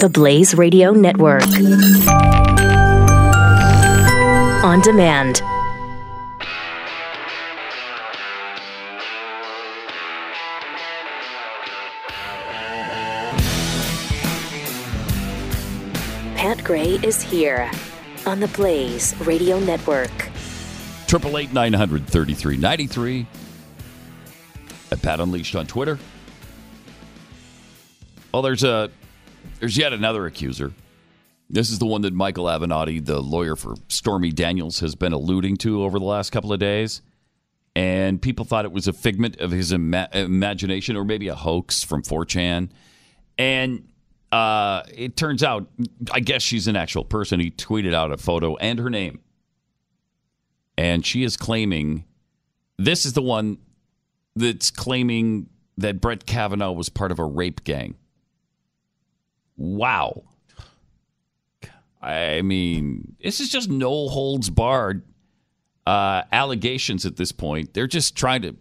the Blaze Radio Network. On demand. Pat Gray is here on the Blaze Radio Network. Triple eight nine hundred thirty three ninety three. At Pat Unleashed on Twitter. Oh, there's a there's yet another accuser. This is the one that Michael Avenatti, the lawyer for Stormy Daniels, has been alluding to over the last couple of days. And people thought it was a figment of his ima- imagination or maybe a hoax from 4chan. And uh, it turns out, I guess she's an actual person. He tweeted out a photo and her name. And she is claiming this is the one that's claiming that Brett Kavanaugh was part of a rape gang. Wow. I mean, this is just no holds barred uh, allegations at this point. They're just trying to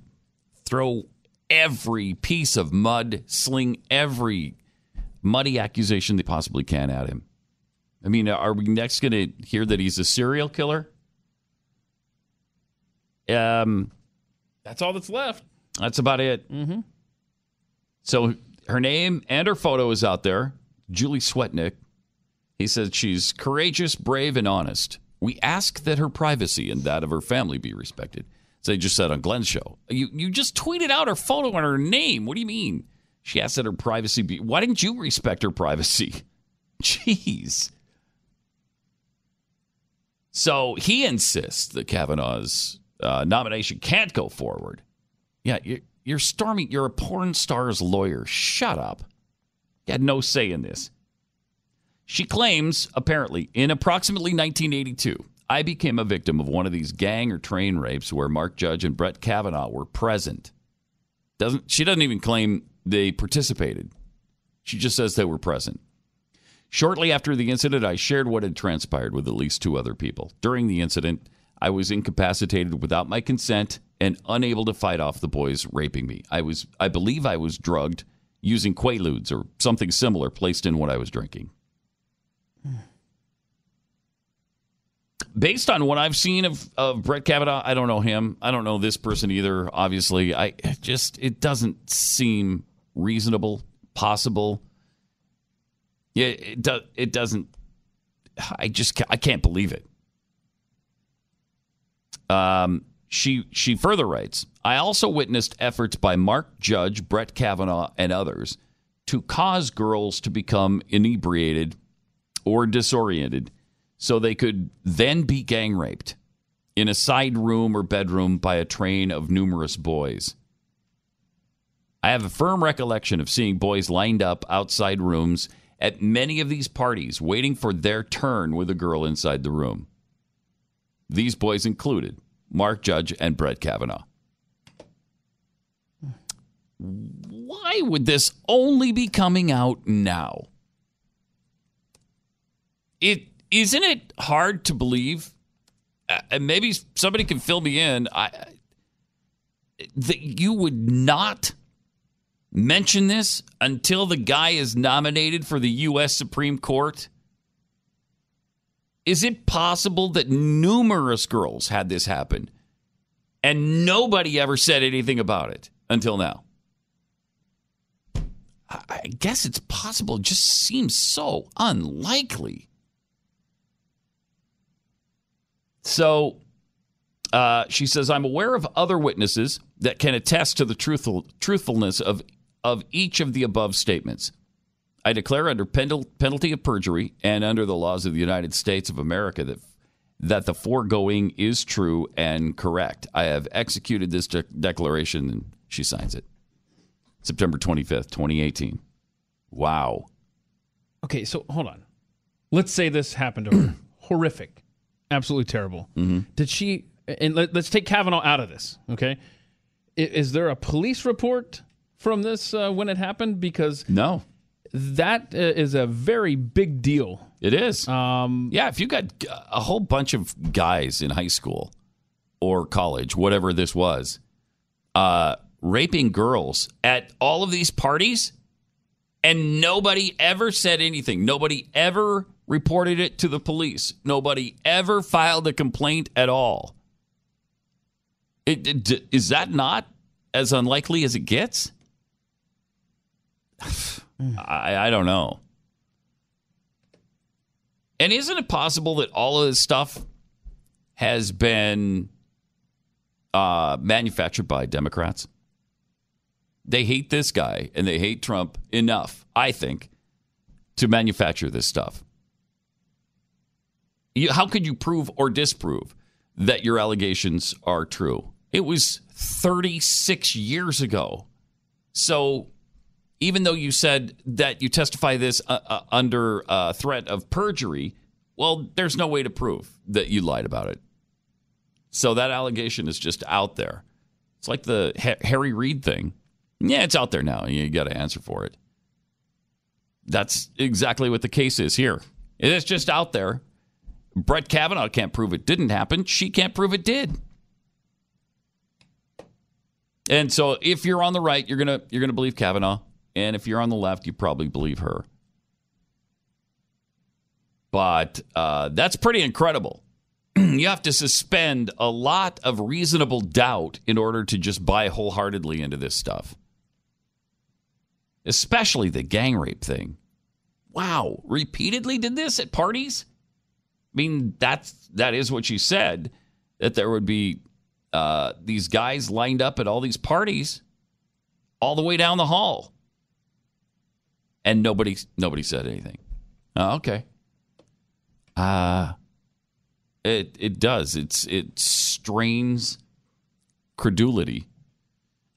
throw every piece of mud, sling every muddy accusation they possibly can at him. I mean, are we next going to hear that he's a serial killer? Um, That's all that's left. that's about it. Mm-hmm. So her name and her photo is out there. Julie Swetnick. He says she's courageous, brave, and honest. We ask that her privacy and that of her family be respected. So they just said on Glenn's show. You you just tweeted out her photo and her name. What do you mean? She asked that her privacy be. Why didn't you respect her privacy? Jeez. So he insists that Kavanaugh's uh, nomination can't go forward. Yeah, you're, you're Stormy. You're a porn star's lawyer. Shut up. You had no say in this. She claims, apparently, in approximately 1982, I became a victim of one of these gang or train rapes where Mark Judge and Brett Kavanaugh were present. Doesn't she doesn't even claim they participated. She just says they were present. Shortly after the incident, I shared what had transpired with at least two other people. During the incident, I was incapacitated without my consent and unable to fight off the boys raping me. I was I believe I was drugged using quaaludes or something similar placed in what I was drinking. Based on what I've seen of, of Brett Kavanaugh, I don't know him. I don't know this person either. Obviously, I just it doesn't seem reasonable, possible. Yeah, it does. It doesn't. I just I can't believe it. Um, she she further writes, I also witnessed efforts by Mark Judge, Brett Kavanaugh, and others to cause girls to become inebriated or disoriented so they could then be gang raped in a side room or bedroom by a train of numerous boys. I have a firm recollection of seeing boys lined up outside rooms at many of these parties waiting for their turn with a girl inside the room. These boys included Mark Judge and Brett Kavanaugh. Why would this only be coming out now? It isn't it hard to believe, and maybe somebody can fill me in. I that you would not mention this until the guy is nominated for the U.S. Supreme Court. Is it possible that numerous girls had this happen and nobody ever said anything about it until now? I guess it's possible. It just seems so unlikely. So uh, she says, I'm aware of other witnesses that can attest to the truthful, truthfulness of, of each of the above statements. I declare under penalty of perjury and under the laws of the United States of America that, that the foregoing is true and correct. I have executed this de- declaration, and she signs it. September 25th, 2018. Wow. Okay, so hold on. Let's say this happened to her. Horrific. Absolutely terrible. Did she, and let, us take Kavanaugh out of this, okay? I- Is, there a police report from this uh, when it happened? Because No, that uh, a very big deal. it is. Um, Yeah, if you got a whole bunch of guys in high school or college, whatever this was, uh, raping girls at all of these parties, And nobody ever said anything. Nobody ever reported it to the police. Nobody ever filed a complaint at all. It, it, is that not as unlikely as it gets? I, I don't know. And isn't it possible that all of this stuff has been uh, manufactured by Democrats? They hate this guy and they hate Trump enough, I think, to manufacture this stuff. You, how could you prove or disprove that your allegations are true? It was 36 years ago. So even though you said that you testify this uh, uh, under uh, threat of perjury, well, there's no way to prove that you lied about it. So that allegation is just out there. It's like the Harry Reid thing. Yeah, it's out there now. You got to answer for it. That's exactly what the case is here. It is just out there. Brett Kavanaugh can't prove it didn't happen. She can't prove it did. And so if you're on the right, you're gonna you're gonna believe Kavanaugh. And if you're on the left, you probably believe her. But uh, that's pretty incredible. you have to suspend a lot of reasonable doubt in order to just buy wholeheartedly into this stuff, especially the gang rape thing. Wow, repeatedly did this at parties? I mean, that's that is what you said that there would be uh, these guys lined up at all these parties, all the way down the hall and nobody nobody said anything. Oh, okay. Uh it it does. It's it strains credulity.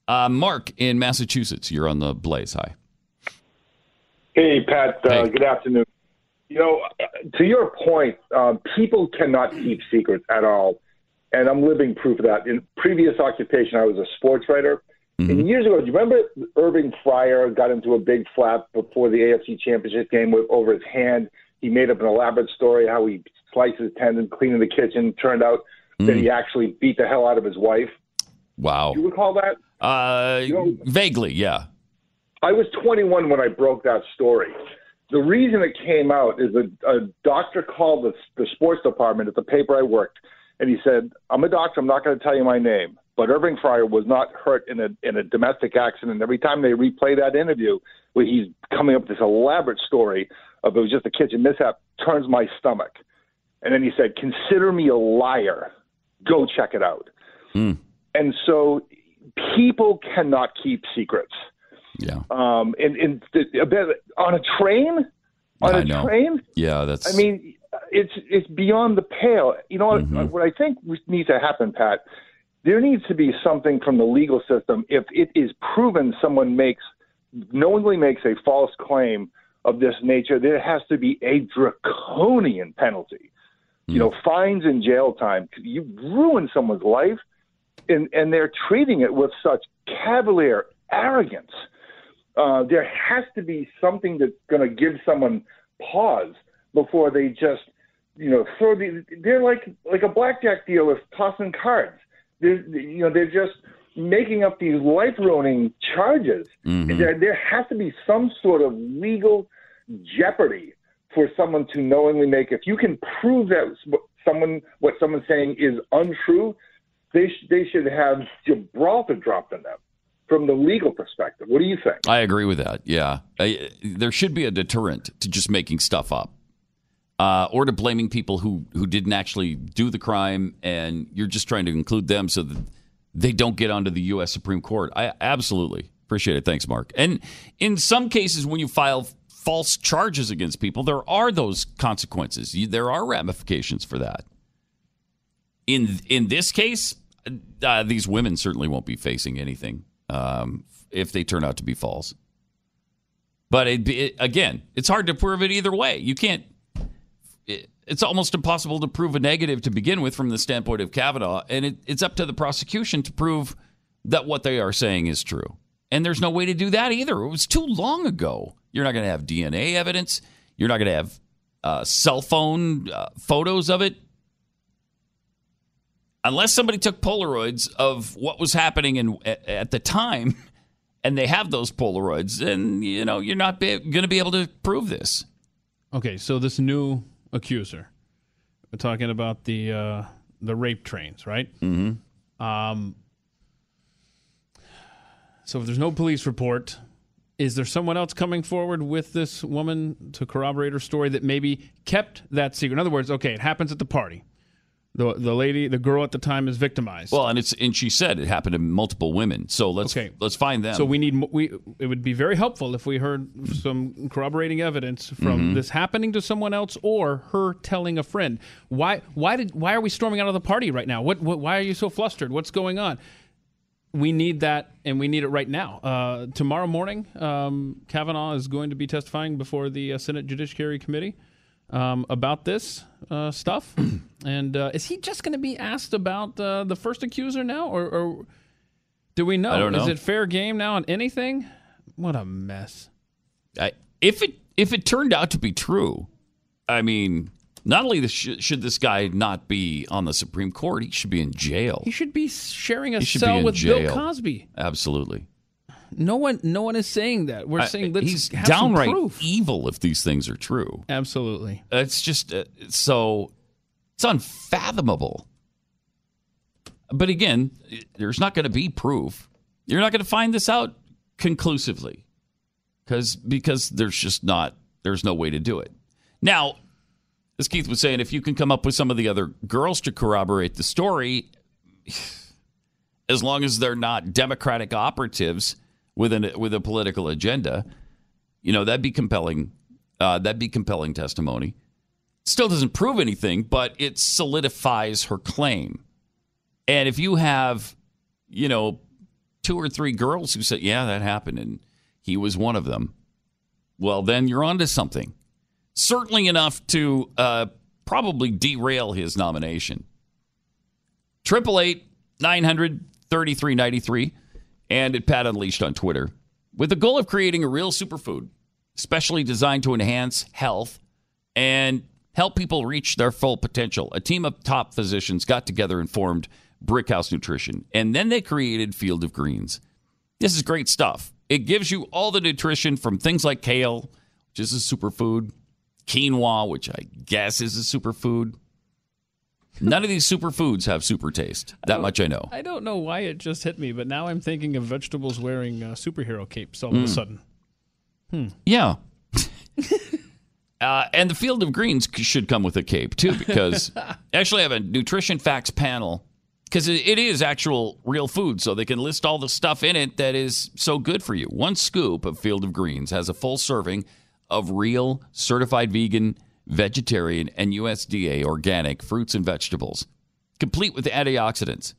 Uh, Mark in Massachusetts, you're on the Blaze. Hi. Hey, Pat. Uh. Good afternoon. You know, to your point, um, people cannot keep secrets at all, and I'm living proof of that. In previous occupation, I was a sports writer, Mm-hmm. And years ago, do you remember Irving Fryar got into a big flap before the AFC Championship game with, over his hand? He made up an elaborate story how he sliced his tendon, cleaning the kitchen. Turned out mm. that he actually beat the hell out of his wife. Wow. Do you recall that? Uh, you know, vaguely, yeah. I was 21 when I broke that story. The reason it came out is a, a doctor called the, the sports department at the paper I worked, and he said, "I'm a doctor. I'm not going to tell you my name." But Irving Fryar was not hurt in a in a domestic accident. Every time they replay that interview, where he's coming up with this elaborate story of it was just a kitchen mishap, turns my stomach. And then he said, "Consider me a liar. Go check it out." Mm. And so, people cannot keep secrets. Yeah. Um. And, and on a train, on I a know. train. Yeah, that's. I mean, it's it's beyond the pale. You know mm-hmm. what I think needs to happen, Pat there needs to be something from the legal system. If it is proven someone makes knowingly makes a false claim of this nature, there has to be a draconian penalty. Mm. You know, hmm. fines and jail time. You ruin someone's life, and and they're treating it with such cavalier arrogance. Uh, there has to be something that's going to give someone pause before they just, you know, throw the. They're like like a blackjack dealer tossing cards they're, you know, they're just making up these life ruining charges. Mm-hmm. There, there has to be some sort of legal jeopardy for someone to knowingly make. If you can prove that someone what someone's saying is untrue, they sh- they should have Gibraltar dropped on them from the legal perspective. What do you think? I agree with that. Yeah, I, there should be a deterrent to just making stuff up uh, or to blaming people who, who didn't actually do the crime, and you're just trying to include them so that they don't get onto the U.S. Supreme Court. I absolutely appreciate it. Thanks, Mark. And in some cases, when you file false charges against people, there are those consequences. There are ramifications for that. In in this case, uh, these women certainly won't be facing anything um, if they turn out to be false. But it, it, again, it's hard to prove it either way. You can't it's almost impossible to prove a negative to begin with from the standpoint of Kavanaugh, and it, it's up to the prosecution to prove that what they are saying is true. And there's no way to do that either. It was too long ago. You're not going to have DNA evidence. You're not going to have uh, cell phone uh, photos of it. Unless somebody took Polaroids of what was happening in, at, at the time and they have those Polaroids, then you know you're not going to be able to prove this. Okay, so this new accuser, we're talking about the uh, the rape trains, right? Mm-hmm. Um, so if there's no police report, is there someone else coming forward with this woman to corroborate her story that maybe kept that secret? In other words, okay, it happens at the party. The, the lady, the girl at the time is victimized. Well, and it's and she said it happened to multiple women. So let's Okay. let's find them. So we need we. It would be very helpful if we heard some corroborating evidence from Mm-hmm. this happening to someone else or her telling a friend. Why? Why did? Why are we storming out of the party right now? What? what why are you so flustered? What's going on? We need that, and we need it right now. Uh, tomorrow morning, um, Kavanaugh is going to be testifying before the uh, Senate Judiciary Committee um, about this uh, stuff. and uh, is he just going to be asked about uh, the first accuser now, or, or do we know? Know. Is it fair game now on anything? What a mess. I, if it if it turned out to be true, I mean, not only sh- should this guy not be on the Supreme Court, he should be in jail. He should be sharing a should cell with jail. Bill Cosby. Absolutely, No one, no one is saying that. We're saying let's he's downright evil if these things are true. Absolutely. It's just uh, so it's unfathomable. But again, there's not going to be proof. You're not going to find this out conclusively because because there's just not there's no way to do it. Now, as Keith was saying, if you can come up with some of the other girls to corroborate the story, as long as they're not Democratic operatives with an with a political agenda, you know that'd be compelling. Uh, that'd be compelling testimony. Still doesn't prove anything, but it solidifies her claim. And if you have, you know, two or three girls who said, "Yeah, that happened," and he was one of them, well, then you're onto something. Certainly enough to uh, probably derail his nomination. Triple eight nine hundred thirty three ninety three, and at Pat Unleashed on Twitter, with the goal of creating a real superfood, specially designed to enhance health and help people reach their full potential. A team of top physicians got together and formed Brickhouse Nutrition, and then they created Field of Greens. This is great stuff. It gives you all the nutrition from things like kale, which is a superfood, quinoa, which I guess is a superfood. None of these superfoods have super taste. That much I know. I don't know why it just hit me, but now I'm thinking of vegetables wearing uh, superhero capes all Hmm. of a sudden. Yeah. uh, and the Field of Greens should come with a cape too, because actually I have a nutrition facts panel because it is actual real food, so they can list all the stuff in it that is so good for you. One scoop of Field of Greens has a full serving of real, certified vegan, vegetarian, and USDA organic fruits and vegetables, complete with antioxidants.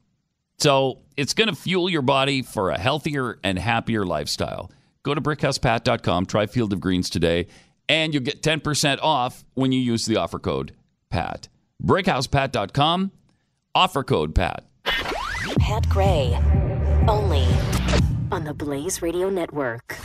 So it's going to fuel your body for a healthier and happier lifestyle. Go to brickhousepat.com, try Field of Greens today, and you'll get 10% off when you use the offer code PAT. Brickhousepat.com, offer code PAT. Pat Gray. Only on the Blaze Radio Network.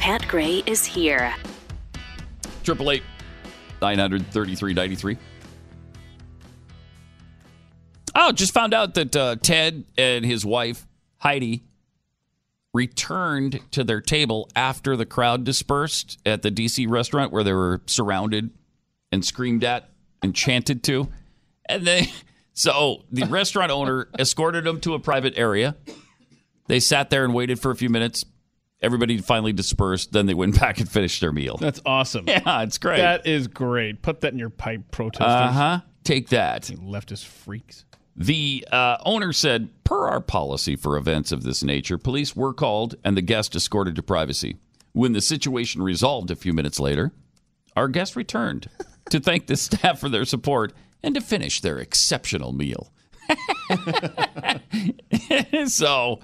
Pat Gray is here. Triple eight nine hundred thirty three ninety three. Oh, just found out that uh, Ted and his wife Heidi returned to their table after the crowd dispersed at the DC restaurant where they were surrounded and screamed at and chanted to, and they so the restaurant owner escorted them to a private area. They sat there and waited for a few minutes. Everybody finally dispersed. Then they went back and finished their meal. That's awesome. Yeah, it's great. That is great. Put that in your pipe, protesters. Uh huh. Take that. Leftist freaks. The uh, owner said, per our policy for events of this nature, police were called and the guest escorted to privacy. When the situation resolved a few minutes later, our guest returned to thank the staff for their support and to finish their exceptional meal. so,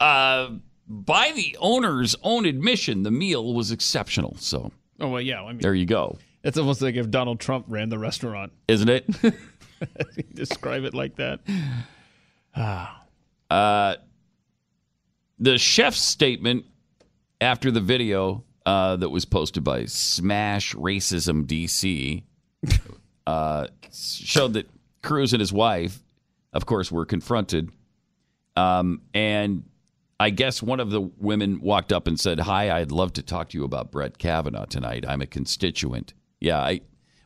uh, by the owner's own admission, the meal was exceptional. So, Oh well, yeah. I mean, there you go. It's almost like if Donald Trump ran the restaurant. Isn't it? Describe it like that. Uh, the chef's statement after the video uh, that was posted by Smash Racism DC uh, showed that Cruz and his wife, of course, were confronted. Um, and I guess one of the women walked up and said, Hi, I'd love to talk to you about Brett Kavanaugh tonight. I'm a constituent. Yeah, I,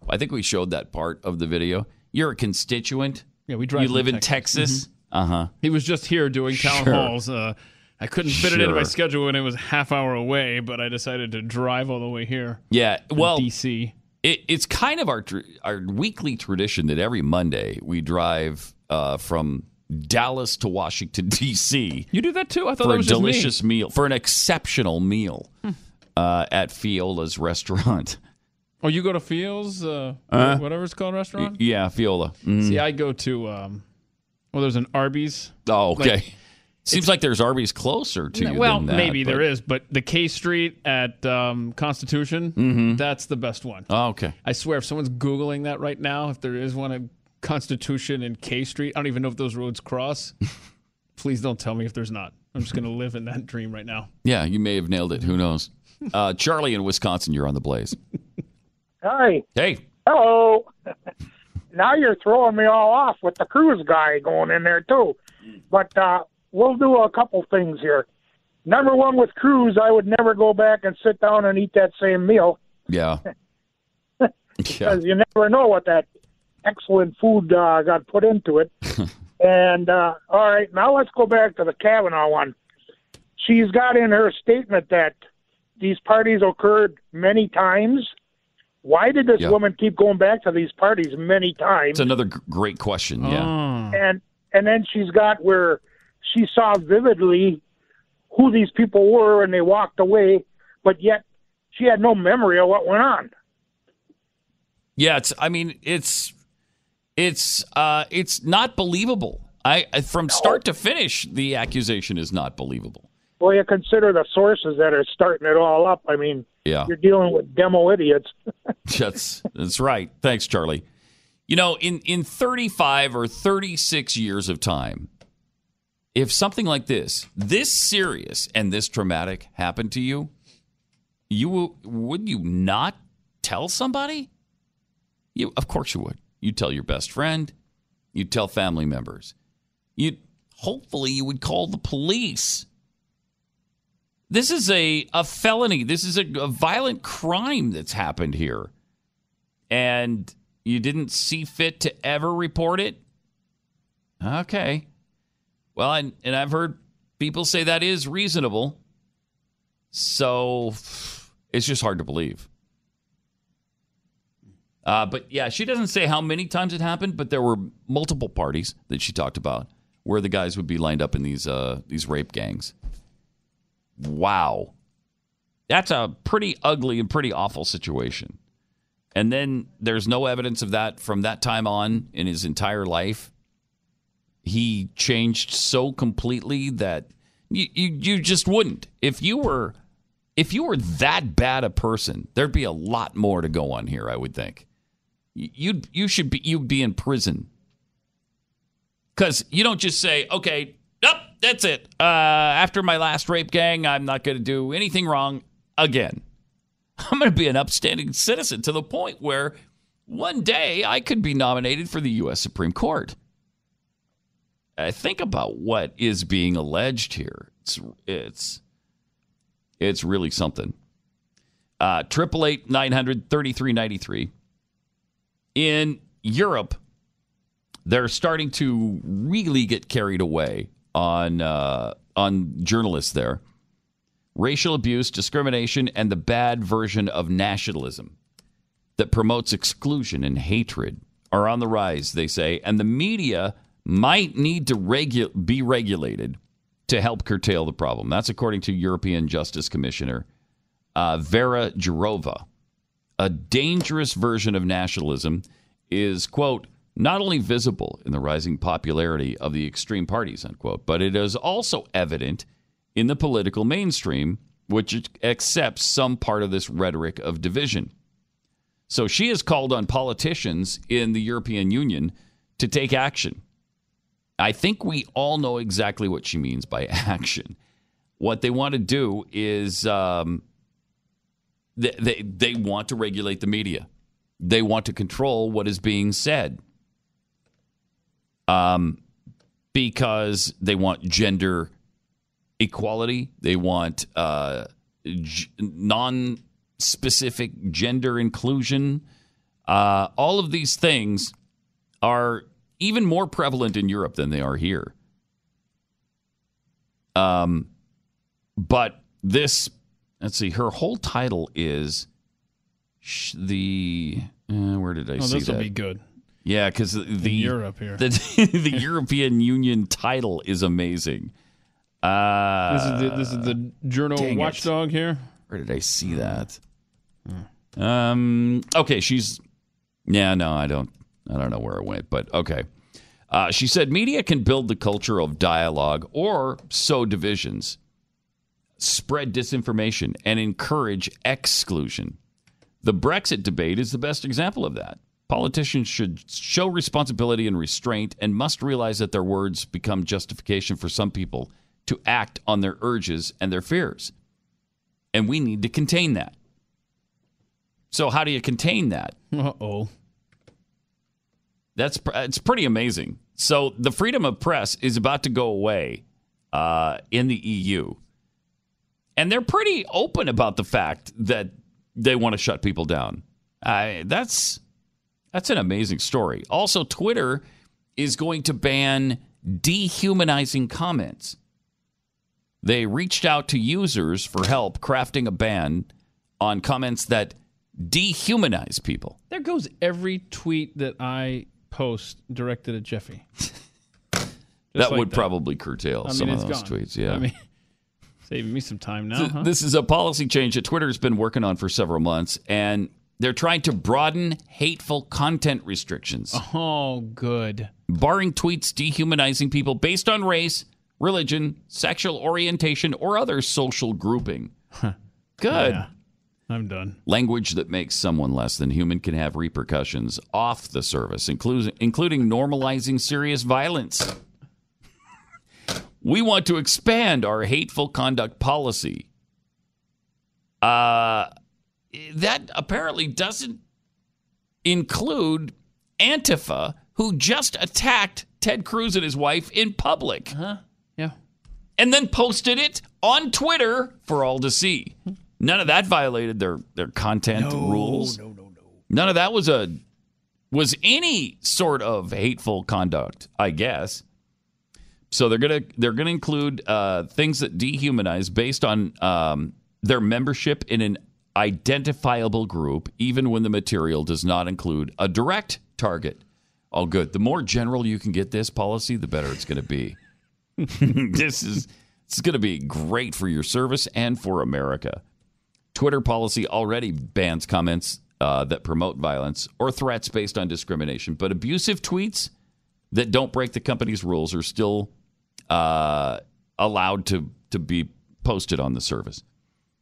I think we showed that part of the video. You're a constituent? Yeah, we drive You live in Texas. Texas? Uh huh. He was just here doing town Sure. halls. Uh, I couldn't fit it into my Sure. schedule when it was a half hour away, but I decided to drive all the way here. Yeah. Well, DC. it, it's kind of our tr- our weekly tradition that every Monday we drive uh, from Dallas to Washington D.C. You do that too? I thought for that a was just me. delicious meal, for an exceptional meal uh, at Fiola's restaurant. Oh, you go to Fiola's, uh, whatever it's called, restaurant. Yeah, Fiola. Mm. See, I go to. Um, well, there's an Arby's. Oh, okay. Like, Seems like there's Arby's closer to you. well, than that, maybe but- there is, but the K Street at um, Constitution, Mm-hmm. that's the best one. Oh, okay. I swear, if someone's googling that right now, if there is one at Constitution and K Street, I don't even know if those roads cross. Please don't tell me if there's not. I'm just going to live in that dream right now. Yeah, you may have nailed it. Who knows? Uh, Charlie in Wisconsin, you're on the blaze. Hi. Hey, Hello. now you're throwing me all off with the Cruz guy going in there too. But uh, we'll do a couple things here. Number one, with Cruz, I would never go back and sit down and eat that same meal yeah. yeah. because you never know what that excellent food uh, got put into it. and uh, all right, now let's go back to the Kavanaugh one. She's got in her statement that these parties occurred many times. Why did this Yeah. woman keep going back to these parties many times? It's another g- great question. Yeah. Oh. and and then she's got where she saw vividly who these people were and they walked away, but yet she had no memory of what went on. Yeah, it's. I mean, it's it's uh, it's not believable. I from start to finish, the accusation is not believable. Well, you consider the sources that are starting it all up. I mean, Yeah, you're dealing with demo idiots. that's that's right. Thanks, Charlie. You know, in in thirty five or thirty six years of time, if something like this, this serious and this traumatic happened to you, you will, would you not tell somebody? You, of course, you would. You'd tell your best friend. You'd tell family members. You, hopefully, you would call the police. This is a, a felony. This is a, a violent crime that's happened here. And you didn't see fit to ever report it? Okay. Well, and, and I've heard people say that is reasonable. So it's just hard to believe. Uh, but yeah, she doesn't say how many times it happened, but there were multiple parties that she talked about where the guys would be lined up in these uh, these rape gangs. Wow, that's a pretty ugly and pretty awful situation. And then there's no evidence of that from that time on in his entire life. He changed so completely that you, you, you just wouldn't. If you were if you were that bad a person, there'd be a lot more to go on here, I would think. You you should be you'd be in prison. Cuz you don't just say, "Okay, Yep, that's it. Uh, after my last rape gang, I'm not going to do anything wrong again. I'm going to be an upstanding citizen to the point where one day I could be nominated for the U.S. Supreme Court. I think about what is being alleged here. It's it's it's really something. Uh, Triple eight nine hundred thirty three ninety three. In Europe, they're starting to really get carried away on uh, on journalists there. Racial abuse, discrimination, and the bad version of nationalism that promotes exclusion and hatred are on the rise, they say, and the media might need to regu- be regulated to help curtail the problem. That's according to European Justice Commissioner uh, Vera Jourova. A dangerous version of nationalism is, quote, not only visible in the rising popularity of the extreme parties, unquote, but it is also evident in the political mainstream, which accepts some part of this rhetoric of division. So she has called on politicians in the European Union to take action. I think we all know exactly what she means by action. What they want to do is um, they, they, want to regulate the media, they want to control what is being said. Um, because they want gender equality, they want uh, g- non specific gender inclusion. Uh, all of these things are even more prevalent in Europe than they are here. Um, but this, let's see, her whole title is sh- the. Uh, where did I Oh, see this will be good. Yeah, because the In Europe here. the, the European Union title is amazing. Uh, This is the, this is the journal dang it. watchdog here. where did I see that? Um. Okay, she's. Yeah, no, I don't. I don't know where it went, but okay. Uh, she said media can build the culture of dialogue or sow divisions, spread disinformation, and encourage exclusion. The Brexit debate is the best example of that. Politicians should show responsibility and restraint and must realize that their words become justification for some people to act on their urges and their fears. And we need to contain that. So, how do you contain that? Uh oh. That's it's pretty amazing. So the freedom of press is about to go away uh, in the EU, and they're pretty open about the fact that they want to shut people down. I that's that's an amazing story. Also, Twitter is going to ban dehumanizing comments. They reached out to users for help crafting a ban on comments that dehumanize people. There goes every tweet that I post directed at Jeffy. That like would probably curtail I mean, some of those gone. tweets. Yeah. I mean, saving me some time now. Huh? This is a policy change that Twitter's been working on for several months, and they're trying to broaden hateful content restrictions, oh, good. barring tweets dehumanizing people based on race, religion, sexual orientation, or other social grouping. Good. Yeah. I'm done. Language that makes someone less than human can have repercussions off the service, including, including normalizing serious violence. We want to expand our hateful conduct policy. Uh, that apparently doesn't include Antifa, who just attacked Ted Cruz and his wife in public Yeah. and then posted it on Twitter for all to see. None of that violated their their content rules. No, no, no. None of that was a was any sort of hateful conduct, I guess. So they're gonna they're gonna include uh, things that dehumanize based on um, their membership in an identifiable group, even when the material does not include a direct target. All good. The more general you can get this policy, the better it's going to be. this is is going to be great for your service and for America. Twitter policy already bans comments uh, that promote violence or threats based on discrimination, but abusive tweets that don't break the company's rules are still uh, allowed to to be posted on the service.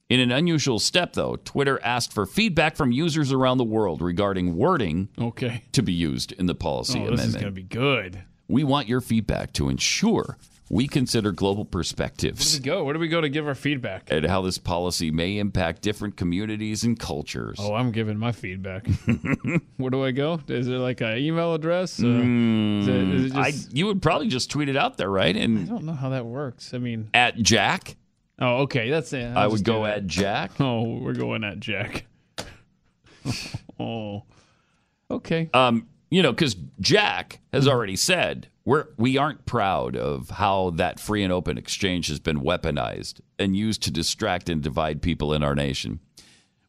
In an unusual step, though, Twitter asked for feedback from users around the world regarding wording Okay. to be used in the policy Oh, this is going to be good. We want your feedback to ensure we consider global perspectives. Where do we go? Where do we go to give our feedback? and how this policy may impact different communities and cultures. Oh, I'm giving my feedback. Where do I go? Is there like an email address? Mm, is it, is it I, you would probably just tweet it out there, right? And I don't know how that works. I mean, at Jack, oh, okay, that's it. I'll I would go at Jack. Oh, we're going at Jack. oh, okay. Um, you know, because Jack has already said we're we aren't proud of how that free and open exchange has been weaponized and used to distract and divide people in our nation.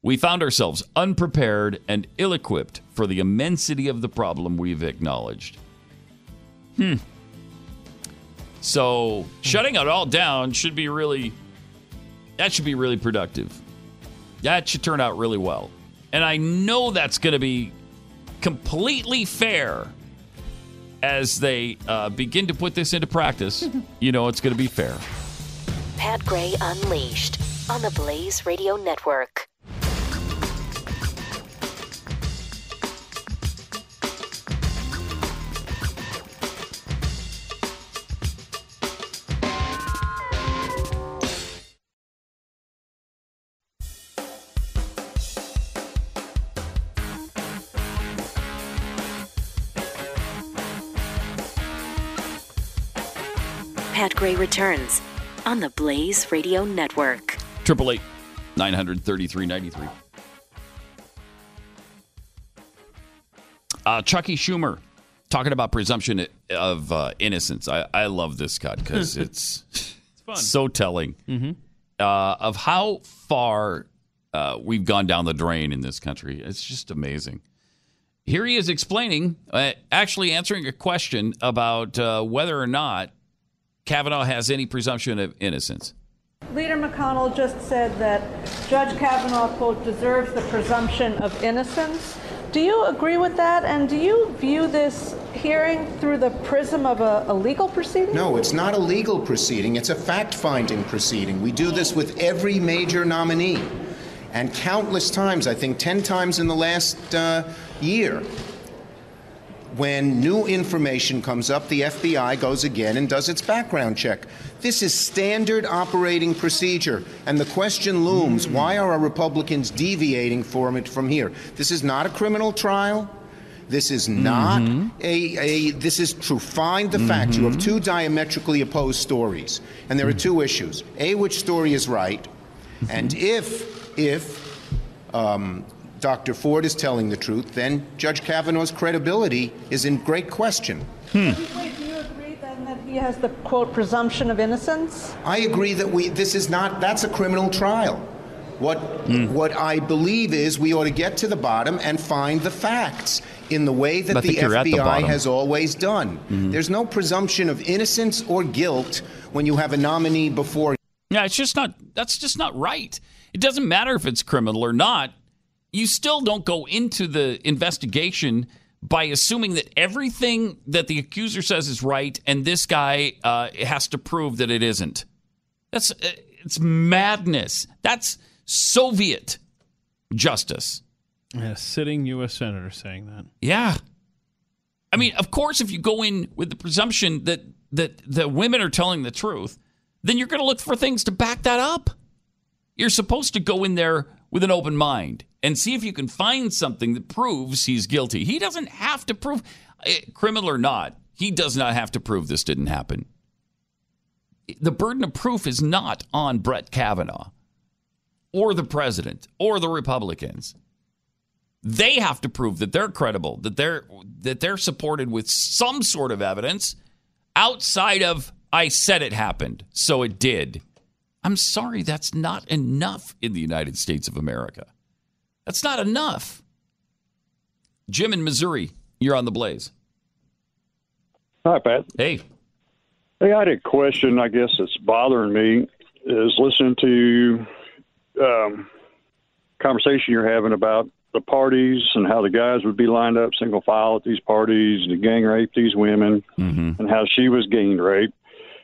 We found ourselves unprepared and ill-equipped for the immensity of the problem we've acknowledged. Hmm. So shutting it all down should be really that should be really productive. That should turn out really well. And I know that's going to be completely fair as they uh, begin to put this into practice. you know, it's going to be fair. Pat Gray Unleashed on the Blaze Radio Network. Returns on the Blaze Radio Network. Triple eight nine hundred thirty three ninety three. Uh, Chucky Schumer talking about presumption of uh, innocence. I, I love this cut because it's, it's so telling uh, of how far uh, we've gone down the drain in this country. It's just amazing. Here he is explaining, uh, actually answering a question about uh, whether or not Kavanaugh has any presumption of innocence. Leader McConnell just said that Judge Kavanaugh, quote, deserves the presumption of innocence. Do you agree with that? And do you view this hearing through the prism of a, a legal proceeding? No, it's not a legal proceeding, it's a fact finding proceeding. We do this with every major nominee. And countless times, I think 10 times in the last uh, year, when new information comes up, the FBI goes again and does its background check. This is standard operating procedure. And the question looms hmm. why are our Republicans deviating from it from here? This is not a criminal trial. This is not mm-hmm. a, a. This is to find the facts. You have mm-hmm. two diametrically opposed stories, and there are two issues: a, which story is right, and mm-hmm. if if um, Dr. Ford is telling the truth, then Judge Kavanaugh's credibility is in great question. Hmm. Wait, do you agree then that he has the, quote, presumption of innocence? I agree that we. This is not. That's a criminal trial. What hmm. what I believe is we ought to get to the bottom and find the facts in the way that the think the FBI has always done. Hmm. There's no presumption of innocence or guilt when you have a nominee before Yeah, it's just not. That's just not right. It doesn't matter if it's criminal or not. You still don't go into the investigation by assuming that everything that the accuser says is right, and this guy uh, has to prove that it isn't. That's uh, it's madness. That's Soviet justice. A sitting U.S. senator saying that. Yeah. I mean, of course, if you go in with the presumption that that the women are telling the truth, then you're going to look for things to back that up. You're supposed to go in there with an open mind and see if you can find something that proves he's guilty. He doesn't have to prove, eh, criminal or not, he does not have to prove this didn't happen. The burden of proof is not on Brett Kavanaugh or the president or the Republicans they have to prove that they're credible, that they're that they're supported with some sort of evidence outside of I said it happened, so it did. I'm sorry, that's not enough in the United States of America. That's not enough. Jim in Missouri, you're on the blaze. Hi, Pat. Hey, Hey, I had a question. I guess that's bothering me is listening to um, conversation you're having about the parties and how the guys would be lined up single file at these parties to gang rape these women, and how she was gang raped.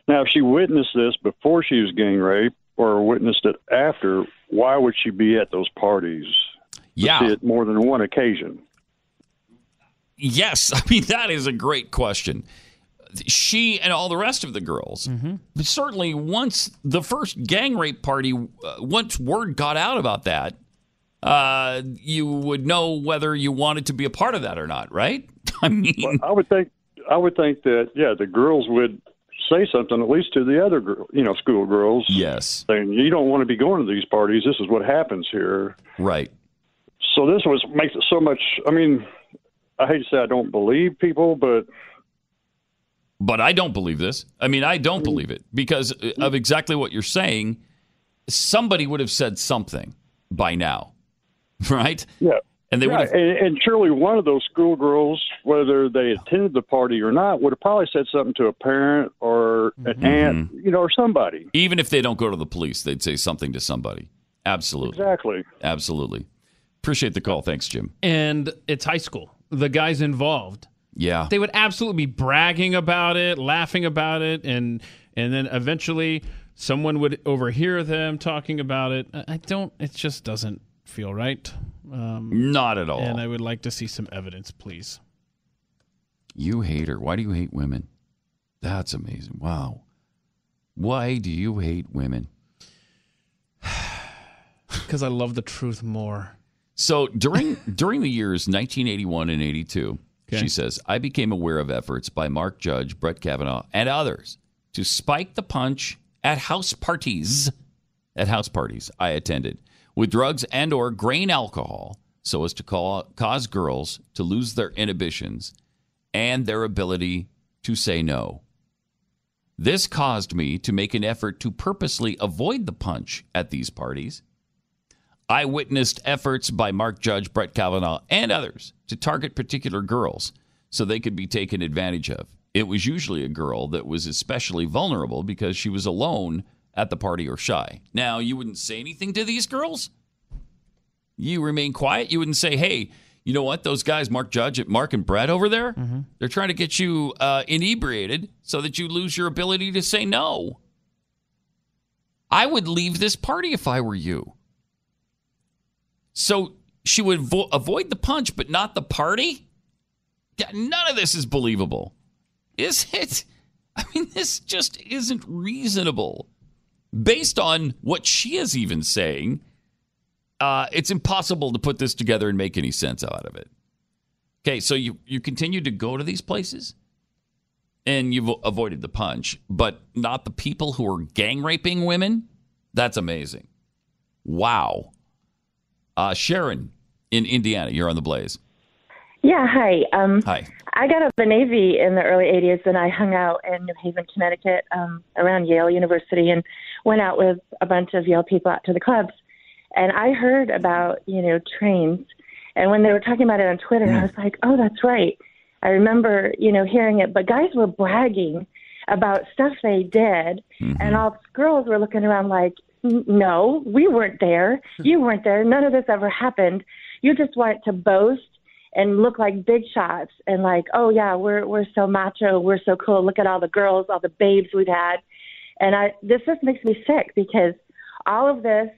Now, if she witnessed this before she was gang raped or witnessed it after, why would she be at those parties? yeah. See it more than one occasion. Yes, I mean that is a great question. She and all the rest of the girls, but certainly once the first gang rape party, uh, once word got out about that, uh, you would know whether you wanted to be a part of that or not, right? I mean, I would think I would think that yeah, the girls would say something at least to the other girl, you know, school girls, yes, saying you don't want to be going to these parties. This is what happens here. right. So this was makes it so much. I mean, I hate to say I don't believe people, but But I don't believe this. I mean, I don't believe it because of exactly what you're saying. Somebody would have said something by now, right? yeah. And they would Yeah, have and, and surely one of those schoolgirls, whether they attended the party or not, would have probably said something to a parent or an mm-hmm. aunt, mm-hmm. you know, or somebody. even if they don't go to the police, they'd say something to somebody. Absolutely. Exactly. Absolutely. Appreciate the call. Thanks, Jim. And it's high school. The guys involved, Yeah. they would absolutely be bragging about it, laughing about it, and and then eventually someone would overhear them talking about it. I I don't. It just doesn't feel right. Um, Not at all. and I would like to see some evidence, please. you hate her. Why do you hate women? That's amazing. Wow. Why do you hate women? Because I love the truth more. So during during the years 1981 and 82, Okay. she says, I became aware of efforts by Mark Judge, Brett Kavanaugh, and others to spike the punch at house parties. At house parties I attended with drugs and or grain alcohol so as to call, cause girls to lose their inhibitions and their ability to say no. This caused me to make an effort to purposely avoid the punch at these parties. I witnessed efforts by Mark Judge, Brett Kavanaugh, and others to target particular girls so they could be taken advantage of. It was usually a girl that was especially vulnerable because she was alone at the party or shy. Now, you wouldn't say anything to these girls? You remain quiet? You wouldn't say, hey, you know what? Those guys, Mark Judge, Mark and Brett over there, Mm-hmm. they're trying to get you uh, inebriated so that you lose your ability to say no. I would leave this party if I were you. So she would vo- avoid the punch, but not the party? None of this is believable. Is it? I mean, this just isn't reasonable. Based on what she is even saying, uh, it's impossible to put this together and make any sense out of it. Okay, so you, you continue to go to these places and you've avoided the punch, but not the people who are gang raping women? That's amazing. Wow. Uh, Sharon in Indiana, you're on the blaze. Yeah, hi. Um, Hi. I got out of the Navy in the early 80s and I hung out in New Haven, Connecticut, um, around Yale University and went out with a bunch of Yale people out to the clubs. And I heard about, you know, trains. And when they were talking about it on Twitter, I was like, oh, that's right. I remember, you know, hearing it. But guys were bragging about stuff they did. Mm-hmm. And all the girls were looking around like, no, we weren't there. Hmm. You weren't there. None of this ever happened. You just want to boast and look like big shots and like, oh yeah, we're we're so macho, we're so cool. Look at all the girls, all the babes we've had. And I this just makes me sick because all of this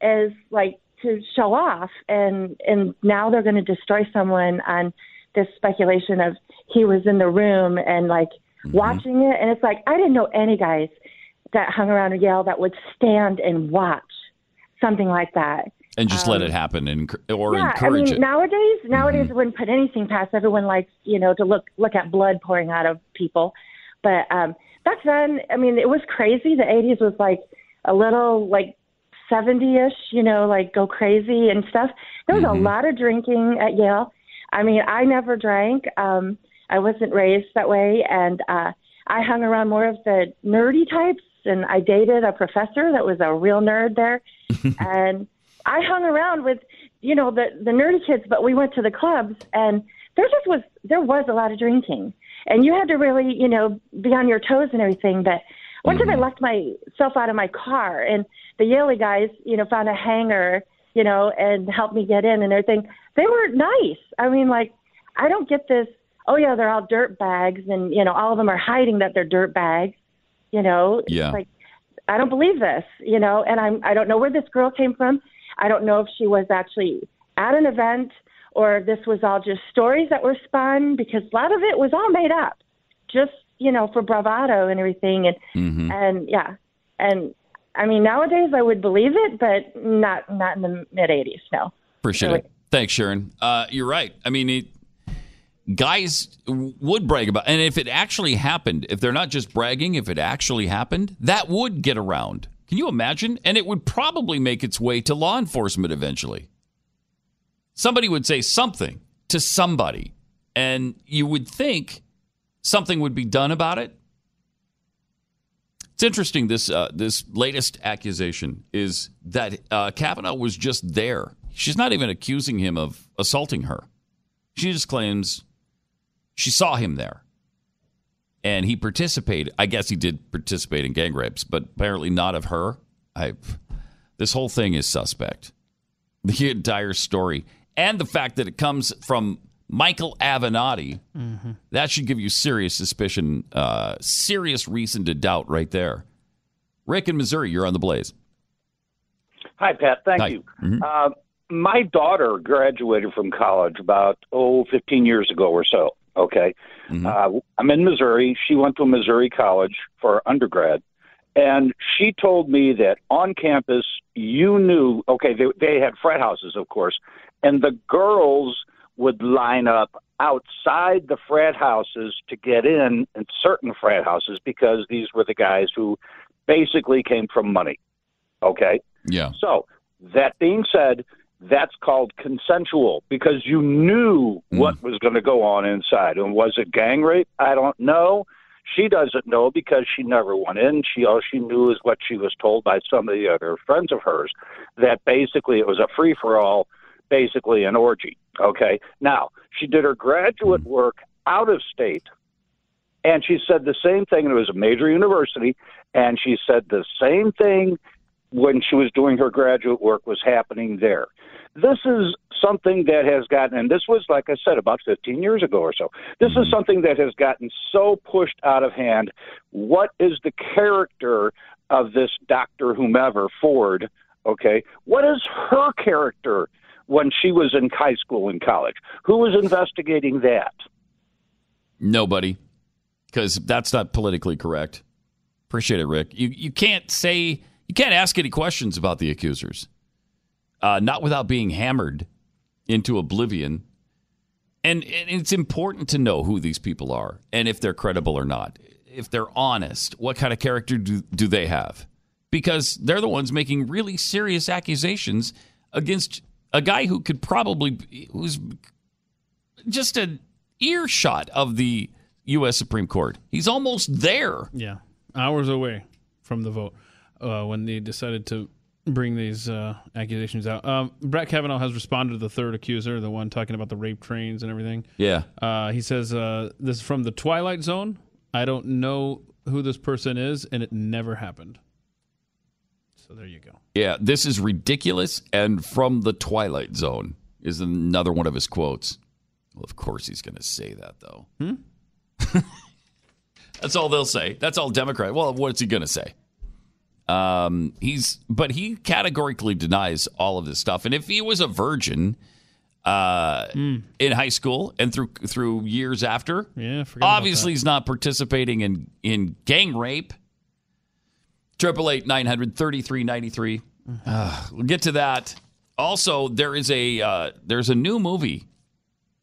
is like to show off and and now they're going to destroy someone on this speculation of he was in the room and like watching it and it's like I didn't know any guys that hung around Yale that would stand and watch something like that. And just let it happen and, or Um, yeah, I encourage mean, it. nowadays, nowadays I wouldn't put anything past everyone. Likes you know to look look at blood pouring out of people, but um, back then, I mean, it was crazy. The '80s was like a little like 70ish, you know, like go crazy and stuff. There was a lot of drinking at Yale. I mean, I never drank. Um, I wasn't raised that way, and uh, I hung around more of the nerdy types. And I dated a professor that was a real nerd there, and I hung around with, you know, the the nerdy kids. But we went to the clubs, and there just was there was a lot of drinking, and you had to really, you know, be on your toes and everything. But one time I mm-hmm. left myself out of my car, and the Yale guys, you know, found a hanger, you know, and helped me get in and everything. They were nice. I mean, like, I don't get this. Oh yeah, they're all dirt bags, and you know, all of them are hiding that they're dirt bags. You know, It's Yeah. like I don't believe this. You know, and I'm I don't know where this girl came from. I don't know if she was actually at an event or this was all just stories that were spun because a lot of it was all made up, just you know, for bravado and everything. And Mm-hmm. and yeah, and I mean nowadays I would believe it, but not not in the mid '80s. No. Appreciate Really. it. Thanks, Sharon. Uh, you're right. I mean, it, guys would brag about, and if it actually happened, if they're not just bragging, if it actually happened, that would get around. Can you imagine? And it would probably make its way to law enforcement eventually. Somebody would say something to somebody, and you would think something would be done about it. It's interesting. This uh, this latest accusation is that uh, Kavanaugh was just there. She's not even accusing him of assaulting her. She just claims she saw him there, and he participated. I guess he did participate in gang rapes, but apparently not of her. I this whole thing is suspect. The entire story and the fact that it comes from Michael Avenatti that should give you serious suspicion, uh, serious reason to doubt right there. Rick in Missouri, you're on the blaze. Hi, Pat. Thank Hi. you. Mhm. Uh, my daughter graduated from college about, oh, 15 years ago or so. Okay. Uh, I'm in Missouri. She went to a Missouri college for undergrad. And she told me that on campus, you knew, okay, they, they had frat houses, of course, and the girls would line up outside the frat houses to get in in certain frat houses because these were the guys who basically came from money. Okay? Yeah. So, that being said, that's called consensual because you knew hmm. what was going to go on inside. And was it gang rape? I don't know. She doesn't know because she never went in. She all she knew is what she was told by some of the other friends of hers that basically it was a free for all, basically an orgy. Okay. Now she did her graduate mm-hmm. work out of state, and she said the same thing. And it was a major university, and she said the same thing when she was doing her graduate work was happening there. This is something that has gotten, and this was, like I said, about 15 years ago or so. This is mm-hmm. something that has gotten so pushed out of hand. What is the character of this Dr. Whomever, Ford? Okay. What is her character when she was in high school and college? Who was investigating that? Nobody, because that's not politically correct. Appreciate it, Rick. You you can't say you can't ask any questions about the accusers, uh, not without being hammered into oblivion. And, and it's important to know who these people are and if they're credible or not. If they're honest, what kind of character do, do they have? Because they're the ones making really serious accusations against a guy who could probably who's just an earshot of the U.S. Supreme Court. He's almost there. Yeah, hours away from the vote uh, when they decided to bring these uh, accusations out. Um, Brett Kavanaugh has responded to the third accuser, the one talking about the rape trains and everything. Yeah. Uh, he says, uh, This is from the Twilight Zone. I don't know who this person is, and it never happened. So there you go. Yeah, this is ridiculous. And from the Twilight Zone is another one of his quotes. Well, of course he's going to say that, though. That's all they'll say. That's all Democrat. Well, what's he going to say? Um, he's, but he categorically denies all of this stuff. And if he was a virgin uh, in high school and through through years after, Yeah, obviously he's not participating in in gang rape. Triple eight nine hundred thirty three ninety three. We'll get to that. Also, there is a uh, there's a new movie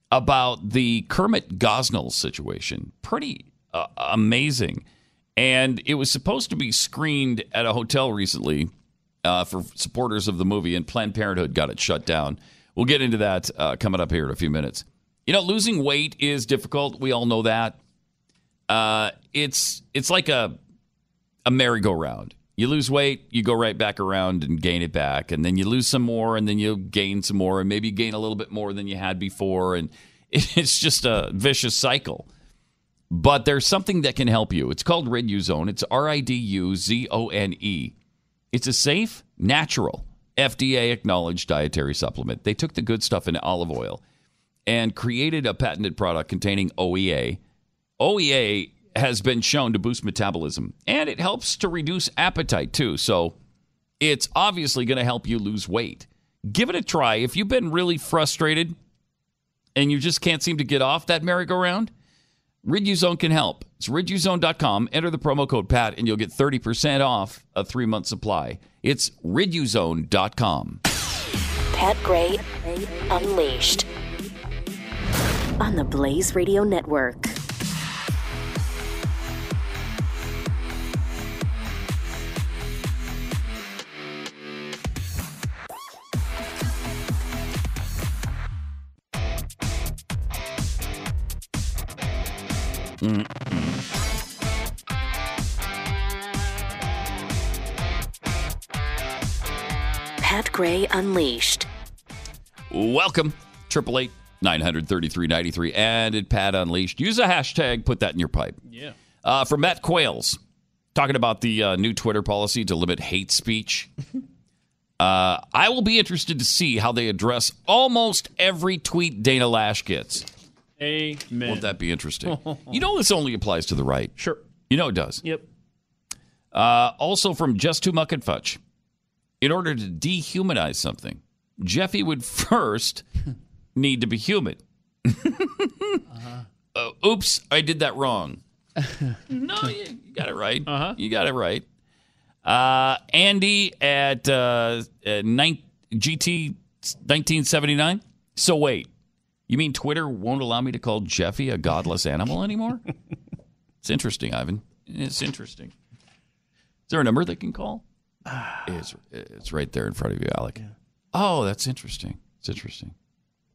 about the Kermit Gosnell situation. Pretty uh, amazing, and it was supposed to be screened at a hotel recently uh, for supporters of the movie, and Planned Parenthood got it shut down. We'll get into that uh, coming up here in a few minutes. You know, losing weight is difficult. We all know that. Uh, it's it's like a a merry-go-round. You lose weight, you go right back around and gain it back, and then you lose some more, and then you gain some more, and maybe gain a little bit more than you had before, and it's just a vicious cycle. But there's something that can help you. It's called Riduzone. It's R I D U Z O N E. It's a safe, natural, FDA acknowledged dietary supplement. They took the good stuff in olive oil and created a patented product containing OEA. OEA has been shown to boost metabolism and it helps to reduce appetite too. So it's obviously going to help you lose weight. Give it a try. If you've been really frustrated and you just can't seem to get off that merry-go-round, Riduzone can help. It's riduzone.com. Enter the promo code PAT and you'll get 30% off a three month supply. It's riduzone.com. Pat Gray Unleashed on the Blaze Radio Network. Pat Gray Unleashed. Welcome. 888 933 93 and at Pat Unleashed. Use a hashtag, put that in your pipe. Yeah. Uh, from Matt Quails, talking about the uh, new Twitter policy to limit hate speech. uh, I will be interested to see how they address almost every tweet Dana Loesch gets. Amen. Won't that be interesting? you know, this only applies to the right. Sure. You know it does. Yep. Uh, also from Just Too Muck and Fudge. In order to dehumanize something, Jeffy would first need to be human. Uh, oops, I did that wrong. no, you, you got it right. Uh-huh. You got it right. Uh, Andy at, uh, at nine, GT 1979. So wait, You mean Twitter won't allow me to call Jeffy a godless animal anymore? it's interesting, Ivan. It's interesting. Is there a number they can call? It's it's right there in front of you, Alec. Oh, that's interesting. It's interesting.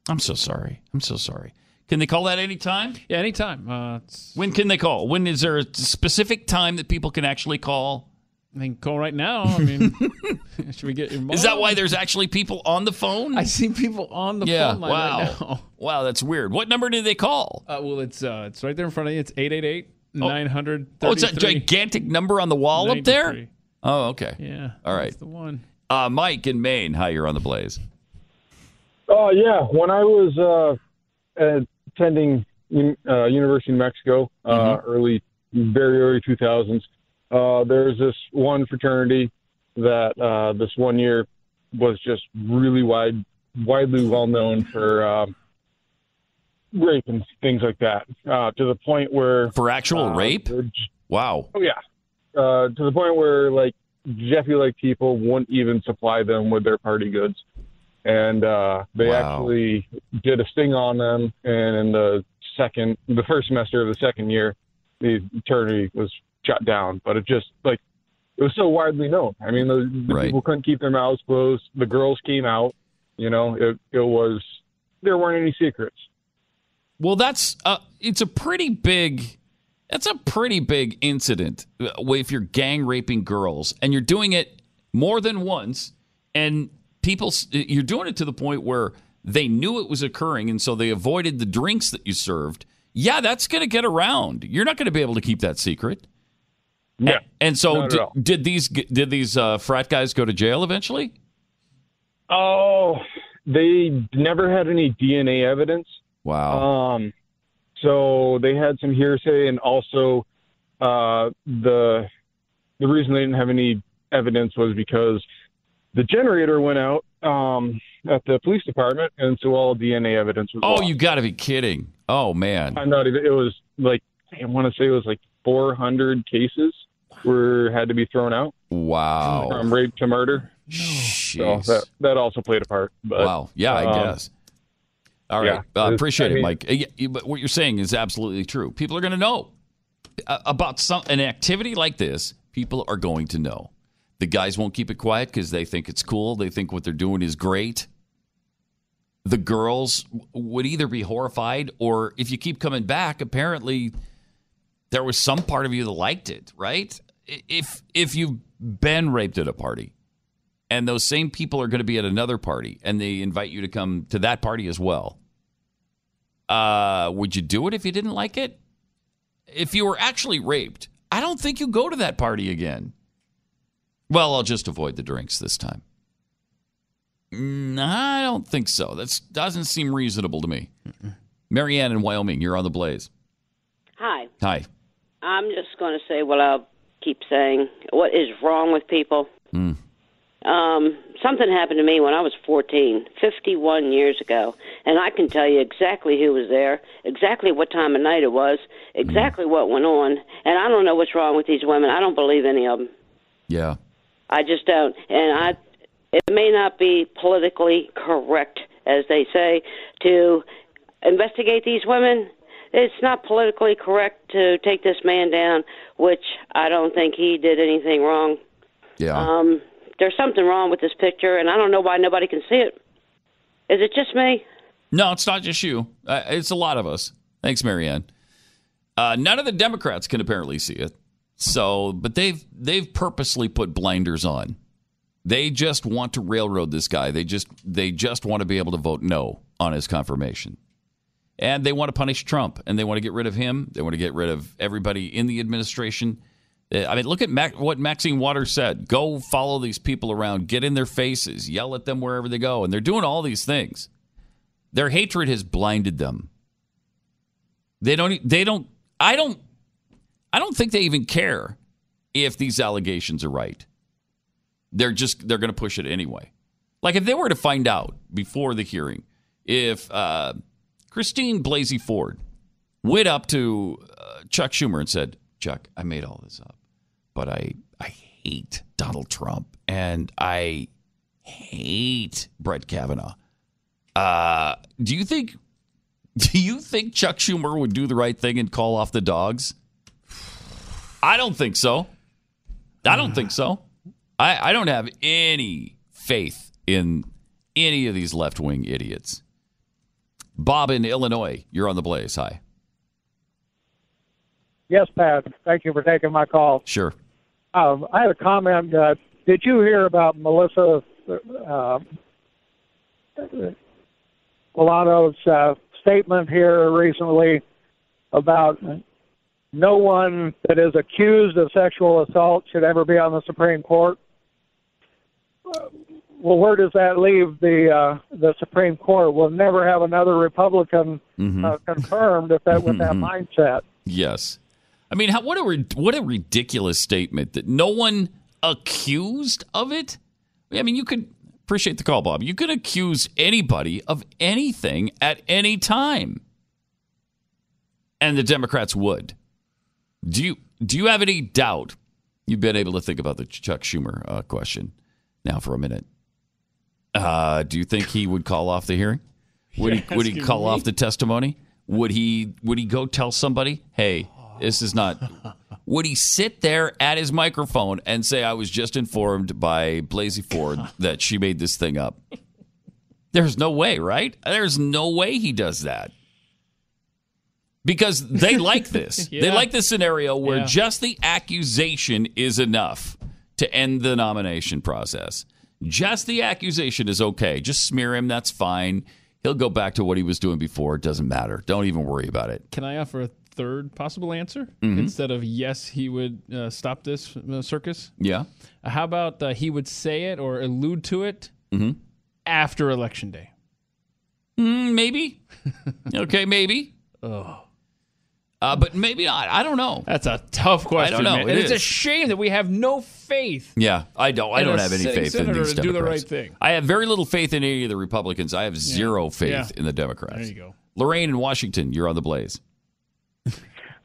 I'm so sorry. I'm so sorry. Can they call that anytime? Yeah, anytime. Uh, When can they call? When is there a specific time that people can actually call? I mean, call right now. I mean, should we get your mom? Is that why there's actually people on the phone? I see people on the yeah. phone line wow. right now. Wow, that's weird. What number do they call? Uh, well, it's uh, it's right there in front of you. It's 888 900 Oh, it's a gigantic number on the wall up there. Oh, okay. Yeah. All right. That's the one. Uh, Mike in Maine. Hi, you're on the Blaze. Oh yeah, when I was uh, attending uh, University of Mexico, uh, early, very early 2000s, uh, there's this one fraternity that uh, this one year was just really wide, widely well known for uh, rape and things like that, uh, to the point where For actual uh, rape? Wow. Oh yeah, uh, to the point where like Jeffy like people wouldn't even supply them with their party goods, and uh, they Wow. actually did a sting on them. And in the second, the first semester of the second year, the fraternity was shut down. But it just like it was so widely known. I mean, the, the Right. people couldn't keep their mouths closed. The girls came out. You know, it it was there weren't any secrets. Well, that's uh, it's a pretty big. That's a pretty big incident uh, if you're gang raping girls and you're doing it more than once, and people you're doing it to the point where they knew it was occurring, and so they avoided the drinks that you served. Yeah, that's going to get around. You're not going to be able to keep that secret. Yeah. And so, did, did these did these uh, frat guys go to jail eventually? Oh, they never had any DNA evidence. Wow. Um, so they had some hearsay, and also uh, the the reason they didn't have any evidence was because the generator went out um, at the police department, and so all DNA evidence was. Oh, lost. you got to be kidding! Oh man. I'm not even. It was like I want to say it was like 400 cases were had to be thrown out Wow. from rape to murder. So that that also played a part. But, wow. Yeah, I um, guess. All right. yeah, Uh, appreciate I it, Mike. Uh, yeah, you- But what you're saying is absolutely true. People are going to know Uh, about some an activity like this. People are going to know. The guys won't keep it quiet because they think it's cool. They think what they're doing is great. The girls w- would either be horrified or, if you keep coming back, apparently there was some part of you that liked it, right? If if you've been raped at a party, and those same people are going to be at another party and they invite you to come to that party as well uh would you do it if you didn't like it? If you were actually raped i don't think you go to that party again. Well i'll just avoid the drinks this time. Mm, i don't think so. That doesn't seem reasonable to me. Marianne in wyoming you're on the blaze Hi. hi I'm just going to say what I'll keep saying. What is wrong with people? Hmm. Um, something happened to me when I was 14, 51 years ago, and I can tell you exactly who was there, exactly what time of night it was, exactly what went on, and I don't know what's wrong with these women. I don't believe any of them. yeah I just don't. And I, it may not be politically correct, as they say, to investigate these women. It's not politically correct to take this man down, which I don't think he did anything wrong. yeah Um, there's something wrong with this picture, and I don't know why nobody can see it. Is it just me? No, it's not just you. Uh, it's a lot of us. Thanks, Marianne. Uh, none of the Democrats can apparently see it. So, but they've they've purposely put blinders on. They just want to railroad this guy. They just they just want to be able to vote no on his confirmation. And they want to punish Trump and they want to get rid of him. They want to get rid of everybody in the administration. Uh, I mean, look at Mac, what Maxine Waters said. Go follow these people around, get in their faces, yell at them wherever they go. And they're doing all these things. Their hatred has blinded them. They don't. They don't. I don't. I don't think they even care if these allegations are right. They're just. They're going to push it anyway. Like if they were to find out before the hearing if uh, Christine Blasey Ford went up to uh, Chuck Schumer and said, "Chuck, I made all this up, but I I hate Donald Trump and I hate Brett Kavanaugh." Uh, do you think Do you think Chuck Schumer would do the right thing and call off the dogs? I don't think so. I don't think so. I, I don't have any faith in any of these left wing idiots. Bob in Illinois, you're on the blaze. Hi. Yes, Pat. Thank you for taking my call. Sure. Um, I had a comment. Uh, did you hear about Melissa uh, Milano's uh, statement here recently about no one that is accused of sexual assault should ever be on the Supreme Court? Well, where does that leave the uh, the Supreme Court? We'll never have another Republican Mhm. uh, confirmed if that with that Mhm. mindset. Yes. I mean, how, what a what a ridiculous statement that no one accused of it. I mean, you could appreciate the call, Bob. You could accuse anybody of anything at any time, and the Democrats would. Do you do you have any doubt? You've been able to think about the Chuck Schumer uh, question now for a minute. Uh, do you think he would call off the hearing? Would he would he call me? off the testimony? Would he would he go tell somebody, "Hey, this is not." Would he sit there at his microphone and say, "I was just informed by Blasey Ford that she made this thing up"? There's no way, right? There's no way he does that. Because they like this. They like the scenario where Yeah. just the accusation is enough to end the nomination process. Just the accusation is okay. Just smear him, that's fine. He'll go back to what he was doing before. It doesn't matter. Don't even worry about it. Can I offer a third possible answer Mhm. instead of yes, he would uh, stop this uh, circus? Yeah. How about uh, he would say it or allude to it Mhm. after election day? Mm, maybe. okay, maybe. Oh. Uh, but maybe not. I don't know. That's a tough question. I don't know. man. It and it's a shame that we have no faith. Yeah, I don't. I don't have any faith in these to do the right thing. I have very little faith in any of the Republicans. I have zero faith Yeah. in the Democrats. There you go. Lorraine in Washington, you're on the blaze.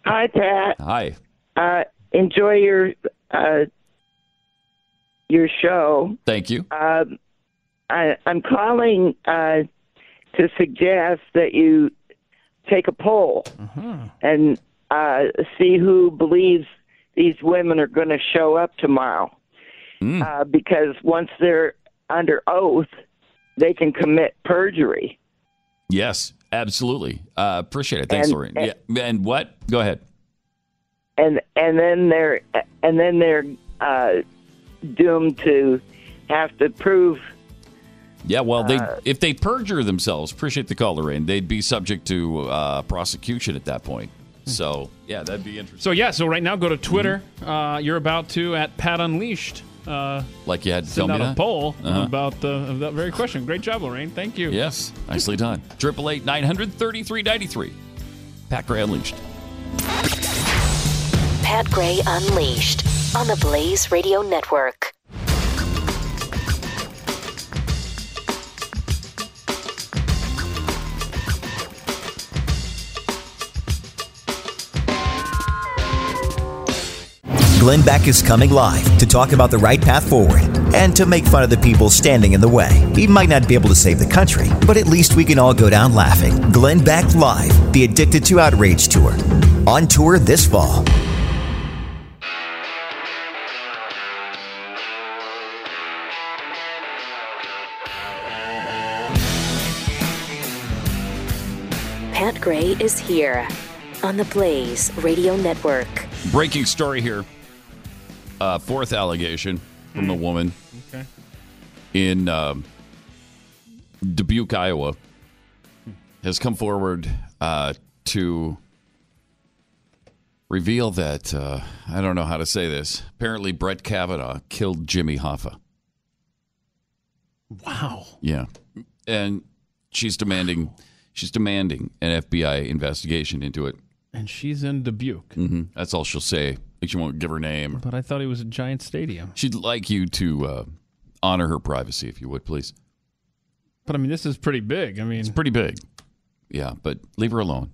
Hi, Pat. Hi. Uh, enjoy your uh, your show. Thank you. Um, I, I'm calling uh, to suggest that you take a poll and uh, see who believes these women are going to show up tomorrow. Uh, because once they're under oath, they can commit perjury. Yes, absolutely. Uh, appreciate it. Thanks, And- Lorraine. yeah. And what? Go ahead. and and then they're and then they're uh, doomed to have to prove Yeah, well, they Uh, if they perjure themselves, appreciate the call, Lorraine. They'd be subject to uh, prosecution at that point. So yeah, that'd be interesting. So yeah, so right now go to Twitter. Uh, you're about to at Pat Unleashed. Uh, Like you had to tell send me out a that. poll Uh-huh. about uh, that very question. Great job, Lorraine. Thank you. Yes, nicely done. Triple eight nine hundred thirty three ninety three. Pat Gray Unleashed. Pat Gray Unleashed on the Blaze Radio Network. Glenn Beck is coming live to talk about the right path forward and to make fun of the people standing in the way. He might not be able to save the country, but at least we can all go down laughing. Glenn Beck Live, the Addicted to Outrage Tour. On tour this fall. Pat Gray is here on the Blaze Radio Network. Breaking story here. Uh, fourth allegation from a woman Okay. in um, Dubuque, Iowa, has come forward uh, to reveal that uh, I don't know how to say this. Apparently, Brett Kavanaugh killed Jimmy Hoffa. Wow. Yeah, and she's demanding she's demanding an FBI investigation into it. And she's in Dubuque. hmm That's all she'll say. She won't give her name. But I thought it was a Giant Stadium. She'd like you to uh, honor her privacy, if you would, please. But I mean, this is pretty big. I mean, It's pretty big. Yeah, but leave her alone.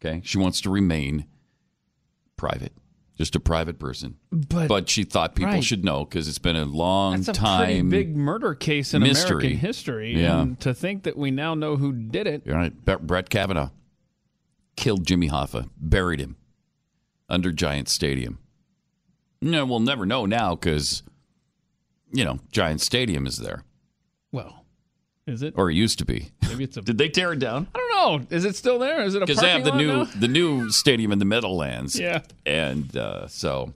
Okay, she wants to remain private, just a private person. But- she thought people right. should know because it's been a long that's a time. pretty big murder case in mystery. American history. Yeah. And to think that we now know who did it. You're right, Brett Kavanaugh. killed Jimmy Hoffa, buried him under Giant Stadium. No, we'll never know now because, you know, Giant Stadium is there, Well, is it? or it used to be. Maybe it's a. Did they tear it down? I don't know. Is it still there? Is it a Because they have the new now? the new stadium in the Meadowlands. Yeah. and uh, so,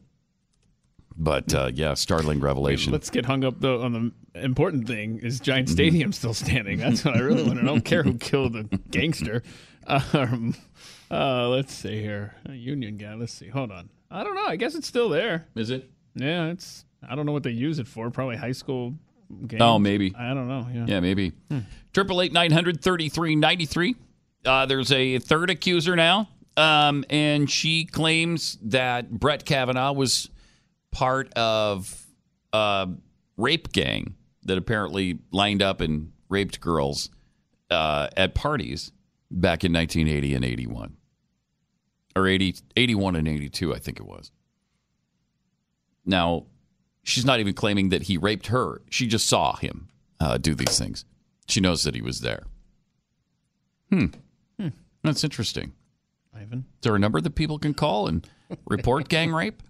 but uh, yeah, startling revelation. Let's get hung up though on the important thing: is Giant Stadium still standing? That's what I really want to know. I don't care who killed the gangster. Um, uh, let's see here, a Union guy. Let's see. Hold on. I don't know. I guess it's still there. Is it? Yeah, it's. I don't know what they use it for. Probably high school. Games. Oh, maybe. I don't know. Yeah. Yeah, maybe. Triple eight nine hundred thirty three ninety three. Uh, there's a third accuser now, um, and she claims that Brett Kavanaugh was part of a rape gang that apparently lined up and raped girls uh, at parties back in 1980 and 81, or 80, 81 and 82, I think it was. Now, she's not even claiming that he raped her. She just saw him uh, do these things. She knows that he was there. Hmm. That's interesting. Ivan. Is there a number that people can call and report gang rape?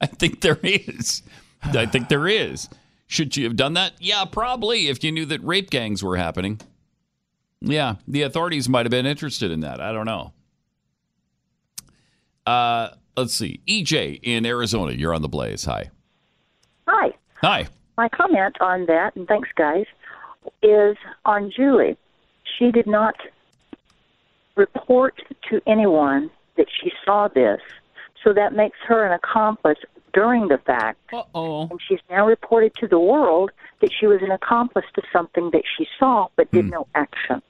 I think there is. I think there is. Should you have done that? Yeah, probably if you knew that rape gangs were happening. Yeah, the authorities might have been interested in that. I don't know. Uh, let's see. EJ in Arizona, you're on the blaze. Hi. Hi. Hi. My comment on that, and thanks, guys, is on Julie. She did not report to anyone that she saw this, so that makes her an accomplice during the fact. Uh-oh. And she's now reported to the world that she was an accomplice to something that she saw but did no action.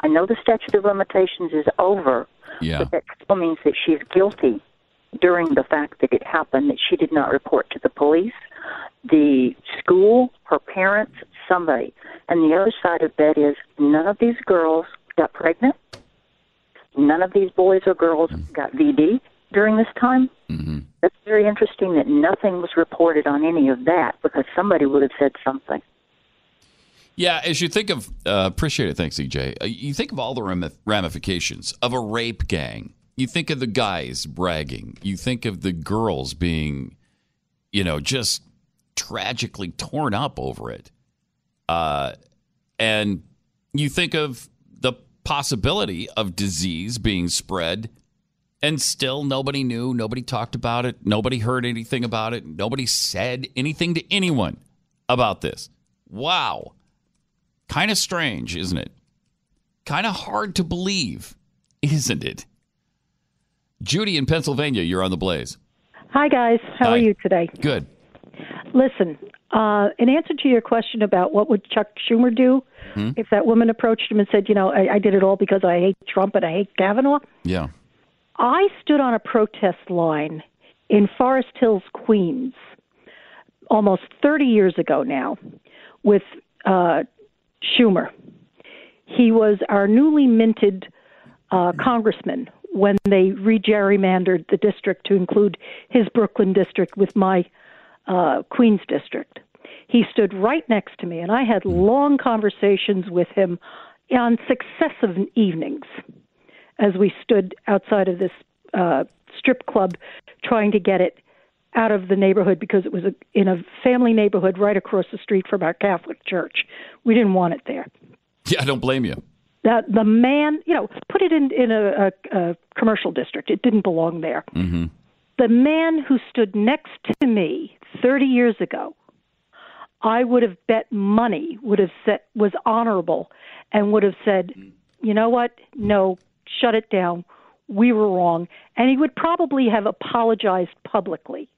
I know the statute of limitations is over, Yeah. but that still means that she's guilty during the fact that it happened, that she did not report to the police, the school, her parents, somebody. And the other side of that is none of these girls got pregnant. None of these boys or girls got VD during this time. Mm-hmm. That's very interesting that nothing was reported on any of that because somebody would have said something. Yeah, as you think of, uh, appreciate it. Thanks, EJ. Uh, you think of all the ramifications of a rape gang. You think of the guys bragging. You think of the girls being, you know, just tragically torn up over it. Uh, and you think of the possibility of disease being spread, and still nobody knew, nobody talked about it, nobody heard anything about it, nobody said anything to anyone about this. Wow. Kind of strange, isn't it? Kind of hard to believe, isn't it? Judy in Pennsylvania, you're on the blaze. Hi, guys. How Hi. are you today? Good. Listen, uh, in answer to your question about what would Chuck Schumer do Hmm? if that woman approached him and said, you know, I, I did it all because I hate Trump and I hate Kavanaugh, Yeah. I stood on a protest line in Forest Hills, Queens, almost 30 years ago now, with uh, Schumer. He was our newly minted uh, congressman when they re-gerrymandered the district to include his Brooklyn district with my uh, Queens district. He stood right next to me, and I had long conversations with him on successive evenings as we stood outside of this uh, strip club trying to get it out of the neighborhood because it was a, in a family neighborhood right across the street from our Catholic church. We didn't want it there. Yeah, I don't blame you. That the man, you know, put it in in a, a, a commercial district. It didn't belong there. Mm-hmm. The man who stood next to me 30 years ago, I would have bet money would have said was honorable and would have said, you know what? No, shut it down. We were wrong. And he would probably have apologized publicly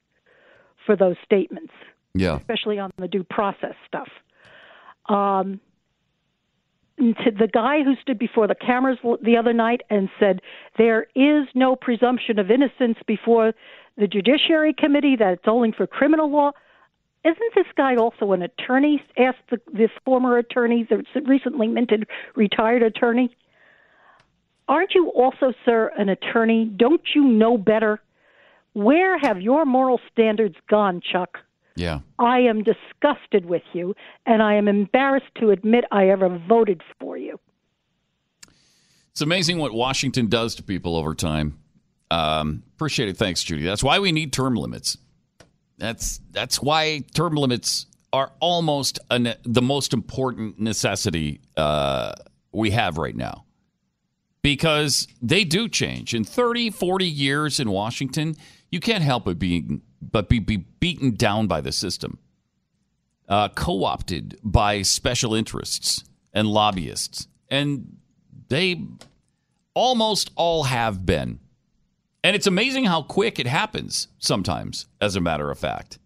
for those statements, Yeah. especially on the due process stuff. Um, to the guy who stood before the cameras the other night and said there is no presumption of innocence before the Judiciary Committee, that it's only for criminal law. Isn't this guy also an attorney? Asked the, the former attorney, the recently minted retired attorney. Aren't you also, sir, an attorney? Don't you know better? Where have your moral standards gone, Chuck? Yeah. I am disgusted with you, and I am embarrassed to admit I ever voted for you. It's amazing what Washington does to people over time. Um, appreciate it. Thanks, Judy. That's why we need term limits. That's that's why term limits are almost a ne- the most important necessity uh, we have right now because they do change. In 30, 40 years in Washington, you can't help but being but be, be beaten down by the system, uh, co-opted by special interests and lobbyists, and they almost all have been. And it's amazing how quick it happens sometimes, as a matter of fact.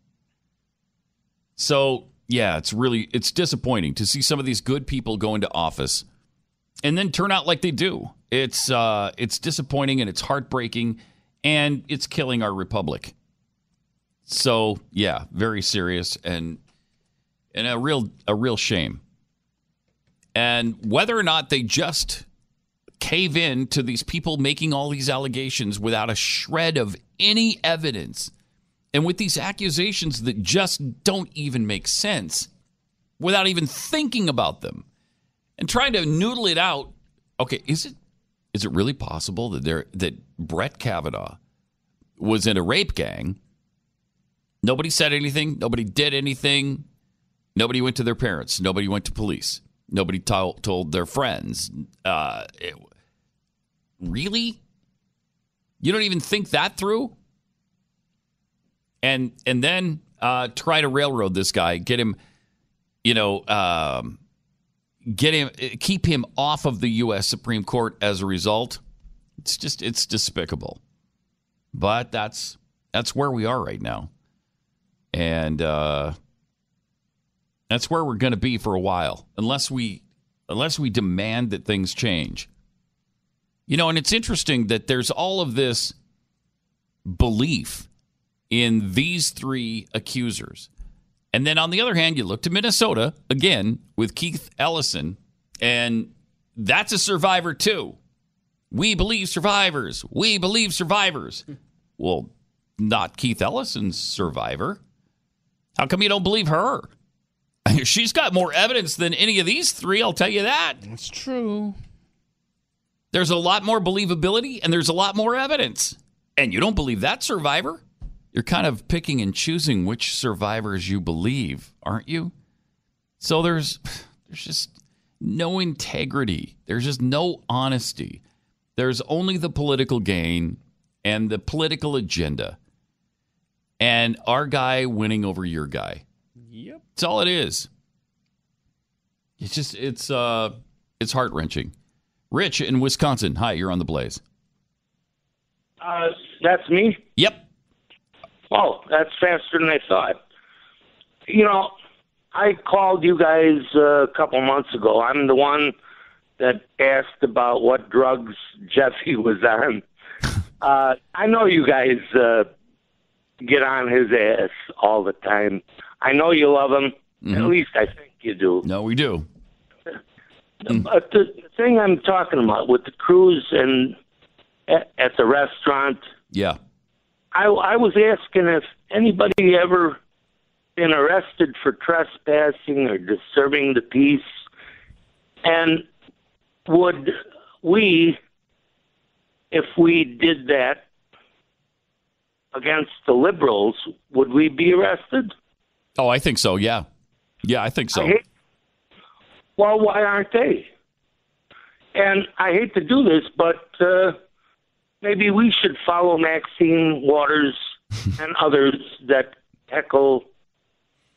So, yeah, it's really it's disappointing to see some of these good people go into office and then turn out like they do. It's uh it's disappointing and it's heartbreaking and it's killing our republic. So, yeah, very serious and and a real a real shame. And whether or not they just cave in to these people making all these allegations without a shred of any evidence and with these accusations that just don't even make sense without even thinking about them and trying to noodle it out. Okay, is it is it really possible that there that Brett Kavanaugh was in a rape gang? Nobody said anything. Nobody did anything. Nobody went to their parents. Nobody went to police. Nobody to- told their friends. Uh, it, really? You don't even think that through? And and then uh, try to railroad this guy, get him, you know, um, get him, keep him off of the U.S. Supreme Court as a result. It's just it's despicable. But that's that's where we are right now, and uh, that's where we're going to be for a while, unless we unless we demand that things change. You know, and it's interesting that there's all of this belief in these three accusers. And then on the other hand, you look to Minnesota again with Keith Ellison, and that's a survivor too. We believe survivors. We believe survivors. Well, not Keith Ellison's survivor. How come you don't believe her? She's got more evidence than any of these three, I'll tell you that. That's true. There's a lot more believability and there's a lot more evidence. And you don't believe that survivor? You're kind of picking and choosing which survivors you believe, aren't you? So there's there's just no integrity. There's just no honesty. There's only the political gain and the political agenda. And our guy winning over your guy. Yep. That's all it is. It's just it's uh it's heart wrenching. Rich in Wisconsin. Hi, you're on the blaze. Uh, that's me. Yep. Oh, that's faster than I thought. You know, I called you guys a couple months ago. I'm the one that asked about what drugs Jeffy was on. Uh, I know you guys uh, get on his ass all the time. I know you love him. At least I think you do. No, we do. But the thing I'm talking about with the Cruz and at, at the restaurant, Yeah. I, I was asking if anybody ever been arrested for trespassing or disturbing the peace, and would we, if we did that against the liberals, would we be arrested? Oh, I think so. Yeah. Yeah, I think so. I hate, well, why aren't they? And I hate to do this, but uh, maybe we should follow Maxine Waters and others that heckle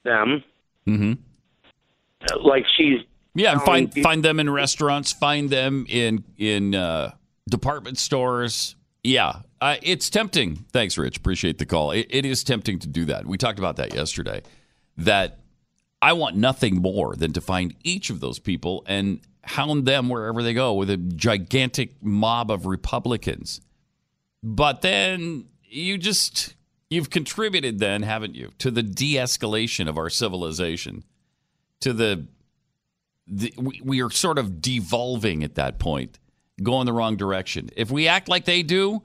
them, Mm-hmm. uh, like she's. Yeah, and find people- find them in restaurants, find them in in uh, department stores. Yeah, uh, it's tempting. Thanks, Rich. Appreciate the call. It, it is tempting to do that. We talked about that yesterday. That I want nothing more than to find each of those people and hound them wherever they go with a gigantic mob of Republicans. But then you just you've contributed then, haven't you, to the de-escalation of our civilization, to the the, we, we are sort of devolving at that point, going the wrong direction. If we act like they do,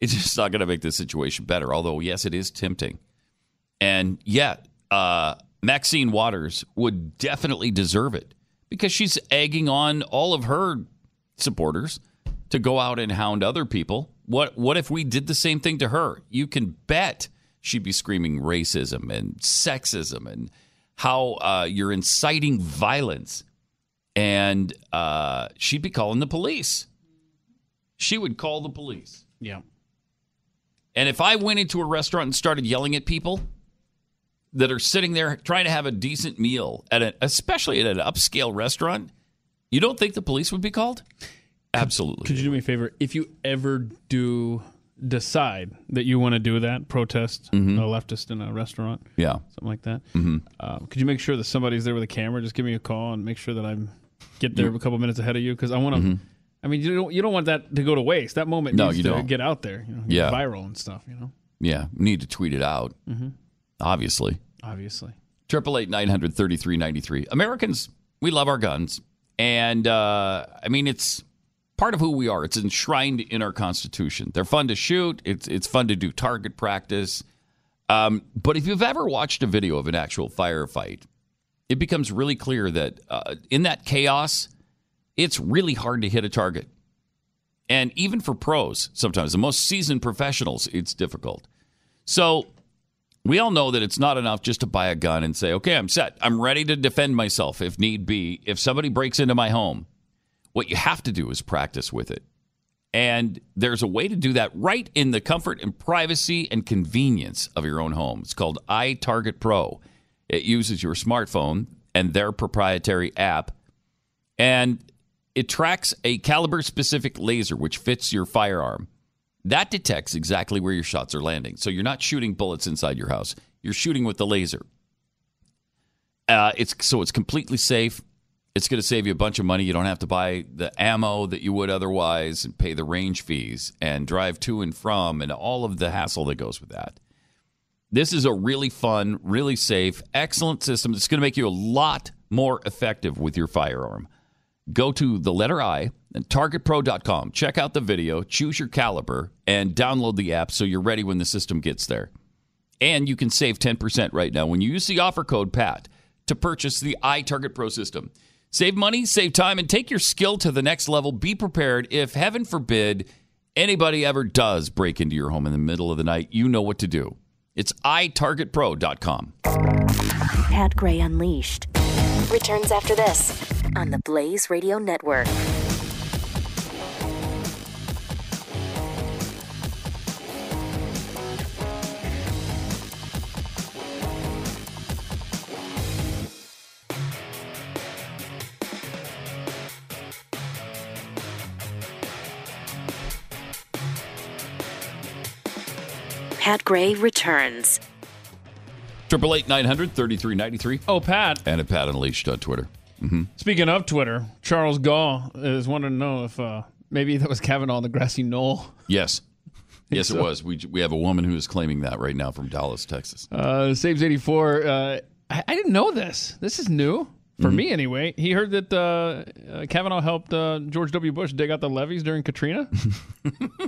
it's just not going to make the situation better. Although, yes, it is tempting. And yet, uh, Maxine Waters would definitely deserve it because she's egging on all of her supporters to go out and hound other people. What what if we did the same thing to her? You can bet she'd be screaming racism and sexism and how uh, you're inciting violence, and uh, she'd be calling the police. She would call the police. Yeah. And if I went into a restaurant and started yelling at people that are sitting there trying to have a decent meal at a, especially at an upscale restaurant, you don't think the police would be called? Absolutely. Could you do me a favor? If you ever do decide that you want to do that, protest Mhm. a leftist in a restaurant, Yeah. something like that, Mhm. uh, could you make sure that somebody's there with a camera? Just give me a call and make sure that I'm get there a couple minutes ahead of you because I want to. Mhm. I mean, you don't you don't want that to go to waste. That moment No, needs you to don't. get out there, you know, Yeah. viral and stuff. You know, Yeah, need to tweet it out. Mhm. Obviously. obviously. Triple eight nine hundred thirty three ninety three. Americans, we love our guns, and uh, I mean it's part of who we are. It's enshrined in our Constitution. They're fun to shoot. It's it's fun to do target practice. Um, but if you've ever watched a video of an actual firefight, it becomes really clear that uh, in that chaos, it's really hard to hit a target. And even for pros, sometimes the most seasoned professionals, it's difficult. So we all know that it's not enough just to buy a gun and say, okay, I'm set. I'm ready to defend myself if need be. If somebody breaks into my home, what you have to do is practice with it. And there's a way to do that right in the comfort and privacy and convenience of your own home. It's called iTarget Pro. It uses your smartphone and their proprietary app, and it tracks a caliber specific laser which fits your firearm. That detects exactly where your shots are landing. So you're not shooting bullets inside your house. You're shooting with the laser. Uh, it's so it's completely safe. It's going to save you a bunch of money. You don't have to buy the ammo that you would otherwise and pay the range fees and drive to and from and all of the hassle that goes with that. This is a really fun, really safe, excellent system It's going to make you a lot more effective with your firearm. Go to the letter I and targetpro.com. Check out the video, choose your caliber, and download the app so you're ready when the system gets there. And you can save 10% right now when you use the offer code PAT to purchase the iTarget Pro system. Save money, save time, and take your skill to the next level. Be prepared if, heaven forbid, anybody ever does break into your home in the middle of the night. You know what to do. It's itargetpro.com. Pat Gray Unleashed returns after this on the Blaze Radio Network. Pat Gray returns. Triple eight nine hundred thirty three ninety three. Oh, Pat. And at Pat Unleashed on Twitter. hmm Speaking of Twitter, Charles Gall is wanting to know if uh, maybe that was Kavanaugh on the grassy knoll. Yes. Yes, So- it was. We, we have a woman who is claiming that right now from Dallas, Texas. Uh, Saves eighty four. Uh, I, I didn't know this. This is new for Mhm. me, anyway. He heard that uh, uh, Kavanaugh helped uh, George W. Bush dig out the levees during Katrina.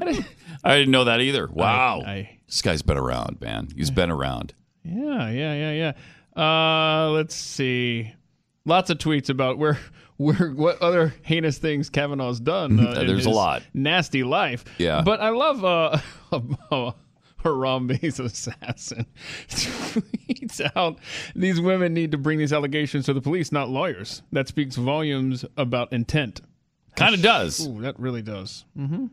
I didn't know that either. Wow. I- this guy's been around, man. He's been around. Yeah, yeah, yeah, yeah. Uh, let's see. Lots of tweets about where, where, what other heinous things Kavanaugh's done. Uh, There's a lot. Nasty life. Yeah. But I love uh, Harambe's assassin tweets out these women need to bring these allegations to the police, not lawyers. That speaks volumes about intent. Kind of does. Ooh, that really does. Mm-hmm.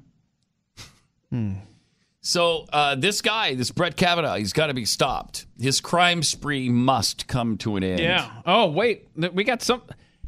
So uh, this guy, this Brett Kavanaugh, he's got to be stopped. His crime spree must come to an end. Yeah. Oh, wait. We got some.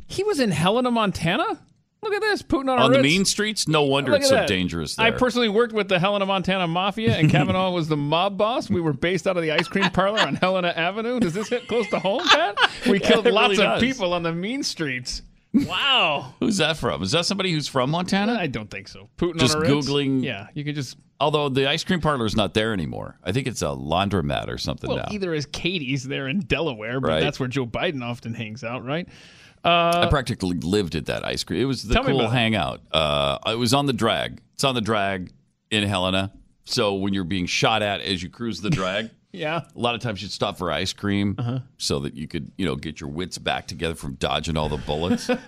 He was in Helena, Montana? Look at this. Putin on, On our the mean streets, no wonder Look it's so that. dangerous there. I personally worked with the Helena, Montana Mafia, and Kavanaugh was the mob boss. We were based out of the ice cream parlor on Helena Avenue. Does this hit close to home, Pat? We Yeah, killed lots really of does. people on the mean streets. Wow. Who's that from? Is that somebody who's from Montana? I don't think so. Putin Just on our Ritz? Googling. Yeah, you could just. Although the ice cream parlor is not there anymore. I think it's a laundromat or something Well, now. either is Katie's there in Delaware, but Right. that's where Joe Biden often hangs out, right? Uh, I practically lived at that ice cream. It was the cool hangout. Uh, it was on the drag. It's on the drag in Helena. So when you're being shot at as you cruise the drag, yeah. a lot of times you'd stop for ice cream Uh-huh. so that you could, you know, get your wits back together from dodging all the bullets.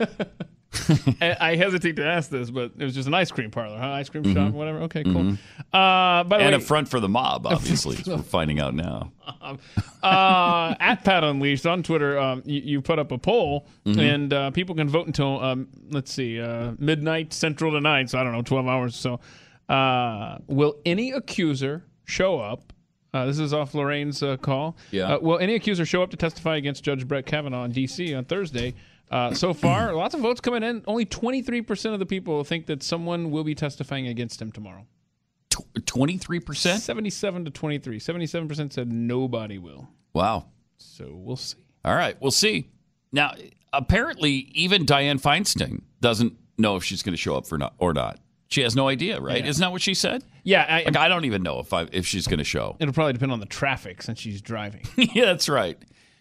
I, I hesitate to ask this, but it was just an ice cream parlor, huh? Ice cream Mhm. shop, whatever. Okay, cool. Mhm. Uh, by the and way, a front for the mob, obviously. we're finding out now. uh, at Pat Unleashed on Twitter, um, you, you put up a poll, Mhm. and uh, people can vote until um, let's see, uh, midnight Central tonight. So I don't know, twelve hours. So, uh, will any accuser show up? Uh, this is off Lorraine's uh, call. Yeah. Uh, will any accuser show up to testify against Judge Brett Kavanaugh in D.C. on Thursday? Uh, so far, lots of votes coming in. Only 23% of the people think that someone will be testifying against him tomorrow. 23%? 77 to 23. 77% said nobody will. Wow. So we'll see. All right, we'll see. Now, apparently, even Dianne Feinstein doesn't know if she's going to show up for not or not. She has no idea, right? Yeah. Isn't that what she said? Yeah, I, like I don't even know if I if she's going to show. It'll probably depend on the traffic since she's driving. yeah, that's right.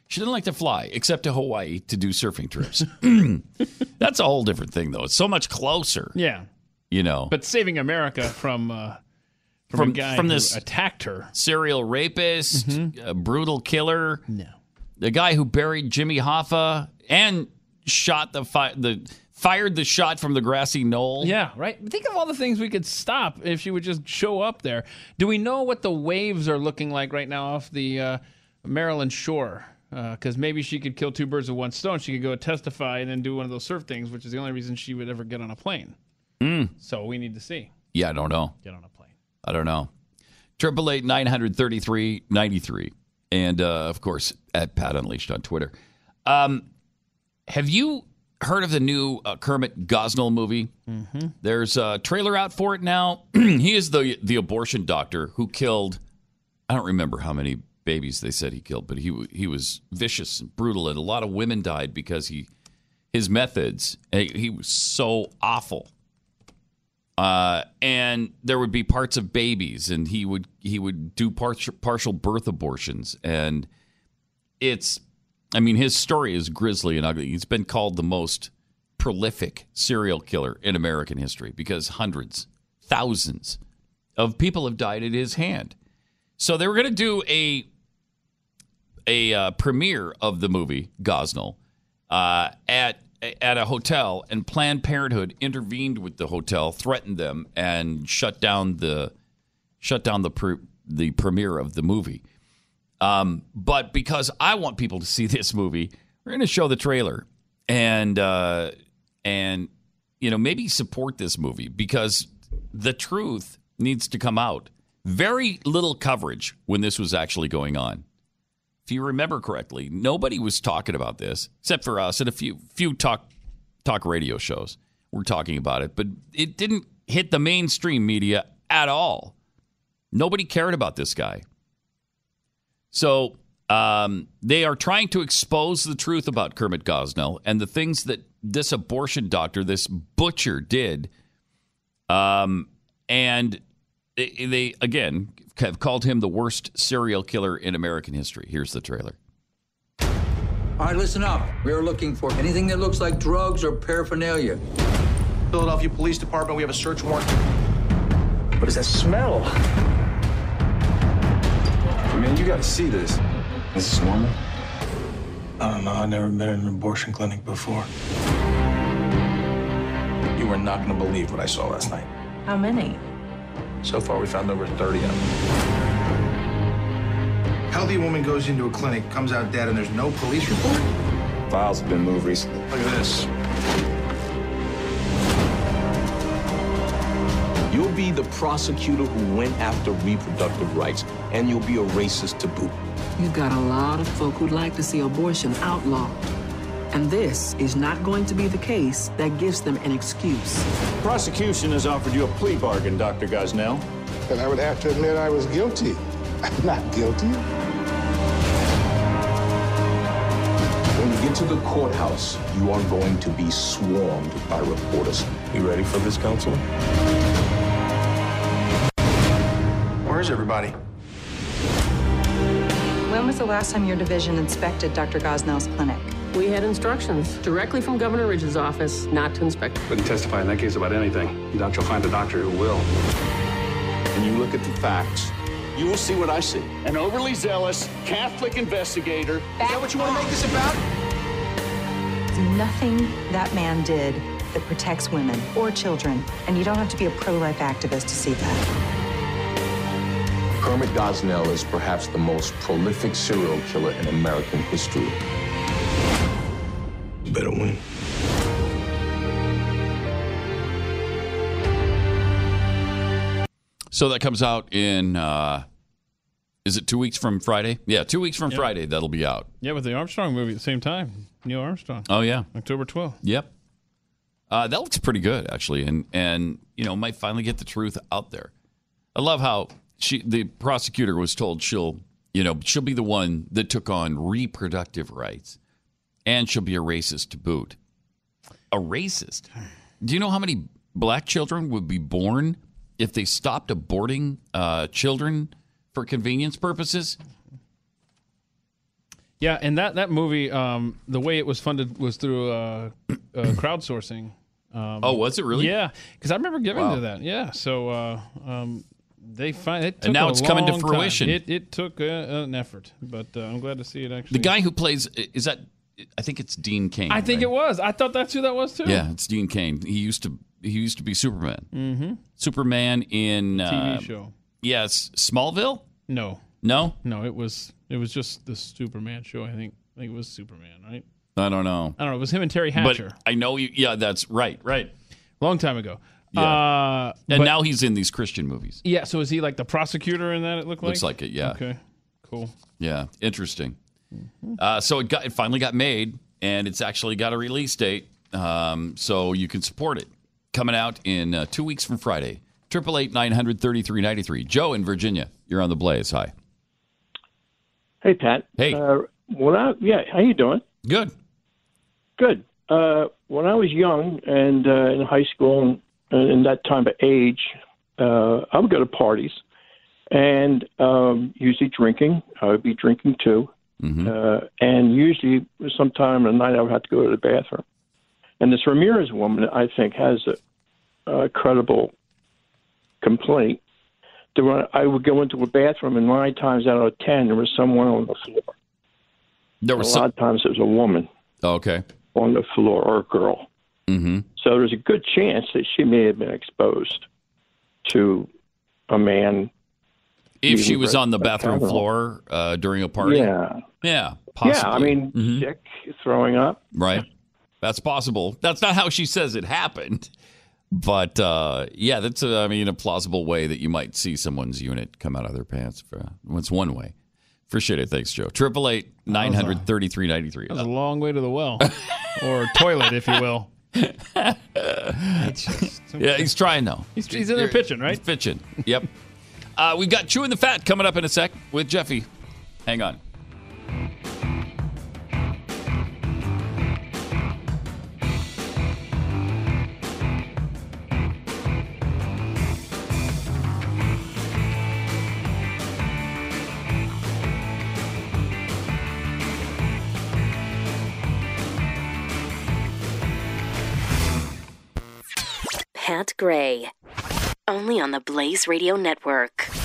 She doesn't like to fly, except to Hawaii to do surfing trips. that's a whole different thing, though. It's so much closer. Yeah. You know, But saving America from uh, from, From- guy from who this- attacked her. serial rapist, a brutal killer. No. The guy who buried Jimmy Hoffa and shot the fi- the fired the shot from the grassy knoll. Yeah, right. Think of all the things we could stop if she would just show up there. Do we know what the waves are looking like right now off the uh, Maryland shore? Because maybe she could kill two birds with one stone. She could go testify and then do one of those surf things, which is the only reason she would ever get on a plane. Mm. So we need to see. Yeah, I don't know. Get on a plane. I don't know. Triple eight nine hundred thirty three ninety three, and uh, of course at Pat Unleashed on Twitter. Um, have you heard of the new uh, Kermit Gosnell movie? Mm-hmm. There's a trailer out for it now. he is the the abortion doctor who killed. I don't remember how many babies they said he killed, but he he was vicious and brutal, and a lot of women died because he his methods. He, he was so awful. Uh, and there would be parts of babies, and he would he would do partial partial birth abortions, and it's, I mean, his story is grisly and ugly. He's been called the most prolific serial killer in American history because hundreds, thousands of people have died at his hand. So they were going to do a a uh, premiere of the movie Gosnell uh, at at a hotel, and Planned Parenthood intervened with the hotel, threatened them, and shut down the shut down the pre- the premiere of the movie. Um, but because I want people to see this movie, we're going to show the trailer and uh, and you know maybe support this movie because the truth needs to come out. Very little coverage when this was actually going on. If you remember correctly, nobody was talking about this except for us and a few few talk talk radio shows were talking about it, but it didn't hit the mainstream media at all. Nobody cared about this guy. So um, they are trying to expose the truth about Kermit Gosnell and the things that this abortion doctor, this butcher, did. Um, and they, they again have called him the worst serial killer in American history. Here's the trailer. All right, listen up. We are looking for anything that looks like drugs or paraphernalia. Philadelphia Police Department, we have a search warrant. What is that smell? Man, you gotta see this. This is normal. I don't know. I've never been in an abortion clinic before. You are not going to believe what I saw last night. How many? So far, we found over 30 of them. Healthy woman goes into a clinic, comes out dead, and there's no police report? Files have been moved recently. Look at this. You'll be the prosecutor who went after reproductive rights, and you'll be a racist to boot. You've got a lot of folk who'd like to see abortion outlawed. And this is not going to be the case that gives them an excuse. Prosecution has offered you a plea bargain, Dr. Gosnell. Then I would have to admit I was guilty. I'm not guilty. When you get to the courthouse, you are going to be swarmed by reporters. You ready for this, counsel? Where's everybody? When was the last time your division inspected Dr. Gosnell's clinic? We had instructions directly from Governor Ridge's office not to inspect. Couldn't testify in that case about anything. You doubt you'll find a doctor who will. When you look at the facts, you will see what I see. An overly zealous Catholic investigator. Is that what you want to make this about? Nothing that man did that protects women or children, and you don't have to be a pro life activist to see that. Kermit Gosnell is perhaps the most prolific serial killer in American history. You better win. So that comes out in, uh, is it two weeks from Friday? Yeah, two weeks from Yeah. Friday that'll be out. Yeah, with the Armstrong movie at the same time. Neil Armstrong. Oh, yeah. October 12th. Yep. Uh, that looks pretty good, actually, and and you know might finally get the truth out there. I love how she, the prosecutor, was told she'll, you know, she'll be the one that took on reproductive rights, and she'll be a racist to boot. A racist. Do you know how many black children would be born if they stopped aborting uh, children for convenience purposes? Yeah, and that that movie, um, the way it was funded was through uh, uh, crowdsourcing. Um, Oh, was it really? Yeah, because I remember giving Wow. to that. Yeah, so uh, um, they find it. Took And now it's coming to fruition. It, it took uh, an effort, but uh, I'm glad to see it actually. The guy who plays is that I think it's Dean Cain. I think right? it was. I thought that's who that was too. Yeah, it's Dean Cain. He used to he used to be Superman. Mm-hmm. Superman in TV uh, show. Yes, Smallville. No. No, No, it was it was just the Superman show. I think I think it was Superman, right? I don't know. I don't know. It was him and Teri Hatcher. But I know you. Yeah, that's right. Right. Long time ago. Yeah. Uh, and but- now he's in these Christian movies. Yeah. So is he like the prosecutor in that? It looked like. Looks like it. Yeah. Okay. Cool. Yeah. Interesting. Uh, so it got it finally got made, and it's actually got a release date. Um, so you can support it. Coming out in uh, two weeks from Friday. Triple eight nine hundred thirty three ninety three. Joe in Virginia. You're on the Blaze. Hi. Hey Pat. Hey. Uh, when I yeah, how you doing? Good. Good. Uh, when I was young and uh, in high school and uh, in that time of age, uh, I would go to parties and um, usually drinking. I would be drinking too, uh, and usually sometime in the night I would have to go to the bathroom. And this Ramirez woman, I think, has a, a credible complaint. That when I would go into a bathroom, and nine times out of ten, there was someone on the floor. There a was lot of times it was a woman Okay. on the floor or a girl. Mm-hmm. So there's a good chance that she may have been exposed to a man. If she was on the bathroom floor uh, during a party. Yeah. Yeah. Possibly. Yeah, I mean, Mhm. sick, throwing up. Right. That's possible. That's not how she says it happened. But uh, yeah, that's a, I mean a plausible way that you might see someone's unit come out of their pants. For, it's one way. Appreciate it. Thanks, Joe. Triple eight nine hundred thirty three ninety three. That was a long way to the well, or toilet, if you will. Yeah, he's trying though. He's, he's in there pitching, right? He's pitching. Yep. uh, we've got chewing the fat coming up in a sec with Jeffy. Hang on. Gray. Only on the Blaze Radio Network.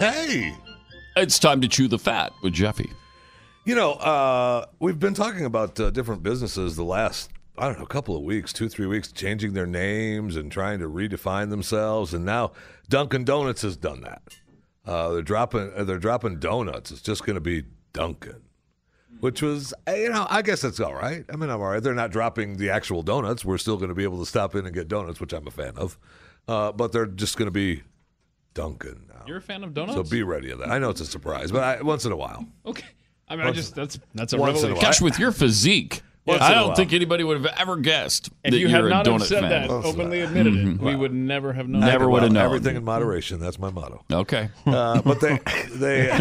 Hey. It's time to chew the fat with Jeffy. You know, uh, we've been talking about uh, different businesses the last, I don't know, couple of weeks, two, three weeks, changing their names and trying to redefine themselves. And now Dunkin' Donuts has done that. Uh, they're dropping, uh, they're dropping donuts. It's just going to be Dunkin', which was, uh, you know, I guess that's all right. I mean, I'm all right. They're not dropping the actual donuts. We're still going to be able to stop in and get donuts, which I'm a fan of. Uh, but they're just going to be Dunkin'. You're a fan of donuts? So be ready of that. I know it's a surprise, but I, once in a while. Okay. I mean, I just that's that's a once in a revelation. while. Gosh, with your physique, Once I don't think anybody would have ever guessed If that you you're had not have donut said fan. that, openly admitted it, mm-hmm. we would never have known. Never would have known. Everything in moderation. That's my motto. Okay. Uh, but they they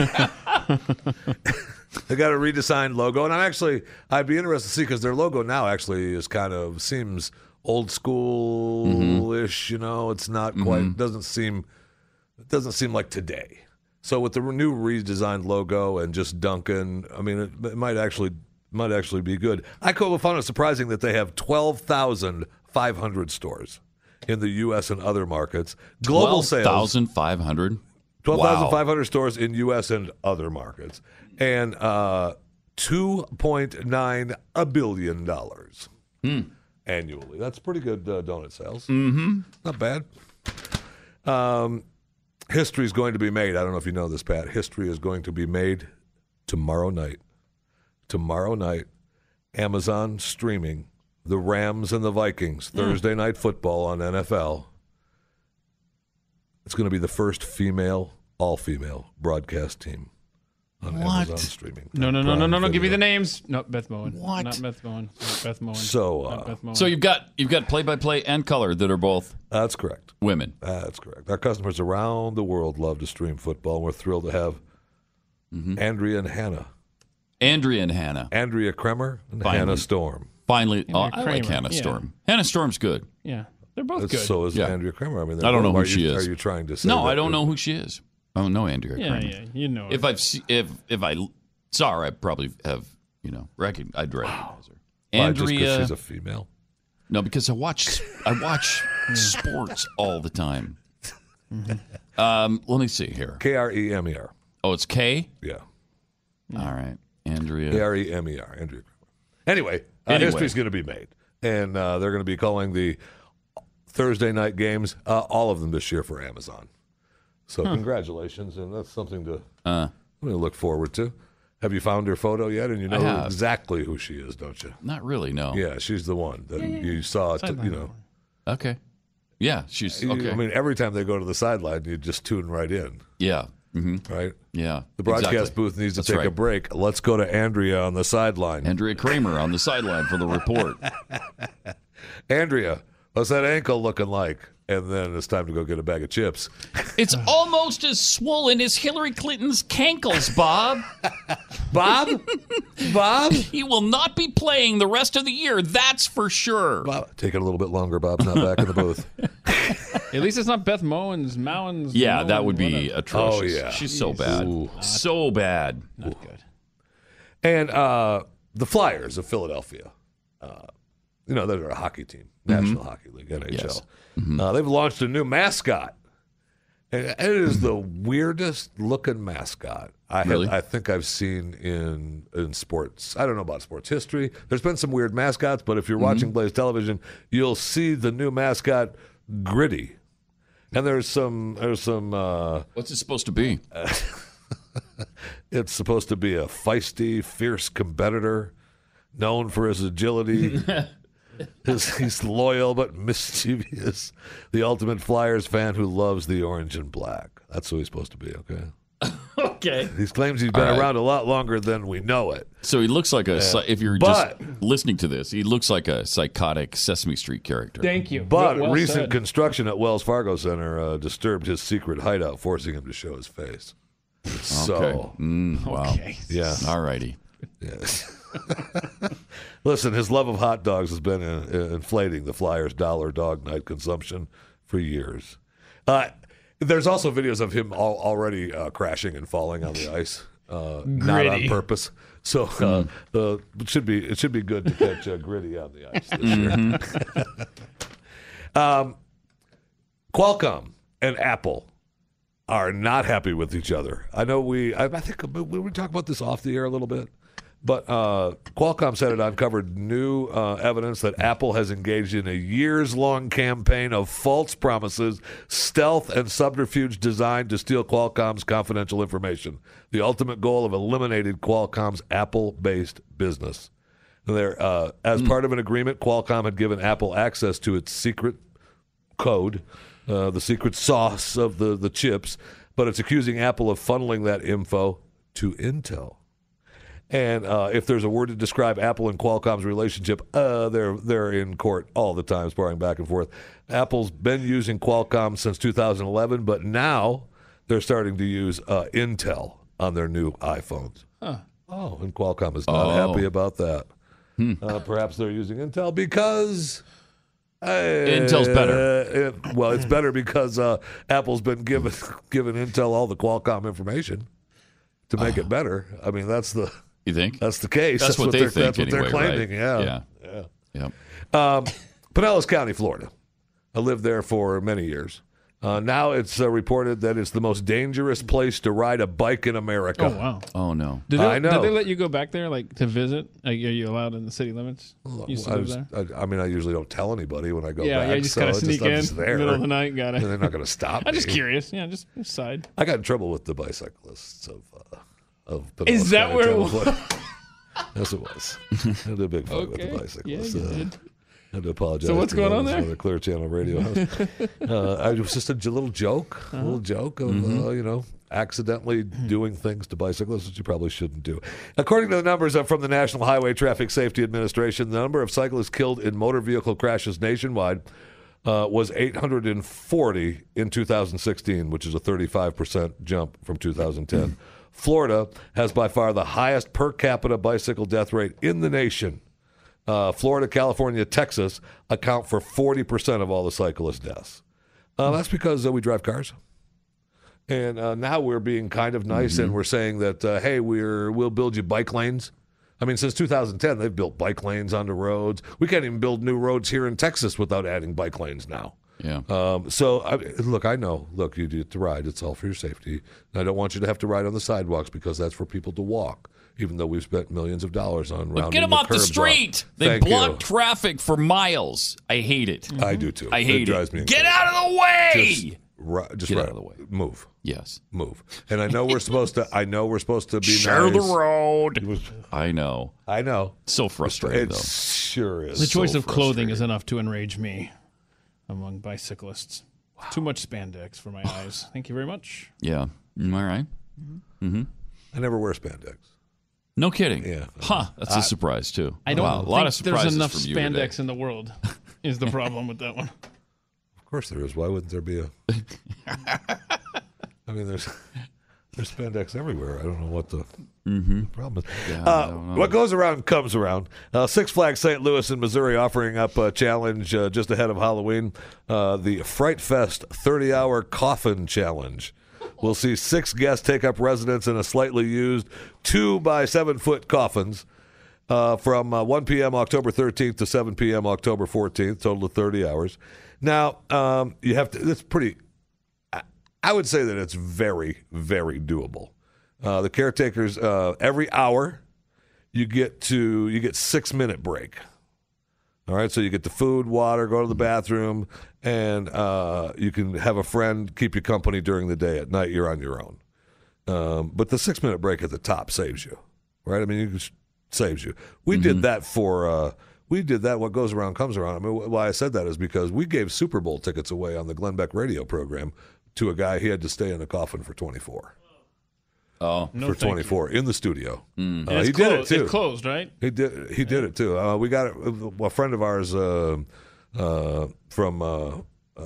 they got a redesigned logo, and I'm actually I'd be interested to see because their logo now actually is kind of seems old school ish. Mm-hmm. You know, it's not quite mm-hmm. doesn't seem it doesn't seem like today. So with the new redesigned logo and just Dunkin', I mean, it, it might actually might actually be good. I found it surprising that they have twelve thousand five hundred stores in the U.S. and other markets. Global sales 12,500. 12,500 stores in U.S. and other markets, and uh, 2.9 a billion dollars annually. That's pretty good uh, donut sales. Mm-hmm. Not bad. Um, history is going to be made. I don't know if you know this, Pat. History is going to be made tomorrow night. Tomorrow night, Amazon streaming the Rams and the Vikings mm. Thursday night football on NFL. It's going to be the first female, all female broadcast team on Amazon streaming. No, no, no, no, Prime no, no. Give me the names. No, Beth Mowins. What? Not Beth Mowins. Not Beth Mowins. So, Not uh, Beth Mowins. So you've got you've got play by play and color that are both That's correct. women. That's correct. Our customers around the world love to stream football. and We're thrilled to have Mm-hmm. Andrea and Hannah. Andrea and Hannah. Andrea Kremer and Finally. Hannah Storm. Finally, oh, I like Kremer, Hannah yeah. Storm. Hannah Storm's good. yeah, they're both good. So is Yeah. Andrea Kremer. I mean, I don't know are who you, she is. Are you trying to say? No, that I don't you're- know who she is. I don't know Andrea yeah, Kremer. yeah, you know. If I've se- if if I saw her, I probably have you know recogn I'd recognize her. Why, just 'cause Andrea, she's a female. no, because I watch I watch sports all the time. Um, let me see here. K R E M E R. Oh, it's K. Yeah. All right, Andrea. K R E M E R. Andrea Anyway, uh, Anyway. history's going to be made, and uh, they're going to be calling the Thursday night games uh, all of them this year for Amazon. So congratulations, and that's something to Uh, something to look forward to. Have you found her photo yet? And you know exactly who she is, don't you? not really. No. Yeah, she's the one that you saw. T- you know, Okay. Yeah, she's okay. I mean, every time they go to the sideline, you just tune right in, yeah. hmm right? Yeah. The broadcast exactly. booth needs to That's take a break. Let's go to Andrea on the sideline. Andrea Kremer on the sideline for the report. Andrea, what's that ankle looking like? And then it's time to go get a bag of chips. It's almost as swollen as Hillary Clinton's cankles, Bob. Bob? Bob? He will not be playing the rest of the year, that's for sure. Bob, take it a little bit longer. Bob's not back in the booth. At least it's not Beth Moen's, Mowen's. Yeah, that would be whatever. atrocious. Oh, yeah. She's so bad. Ooh. So bad. Not good. And uh, the Flyers of Philadelphia, uh, you know, they're a hockey team, National Hockey League, NHL. Mm-hmm. Uh, they've launched a new mascot. And it is the weirdest looking mascot I have, I think I've seen in in sports. I don't know about sports history. There's been some weird mascots, but if you're watching Blaze Television, you'll see the new mascot Gritty. And there's some there's some uh, What's it supposed to be? it's supposed to be a feisty, fierce competitor, known for his agility. his, he's loyal but mischievous. The ultimate Flyers fan who loves the orange and black. That's who he's supposed to be, okay? Okay. He claims he's been All right. around a lot longer than we know it. So he looks like a. psy- if you're But- just listening to this, he looks like a psychotic Sesame Street character. Thank you. But Well recent said. construction at Wells Fargo Center uh, disturbed his secret hideout, forcing him to show his face. So, Okay. Mm, wow. Okay. yeah. All righty. Yes. Listen, his love of hot dogs has been uh, inflating the Flyers' dollar dog night consumption for years. Uh, there's also videos of him al- already uh, crashing and falling on the ice, uh, not on purpose. So uh, the it should be it should be good to catch uh, Gritty on the ice this year. um, Qualcomm and Apple are not happy with each other. I know we, I, I think we we talk about this off the air a little bit, but uh, Qualcomm said it uncovered new uh, evidence that Apple has engaged in a years long campaign of false promises, stealth, and subterfuge designed to steal Qualcomm's confidential information. The ultimate goal of eliminating Qualcomm's Apple based business. There, uh, as part of an agreement, Qualcomm had given Apple access to its secret code, uh, the secret sauce of the, the chips, but it's accusing Apple of funneling that info to Intel. And uh, if there's a word to describe Apple and Qualcomm's relationship, uh, they're they're in court all the time, sparring back and forth. Apple's been using Qualcomm since 2011, but now they're starting to use uh, Intel on their new iPhones. Oh, and Qualcomm is not Oh. happy about that. Uh, perhaps they're using Intel because Intel's better. Uh, well, it's better because uh, Apple's been given given Intel all the Qualcomm information to make it better. I mean, that's the You think? that's the case. That's, what, they they're, think That's what anyway, they're claiming. right? Yeah. Yeah. Yep. Um, Pinellas County, Florida. I lived there for many years. Uh, now it's uh, reported that it's the most dangerous place to ride a bike in America. Oh wow! Oh no! Did they, I know. Did they let you go back there, like to visit? Like, are you allowed in the city limits? You used to I, was- I, I mean, I usually don't tell anybody when I go Yeah, back. yeah, you just so gotta sneak I'm in just there. middle of the night. Got it. They're not going to stop I'm just curious. Yeah, just side. I got in trouble with the bicyclists of uh, of Pinellas Is that County where it Telephone. yes, it was. I had a big fight with Okay. the bicyclists. Yeah, you did. I had to apologize. So what's to going them on there? Clear Channel Radio host. uh, I was just a j- little joke, a Uh-huh. little joke of Mm-hmm. uh, you know accidentally doing things to bicyclists that you probably shouldn't do. According to the numbers uh, from the National Highway Traffic Safety Administration, the number of cyclists killed in motor vehicle crashes nationwide uh, was 840 in 2016, which is a 35% jump from 2010. Florida has by far the highest per capita bicycle death rate in the nation. Uh, Florida, California, Texas account for 40% of all the cyclist deaths. Uh, that's because uh, we drive cars. And uh, now we're being kind of nice and we're saying that, uh, hey, we're, we'll build you bike lanes. I mean, since 2010, they've built bike lanes onto roads. We can't even build new roads here in Texas without adding bike lanes now. Yeah. Um, so, I, look, I know. Look, you get to ride. It's all for your safety. And I don't want you to have to ride on the sidewalks because that's for people to walk, even though we've spent millions of dollars on But rounding get them the off the curbs street. off. They Thank block you. traffic for miles. I hate it. I do too. I It hate drives it. me Get crazy. out of the way. Just, ri- just Get right out of the way. Move. Yes. Move. And I know we're supposed to. I know we're supposed to be Share nice. the road. I know. I know. So frustrating It though. sure is. The choice so of clothing is enough to enrage me among bicyclists. Too much spandex for my eyes. Thank you very much. Yeah. Mm, All right. Mm-hmm. I never wear spandex. No kidding. Yeah. Huh. That's a surprise too. I don't wow. think A lot of surprises there's enough from spandex in the world. Is the problem with that one? Of course there is. Why wouldn't there be a? I mean, there's there's spandex everywhere. I don't know what the, Mm-hmm. problem is. Yeah, uh, what goes around comes around. Uh, Six Flags St. Louis in Missouri offering up a challenge uh, just ahead of Halloween, uh, the Fright Fest 30 hour coffin challenge. We'll see six guests take up residence in a slightly used two by seven foot coffins. Uh, from uh, 1 p.m. October 13th to 7 p.m. October 14th, total of 30 hours. Now, um, you have to, it's pretty, I, would say that it's very, very doable. Uh, the caretakers, uh, every hour, you get to, you get six minute break. All right, so you get the food, water, go to the bathroom, and uh, you can have a friend keep you company during the day. At night, you're on your own. Um, but the six minute break at the top saves you, right? I mean, just saves you. We did that for. Uh, we did that. What goes around comes around. I mean, why I said that is because we gave Super Bowl tickets away on the Glenn Beck radio program to a guy. He had to stay in a coffin for 24. Oh, No, for thank you. 24 in the studio. And Uh, it's he did it closed- too. It's closed, right? He did. He did it too. Uh, we got it. A friend of ours uh, uh, from uh, uh,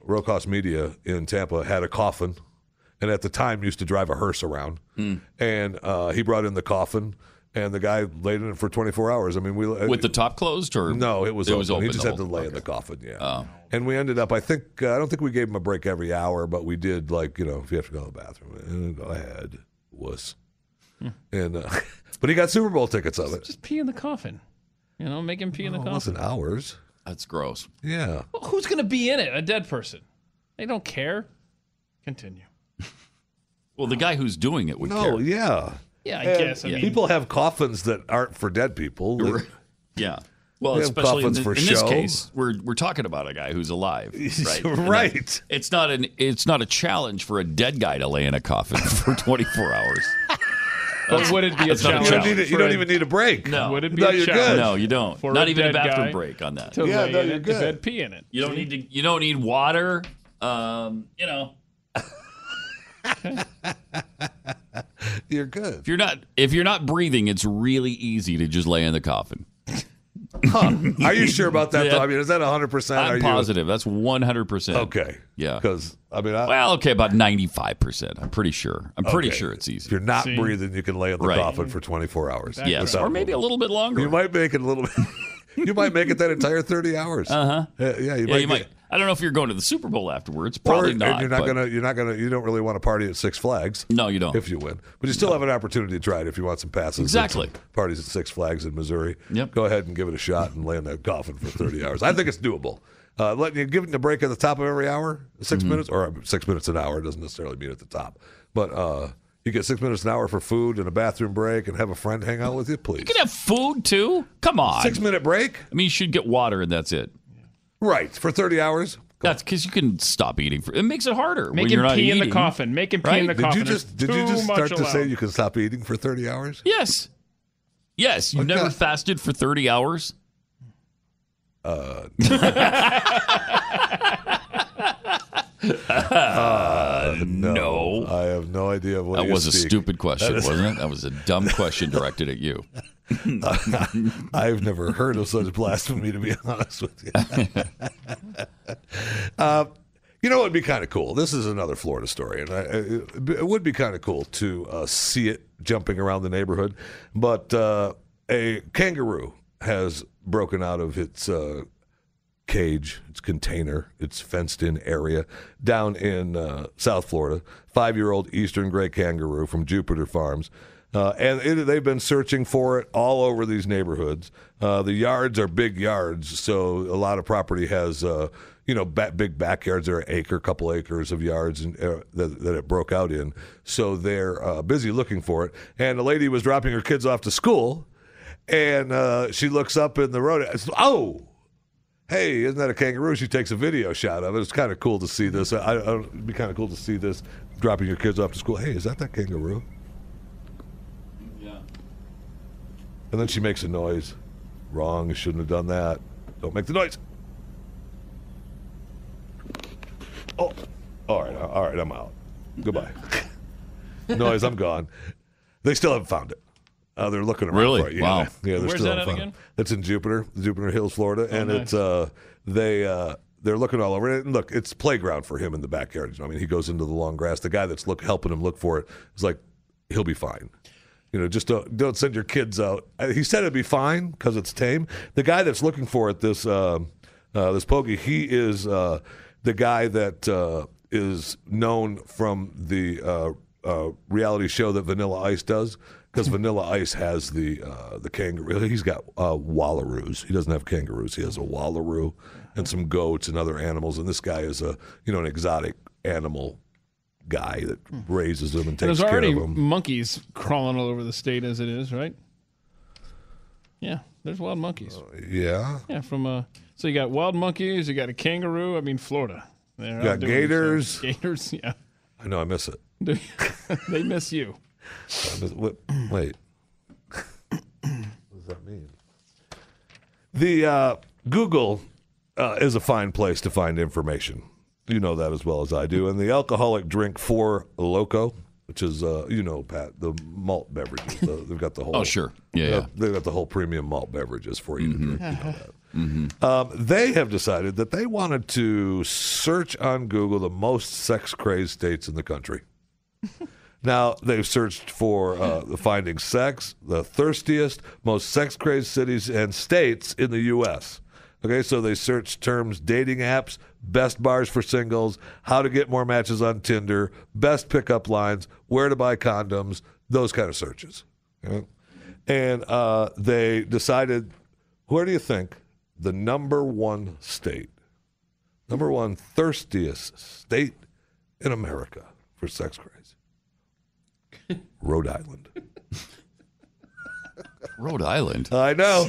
Rocos Media in Tampa had a coffin, and at the time used to drive a hearse around. Hmm. And uh, he brought in the coffin, and the guy laid in it for 24 hours. I mean, we With the top closed or no, it was it open. was He just had to whole- lay in the coffin. Yeah. Oh. And we ended up. I think uh, I don't think we gave him a break every hour, but we did like you know if you have to go to the bathroom, uh, go ahead, wuss. And uh, but he got Super Bowl tickets of it. Just pee in the coffin. You know, make him pee in the Oh, it coffin. wasn't hours. That's gross. Yeah. Well, who's going to be in it? A dead person. They don't care. Continue. Well, the guy who's doing it would No, care. yeah. Yeah, I And guess. I mean, people have coffins that aren't for dead people. They- Yeah. Well, We especially in, coffins th- for in this show. case, we're we're talking about a guy who's alive, right? And that- Right. It's not an it's not a challenge for a dead guy to lay in a coffin for 24 hours. But would it be a That's not challenge? you don't, a, you don't a- even need a break. No. Would it be No, a you're challenge? good. No, you don't. For Not a even a bathroom break on that. To Yeah, lay no, in you're good. if had pee in it. You don't need to. You don't need water. Um, you know, You're good. if you're not if you're not breathing, it's really easy to just lay in the coffin. Are you sure about that? Yeah. Though? I mean, is that 100? percent I'm you positive. That's 100. percent okay? Yeah. Because I mean, I, Well, okay, about 95 percent. I'm pretty sure. I'm pretty okay. sure it's easy. If you're not See? breathing, you can lay in the Right. coffin for 24 hours. Yes, without or maybe a little bit longer. You might make it a little bit. you might make it that entire 30 hours. Uh-huh. Uh, yeah, you Yeah, might. you might. I don't know if you're going to the Super Bowl afterwards. Probably or, not. You're not gonna. You're not gonna. You don't really want to party at Six Flags. No, you don't. If you win, but you still have an opportunity to try it if you want some passes. Exactly. some Parties at Six Flags in Missouri. Yep. Go ahead and give it a shot and lay in that coffin for 30 hours. I think it's doable. Uh, letting you give it a break at the top of every hour, 6 Mm-hmm. minutes or six minutes an hour doesn't necessarily mean at the top, but uh, you get six minutes an hour for food and a bathroom break and have a friend hang out with you, please. You can have food too. Come on. Six minute break. I mean, you should get water and that's it. Right for 30 hours. That's because you can stop eating. For, it makes it harder Make when him you're not pee in the coffin. Make him pee right? in the Did coffin. you just did you just much start to say you can stop eating for 30 hours? Yes. Yes. You've never fasted for 30 hours? Uh, uh, no. I have no idea what That was a stupid question, is- wasn't it? That was a dumb question directed at you. I've never heard of such blasphemy, to be honest with you. uh, you know, it would be kind of cool. This is another Florida story, and I, it, it would be kind of cool to uh, see it jumping around the neighborhood. But uh, a kangaroo has broken out of its uh, cage, its container, its fenced in area down in uh, South Florida. Five year old Eastern gray kangaroo from Jupiter Farms. Uh, and it, they've been searching for it all over these neighborhoods. Uh, the yards are big yards, so a lot of property has, uh, you know, ba- big backyards. There are acre, couple acres of yards uh, that, that it broke out in. So they're uh, busy looking for it. And a lady was dropping her kids off to school, and uh, she looks up in the road. and says, Oh, hey, isn't that a kangaroo? She takes a video shot of it. It's kind of cool to see this. I, I, it'd be kind of cool to see this dropping your kids off to school. Hey, is that that kangaroo? Yeah. And then she makes a noise. Wrong. You shouldn't have done that. Don't make the noise. Oh, all right, all right. I'm out. Goodbye. noise. I'm gone. They still haven't found it. Uh, they're looking around Really? for it. Yeah, Wow. Yeah, they're Where's still that haven't at again? it. It's in Jupiter, Jupiter Hills, Florida, and nice. it's uh, they uh, they're looking all over it. And look, it's playground for him in the backyard. You know, I mean, he goes into the long grass. The guy that's look helping him look for it is like, he'll be fine. You know, just don't, don't send your kids out. Uh, He said it'd be fine because it's tame. The guy that's looking for it, this uh, uh, this pokey, he is uh, the guy that uh, is known from the uh, uh, reality show that Vanilla Ice does. Because Vanilla Ice has the uh, the kangaroo. He's got uh, wallaroos. He doesn't have kangaroos. He has a wallaroo and some goats and other animals. And this guy is a you know an exotic animal guy that raises them and takes there's care already of them. There's monkeys crawling all over the state as it is, right? Yeah, there's wild monkeys. Yeah. Yeah, from uh, so you got wild monkeys, you got a kangaroo. I mean, Florida. They're out got doing gators. Gators, yeah. I know I miss it. they miss you. Wait. what does that mean? The uh, Google uh, is a fine place to find information. You know that as well as I do. And the alcoholic drink Four Loko, which is uh, you know Pat the malt beverages. The, they've got the whole. Oh, sure. Yeah, they've yeah. got- They've got the whole premium malt beverages for you to drink. You know that. Mm-hmm. Um, they have decided that they wanted to search on Google the most sex crazed states in the country. now, they've searched for uh, finding sex, the thirstiest, most sex crazed cities and states in the U.S. Okay, so they searched terms dating apps, best bars for singles, how to get more matches on Tinder, best pickup lines, where to buy condoms, those kind of searches. Okay? And uh, they decided where do you think the number one state, number one thirstiest state in America for sex craze? Rhode Island. Rhode Island. I know.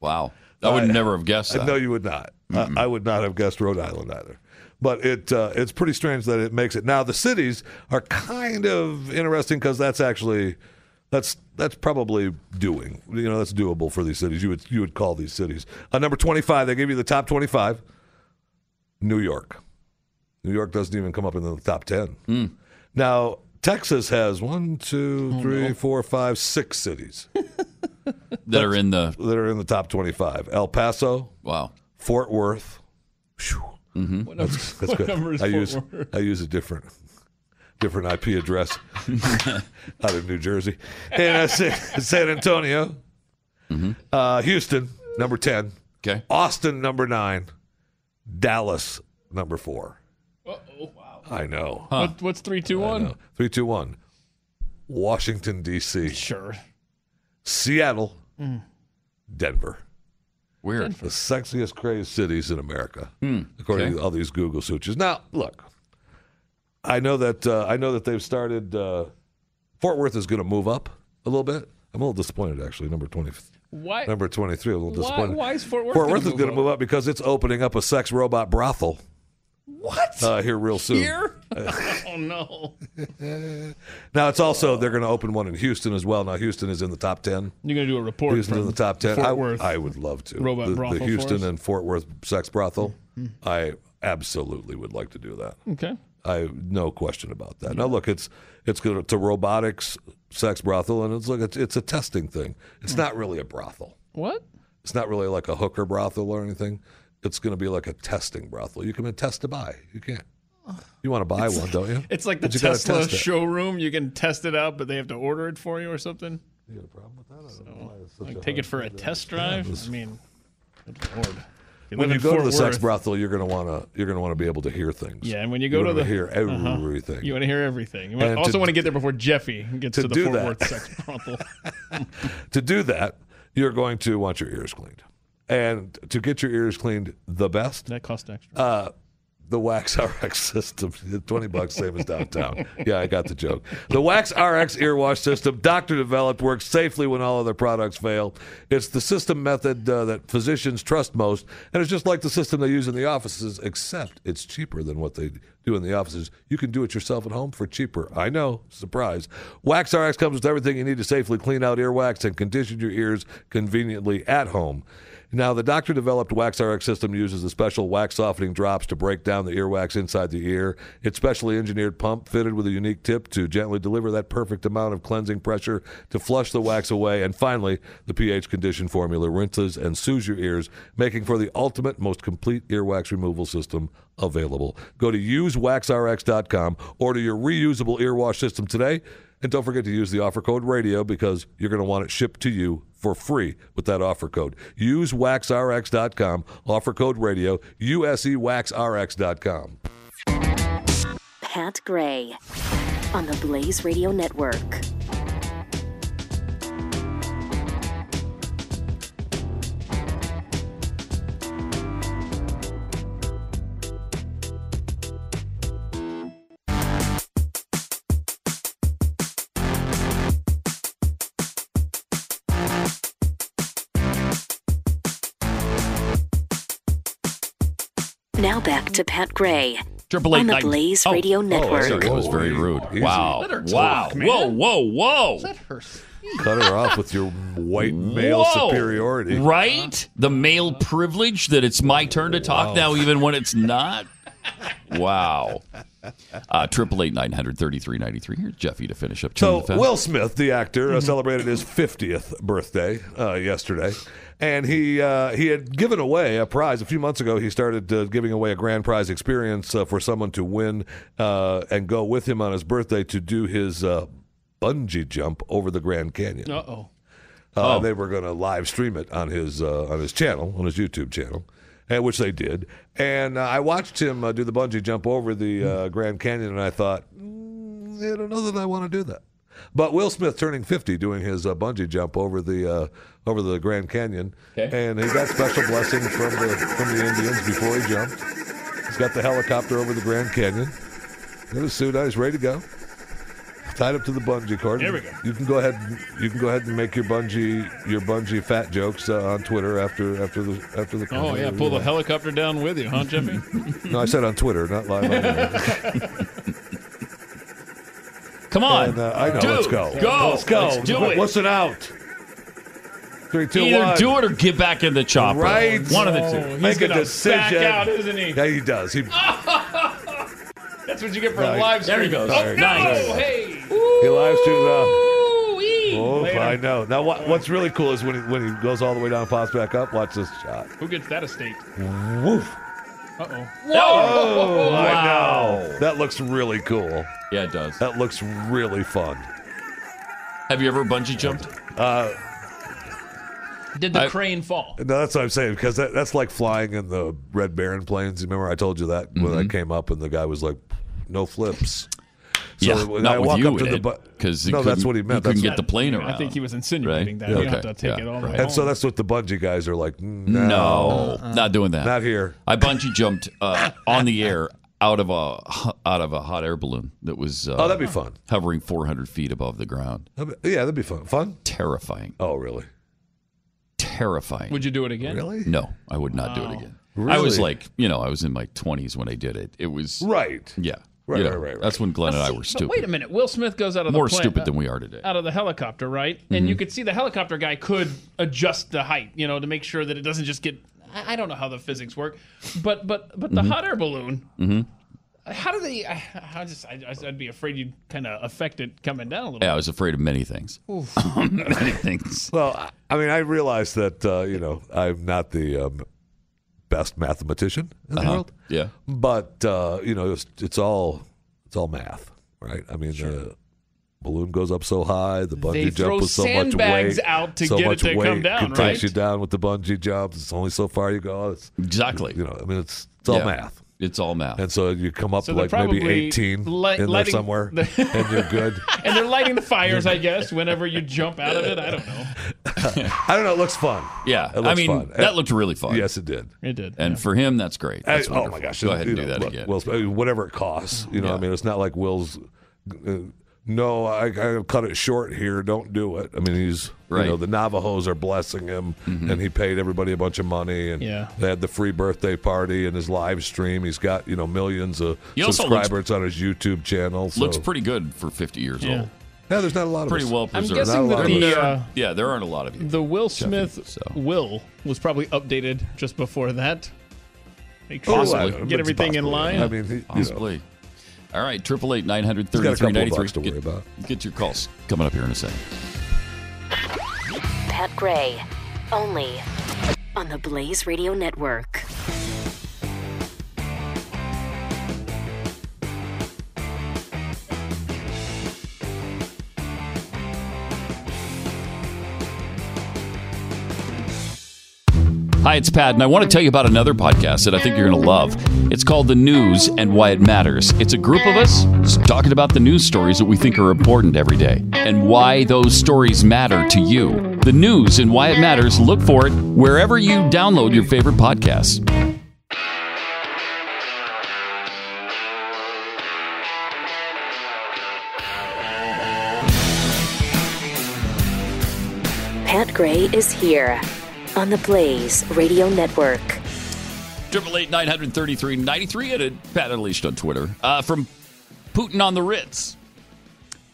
Wow. I would never have guessed I that. know you would not. I, I would not have guessed Rhode Island either. But it uh, it's pretty strange that it makes it. Now the cities are kind of interesting because that's actually that's that's probably doing. You know, that's doable for these cities. You would you would call these cities. Uh, number twenty five. They give you the top twenty five. New York. New York doesn't even come up in the top ten. Now Texas has one, two, three, four, five, six cities that are in the that are in the top twenty-five. El Paso, wow, Fort Worth. Mm-hmm. What number- That's, that's what number is I Fort use Worth? I use a different different IP address out of New Jersey and uh, San, San Antonio, Mm-hmm. uh, Houston, number 10. Okay. Austin, number 9. Dallas, number 4. Uh-oh. Wow. I know. What, what's three, two, I one? know. Three, two, one. Washington, D.C. Sure. Seattle, Mm. Denver. Weird. The sexiest, crazed cities in America, Hmm. according Okay. to all these Google searches. Now, look, I know that uh, I know that they've started. Uh, Fort Worth is going to move up a little bit. I'm a little disappointed, actually. Number twenty, Why? number twenty-three. A little Why, disappointed. why is Fort Worth? Fort gonna Worth is going to move up because it's opening up a sex robot brothel. What? Uh, here real soon. Here? oh no! Now it's also they're going to open one in Houston as well. Now Houston is in the top ten. You're gonna do a report. Houston in the top ten. Fort I, Worth. I would love to. Robot the, brothel the for Houston us? and Fort Worth sex brothel. Hmm. I absolutely would like to do that. Okay. I no question about that. Now look, it's it's going to robotics sex brothel, and it's like it's, it's a testing thing. It's not really a brothel. What? It's not really like a hooker brothel or anything. It's going to be like a testing brothel. You can test to buy. You can't. You want to buy one, don't you? It's like the you Tesla test it. showroom. You can test it out, but they have to order it for you or something. You got a problem with that? I don't know why it's such Like take it for a test drive. It's- I mean, lord. You when you go to Fort the sex brothel, you're going to want to you're going to want to be able to hear things. Yeah, and when you go You're to the hear Uh-huh. everything. you want to hear everything. You also to- want to get there before Jeffy gets to to, the Fort that- Worth sex brothel. to do that, you're going to want your ears cleaned, and to get your ears cleaned the best, that costs extra. uh, the Wax RX system, twenty bucks, same as downtown. Yeah, I got the joke. The Wax RX ear wash system, doctor developed, works safely when all other products fail. It's the system method uh, that physicians trust most, and it's just like the system they use in the offices, except it's cheaper than what they do in the offices. You can do it yourself at home for cheaper. I know, surprise. Wax RX comes with everything you need to safely clean out earwax and condition your ears conveniently at home. Now, the doctor developed Wax RX system uses a special wax softening drops to break down the earwax inside the ear. It's specially engineered pump fitted with a unique tip to gently deliver that perfect amount of cleansing pressure to flush the wax away. And finally, the pH condition formula rinses and soothes your ears, making for the ultimate, most complete earwax removal system available. Go to usewaxrx.com, order your reusable ear wash system today. And don't forget to use the offer code radio because you're going to want it shipped to you for free with that offer code. Use waxrx.com, offer code radio, usewaxrx.com. Pat Gray on the Blaze Radio Network. Back to Pat Gray Triple eight on the nine- Blaze Oh, Radio oh, Network. sorry, that was very rude. Easy. Wow. Let her wow. talk, man. whoa, whoa, whoa. Let her. Cut her off with your white male Whoa. superiority. Right? The male privilege that it's my turn to talk now, even when it's not. Wow. Uh, Triple eight nine hundred thirty three ninety three. Here's Jeffy to finish up. Turn So the fence. Will Smith, the actor, uh, celebrated his 50th birthday uh, yesterday, and he uh, he had given away a prize a few months ago. He started uh, giving away a grand prize experience uh, for someone to win uh, and go with him on his birthday to do his uh, bungee jump over the Grand Canyon. Uh oh. Uh, Oh. They were going to live stream it on his uh, on his channel, on his YouTube channel, and which they did. And uh, I watched him uh, do the bungee jump over the uh, Grand Canyon, and I thought, mm, I don't know that I want to do that. But Will Smith turning 50 doing his uh, bungee jump over the uh, over the Grand Canyon, and he got special blessing from the from the Indians before he jumped. He's got the helicopter over the Grand Canyon. Got his suit on. He's ready to go. Tied up to the bungee cord. There we go. You can go ahead. You can go ahead and make your bungee your bungee fat jokes uh, on Twitter after after the after the. Oh yeah, pull the helicopter down with you, huh, Jimmy? No, I said on Twitter, not live on. Come on. And, uh, I know. Dude, let's go. Go. Let's go. Let's do it. What's it out? Three, two, Either one. do it or get back in the chopper. Right. One of the two. he's Make a decision. back out, isn't he? Yeah, he does. He. That's what you get for No, a live there he goes. Oh, There he no! goes. Hey. He live streams. Uh, oh, Later. I know. Now, what, what's really cool is when he when he goes all the way down, and pops back up. Watch this shot. Who gets that estate? Woof. Uh oh. Oh, I know. That looks really cool. Yeah, it does. That looks really fun. Have you ever bungee jumped? Uh, Did the I- crane fall? No, that's what I'm saying because that, that's like flying in the Red Baron planes. Remember, I told you that when I came up and the guy was like, "No flips." So Yeah, when not I with walk you, up to the Ed, bu- 'cause no, that's what he he meant. couldn't get the plane I think he was insinuating that. Yeah. You have Okay. to take Yeah, it all the right. way And so that's what the bungee guys are like. No, No, not doing that. Not here. I bungee jumped uh, on the air out of a out of a hot air balloon that was uh, Oh, that'd be fun. hovering 400 feet above the ground. That'd be- yeah, that'd be fun. Fun. Terrifying. Oh, really? Terrifying. Would you do it again? Really? No, I would not do it Wow. again. I was Really? like, you know, I was in my 20s when I did it. It was Right. Yeah. Right, You know, right, right, right. That's when Glenn and I were But stupid. wait a minute. Will Smith goes out of More the plane, More stupid uh, than we are today. out of the helicopter, right? And Mhm. you could see the helicopter guy could adjust the height, you know, to make sure that it doesn't just get. I I don't know how the physics work, but but but the Mhm. hot air balloon. How do they? I, I just I, I'd be afraid you'd kind of affect it coming down a little. Yeah, I was afraid of many things. Many things. Well, I- I mean, I realize that uh, you know I'm not the um, best mathematician in the Uh-huh. world. Yeah. but uh, you know, it's, it's all it's all math, right? I mean, the balloon goes up so high, the bungee They jump throw with so much weight, out to so get it much to come weight down, can right? takes you down with the bungee jump. It's only so far you go. It's, exactly. You know, I mean, it's it's all Yeah. math. It's all math. And so you come up So like maybe 18 li- in there somewhere, the- and you're good. and they're lighting the fires, I guess, whenever you jump out of it. I don't know. I don't know. It looks fun. Yeah, It looks I mean fun. that looked really fun. Yes, it did. It did. And for him, that's great. That's Hey, oh my wonderful. gosh! Go ahead and do know, that look, again. Will's- I mean, whatever it costs, you know. I mean, it's not like Will's. Uh, No, I, I cut it short here. Don't do it. I mean, he's Right. you know the Navajos are blessing him, and he paid everybody a bunch of money, and Yeah. they had the free birthday party and his live stream. He's got you know millions of He also looks- subscribers on his YouTube channel. So. Looks pretty good for 50 years Yeah. old. Yeah, there's not a lot of Pretty us. well I'm guessing that the uh, yeah, there aren't a lot of you. the Will Smith so. will was probably updated just before that. Make Oh, sure I- get it's everything in line. I mean, he, you know, Possibly. All right, triple eight nine hundred He's got a thirty three couple ninety of three. bucks to worry about. Get your calls coming up here in a second. Pat Gray, only on the Blaze Radio Network. Hi, it's Pat, and I want to tell you about another podcast that I think you're going to love. It's called The News and Why It Matters. It's a group of us talking about the news stories that we think are important every day and why those stories matter to you. The News and Why It Matters, look for it wherever you download your favorite podcasts. Pat Gray is here on the Blaze Radio Network. Triple eight nine hundred thirty three ninety three at Pat Unleashed on Twitter. Uh, from Putin on the Ritz.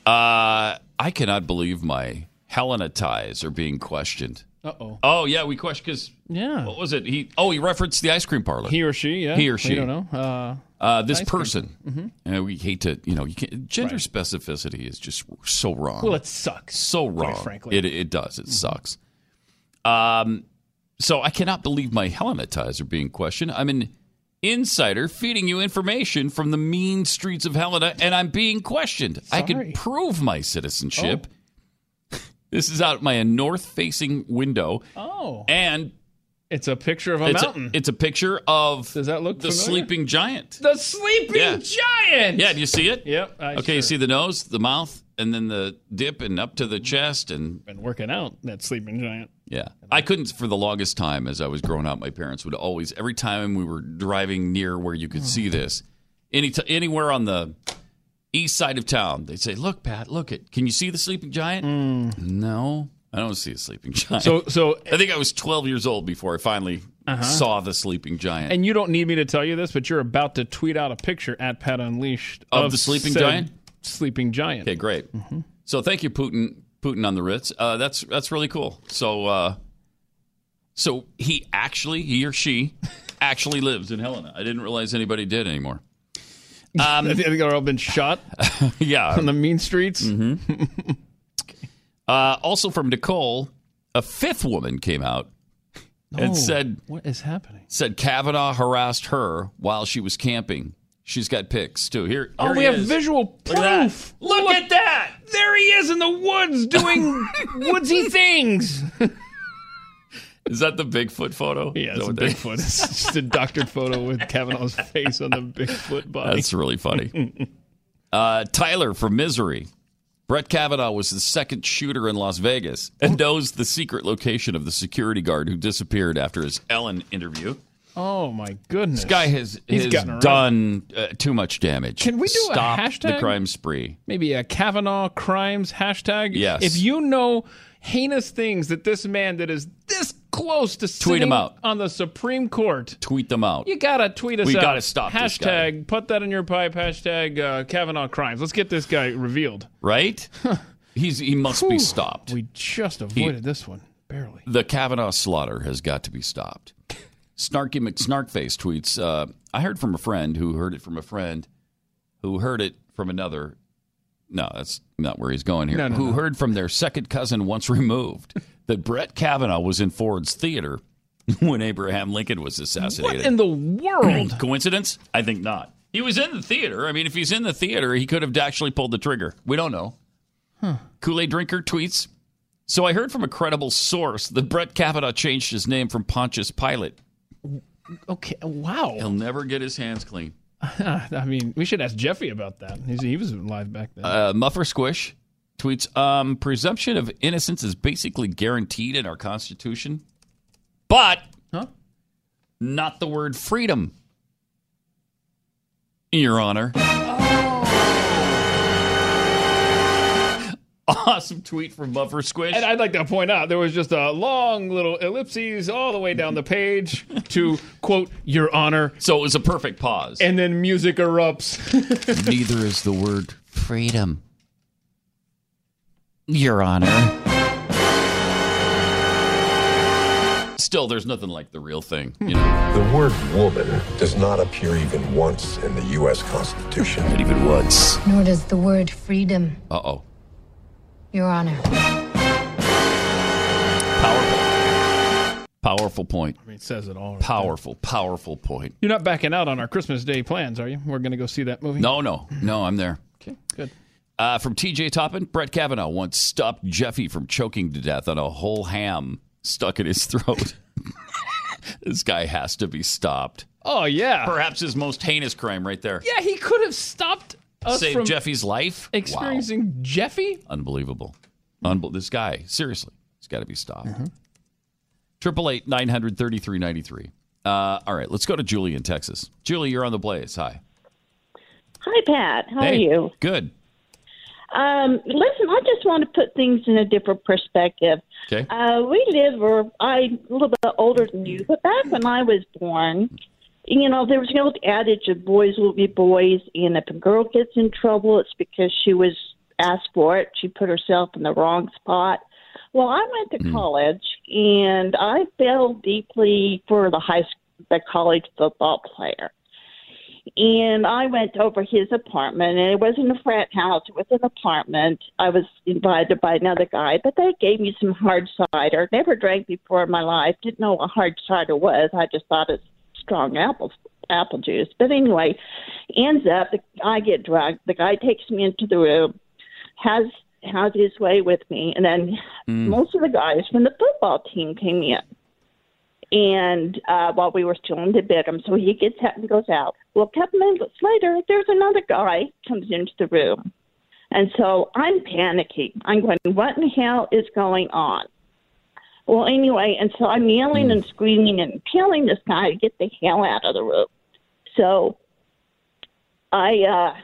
Uh, I cannot believe my Helena ties are being questioned. Uh oh. Oh yeah, we questioned because Yeah. what was it? He oh he referenced the ice cream parlor. He or she, yeah. He or We she. don't know. Uh, Uh, this ice cream. person. Mhm. And we hate to you know you can't, gender specificity is just so wrong. Well, it sucks. so quite wrong. frankly. It it does. It sucks. Um, so I cannot believe my Helena ties are being questioned. I'm an insider feeding you information from the mean streets of Helena, and I'm being questioned. I Sorry. can prove my citizenship. Oh. This is out my north-facing window, Oh. and It's a picture of a it's mountain. A, it's a picture of Does that look the familiar? sleeping giant. the sleeping Yeah. giant. Yeah, do you see it? Yep. I Okay, you see the nose, the mouth, and then the dip, and up to the chest, and Been working out that sleeping giant. Yeah. I couldn't for the longest time as I was growing up. My parents would always, every time we were driving near where you could see this, any t- anywhere on the east side of town, they'd say, Look, Pat, look it. Can you see the sleeping giant? No, I don't see a sleeping giant. So, so, I think I was 12 years old before I finally Uh-huh. saw the sleeping giant. and you don't need me to tell you this, but you're about to tweet out a picture at Pat Unleashed Of the sleeping giant? Sleeping giant. okay, great. Mm-hmm. So thank you, Putin. Putin on the Ritz. Uh, that's that's really cool. So, uh, so he actually, he or she, actually lives in Helena. I didn't realize anybody did anymore. I think they've all been shot Yeah. on the mean streets. Mm-hmm. Uh, also from Nicole, a fifth woman came out and Oh, said "What is happening?" said Kavanaugh harassed her while she was camping. She's got pics too. Here, Oh, we he have is. visual Look at that. proof. Look at that. There he is in the woods doing woodsy things. Is that the Bigfoot photo? Yeah, Is it's a Bigfoot. It's just a doctored photo with Kavanaugh's face on the Bigfoot body. That's really funny. uh, Tyler from Misery. Brett Kavanaugh was the second shooter in Las Vegas and knows the secret location of the security guard who disappeared after his Ellen interview. Oh my goodness! This guy has, He's has done uh, too much damage. Can we do a Stop hashtag? the crime spree? Maybe a Kavanaugh crimes hashtag. Yes. If you know heinous things that this man that is this close to Tweet 'em sitting out. on the Supreme Court, Tweet them out. you gotta tweet us We out. gotta stop this guy. Hashtag put that in your pipe. Hashtag uh, Kavanaugh crimes. Let's get this guy revealed. Right? He's he must be stopped. We just avoided this one barely. The Kavanaugh slaughter has got to be stopped. Snarky McSnarkface tweets, uh, I heard from a friend who heard it from a friend who heard it from another. No, that's not where he's going here. No, no, who no. heard from their second cousin once removed that Brett Kavanaugh was in Ford's Theater when Abraham Lincoln was assassinated. What in the world? Coincidence? I think not. He was in the theater. I mean, if he's in the theater, he could have actually pulled the trigger. We don't know. Kool Aid Drinker tweets So I heard from a credible source that Brett Kavanaugh changed his name from Pontius Pilate. Okay, wow. He'll never get his hands clean. I mean, we should ask Jeffy about that. He's, he was alive back then. Uh, Muffer Squish tweets um, Presumption of innocence is basically guaranteed in our Constitution, but huh? not the word freedom. Your Honor. Awesome tweet from Buffer Squish. And I'd like to point out there was just a long little ellipses all the way down the page to quote Your Honor. So it was a perfect pause. And then music erupts. Neither is the word freedom. Your Honor. Still, there's nothing like the real thing. You know, The word woman does not appear even once in the U.S. Constitution. not even once. Nor does the word freedom, Uh oh. Your Honor. Powerful Powerful point. I mean, it says it all. right Powerful, powerful point. You're not backing out on our Christmas Day plans, are you? We're going to go see that movie? No, no, no, I'm there. Okay, good. Uh, from TJ Toppin, Brett Kavanaugh once stopped Jeffy from choking to death on a whole ham stuck in his throat. this guy has to be stopped. Oh, yeah. Perhaps his most heinous crime right there. Yeah, he could have stopped us Saved from Jeffy's life. experiencing Jeffy. Wow. Unbelievable. Unbel- this guy, seriously, he's got to be stopped. Triple eight nine hundred thirty three ninety three. Uh, all right, let's go to Julie in Texas. Julie, you're on the blaze. Hi. Hi, Pat. How Hey, are you? Good. Um, listen, I just want to put things in a different perspective. Okay. Uh, we live, or I'm a little bit older than you, but back when I was born, you know, there was an old adage of boys will be boys, and if a girl gets in trouble, it's because she was asked for it. She put herself in the wrong spot. Well, I went to hmm. college, and I fell deeply for the high school, the college football player. And I went over his apartment, and it wasn't a frat house; it was an apartment. I was invited by another guy, but they gave me some hard cider. Never drank before in my life. Didn't know what hard cider was. I just thought it's strong apple apple juice. But anyway, ends up the, I get drunk. The guy takes me into the room, has has his way with me, and then most of the guys from the football team came in and uh, while we were still in the bedroom, so he gets up and goes out. Well, a couple minutes later, there's another guy comes into the room, and so I'm panicking. I'm going, what in hell is going on? Well, anyway, and so I'm yelling and screaming and telling this guy to get the hell out of the room. So I uh,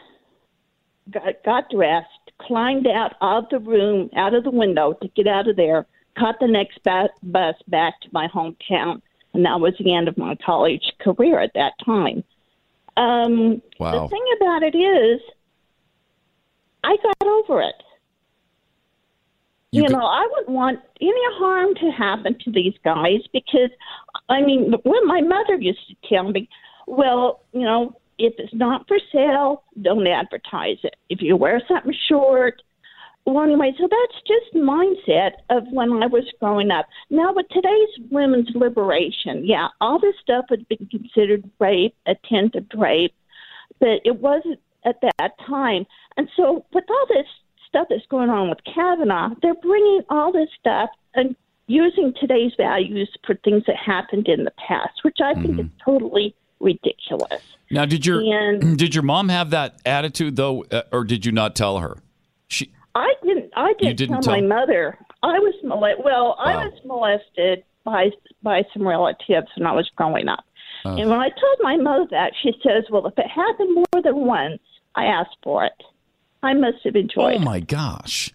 got, got dressed, climbed out of the room, out of the window to get out of there, caught the next ba- bus back to my hometown, and that was the end of my college career at that time. Um, Wow. The thing about it is, I got over it. You, know, I wouldn't want any harm to happen to these guys because, I mean, when my mother used to tell me, well, you know, if it's not for sale, don't advertise it. If you wear something short, well, anyway, so that's just mindset of when I was growing up. Now, with today's women's liberation, yeah, all this stuff had been considered rape, attempted rape, but it wasn't at that time. And so, with all this stuff that's going on with Kavanaugh, they're bringing all this stuff and using today's values for things that happened in the past, which I think is totally ridiculous. Now, did your And- did your mom have that attitude though, uh, or did you not tell her? She I didn't. I didn't, didn't tell, my mother. I was molested. Well, I was molested by by some relatives when I was growing up. Oh. And when I told my mother that, she says, "Well, if it happened more than once, I asked for it. I must have enjoyed Oh my gosh.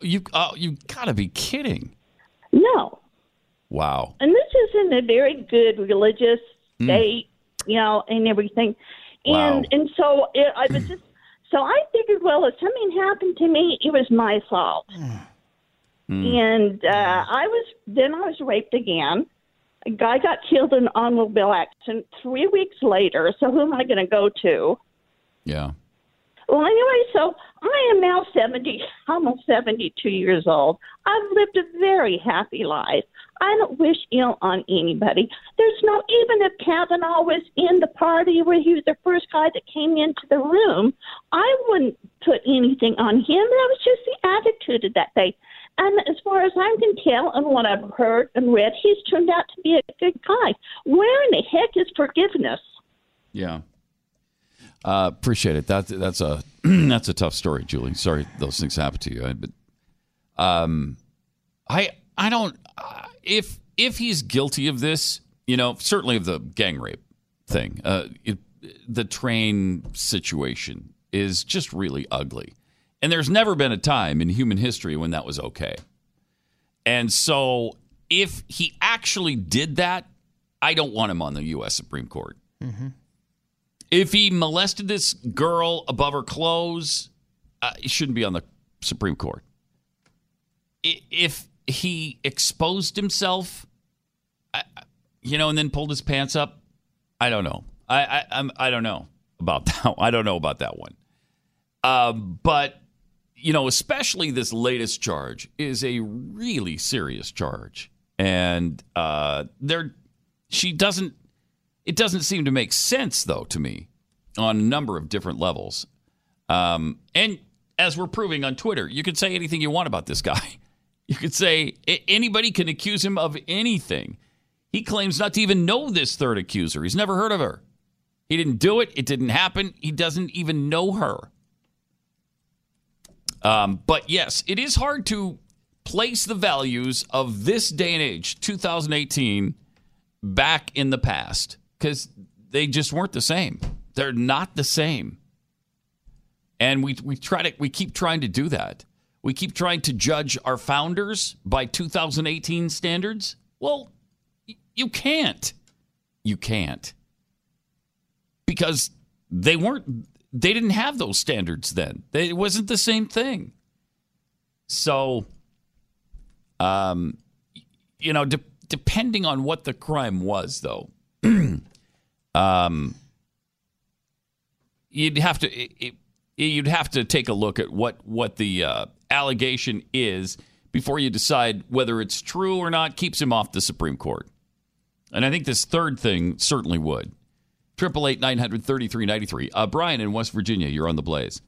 You oh, you got to be kidding. No, Wow. and this is in a very good religious Mm. state, you know, and everything. Wow. And and so it, I was just so I figured, well, if something happened to me, it was my fault. And uh, I was then I was raped again. A guy got killed in an automobile accident three weeks later. So who am I going to go to? Yeah. Well, anyway, so I am now 70, almost 72 years old. I've lived a very happy life. I don't wish ill on anybody. There's no, even if Kavanaugh was in the party where he was the first guy that came into the room, I wouldn't put anything on him. That was just the attitude of that day. And as far as I can tell and what I've heard and read, he's turned out to be a good guy. Where in the heck is forgiveness? Yeah. Uh, appreciate it. That that's a that's a tough story, Julie. Sorry those things happened to you. But um, I I don't uh, if if he's guilty of this, you know, certainly of the gang rape thing. Uh, it, the train situation is just really ugly, and there's never been a time in human history when that was okay. And so, if he actually did that, I don't want him on the U.S. Supreme Court. If he molested this girl above her clothes, uh, he shouldn't be on the Supreme Court. If he exposed himself, you know, and then pulled his pants up, I don't know. I I, I'm, I don't know about that. I don't know about that one. Um, but you know, especially this latest charge is a really serious charge, and uh, there, she doesn't it doesn't seem to make sense, though, to me on a number of different levels. Um, and as we're proving on Twitter, you could say anything you want about this guy. You could say anybody can accuse him of anything. He claims not to even know this third accuser. He's never heard of her. He didn't do it. It didn't happen. He doesn't even know her. Um, but yes, it is hard to place the values of this day and age, 2018, back in the past because they just weren't the same. They're not the same. And we, we try to we keep trying to do that. We keep trying to judge our founders by 2018 standards. Well, y- you can't. You can't. Because they weren't they didn't have those standards then. It wasn't the same thing. So um you know, de- depending on what the crime was though, um you'd have to it, it- you'd have to take a look at what what the uh, allegation is before you decide whether it's true or not keeps him off the Supreme Court. And I think this third thing certainly would. Triple eight nine hundred thirty three ninety three. Uh, Brian in West Virginia, you're on the blaze.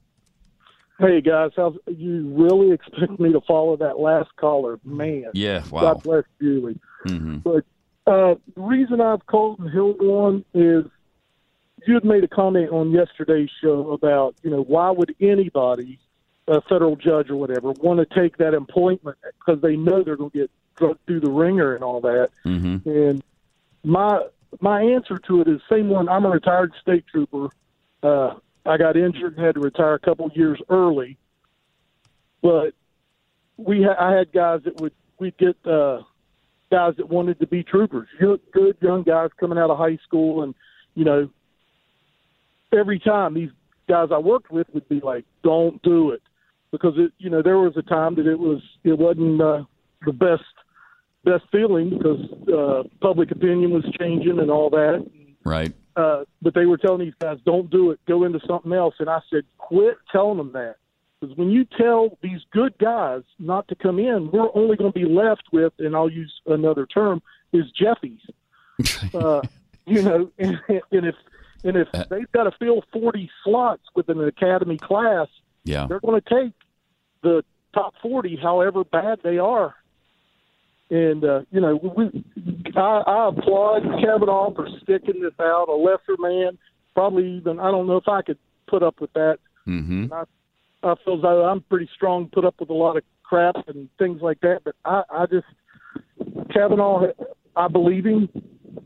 Hey guys, how's, you really expect me to follow that last caller? Man, Yeah, wow. God bless Julie. Mm-hmm. But uh, the reason I've called and held on is you had made a comment on yesterday's show about you know why would anybody, a federal judge or whatever, want to take that appointment because they know they're going to get drugged through the wringer and all that. Mm-hmm. And my my answer to it is same one. I'm a retired state trooper. Uh, I got injured and had to retire a couple years early, but we ha- I had guys that would we'd get uh, guys that wanted to be troopers, good, good young guys coming out of high school, and you know, every time these guys I worked with would be like, "Don't do it," because it you know there was a time that it was it wasn't uh, the best best feeling because uh, public opinion was changing and all that. Right. Uh, but they were telling these guys, "Don't do it. Go into something else." And I said, "Quit telling them that." Because when you tell these good guys not to come in, we're only going to be left with, and I'll use another term, is Jeffies. uh, you know, and, and if and if they've got to fill forty slots with an academy class, Yeah. they're going to take the top forty, however bad they are. And uh, you know, we, I, I applaud Kavanaugh for sticking this out. A lesser man, probably even I don't know if I could put up with that. Mm-hmm. I, I feel as I'm pretty strong, put up with a lot of crap and things like that. But I, I just Kavanaugh, I believe him,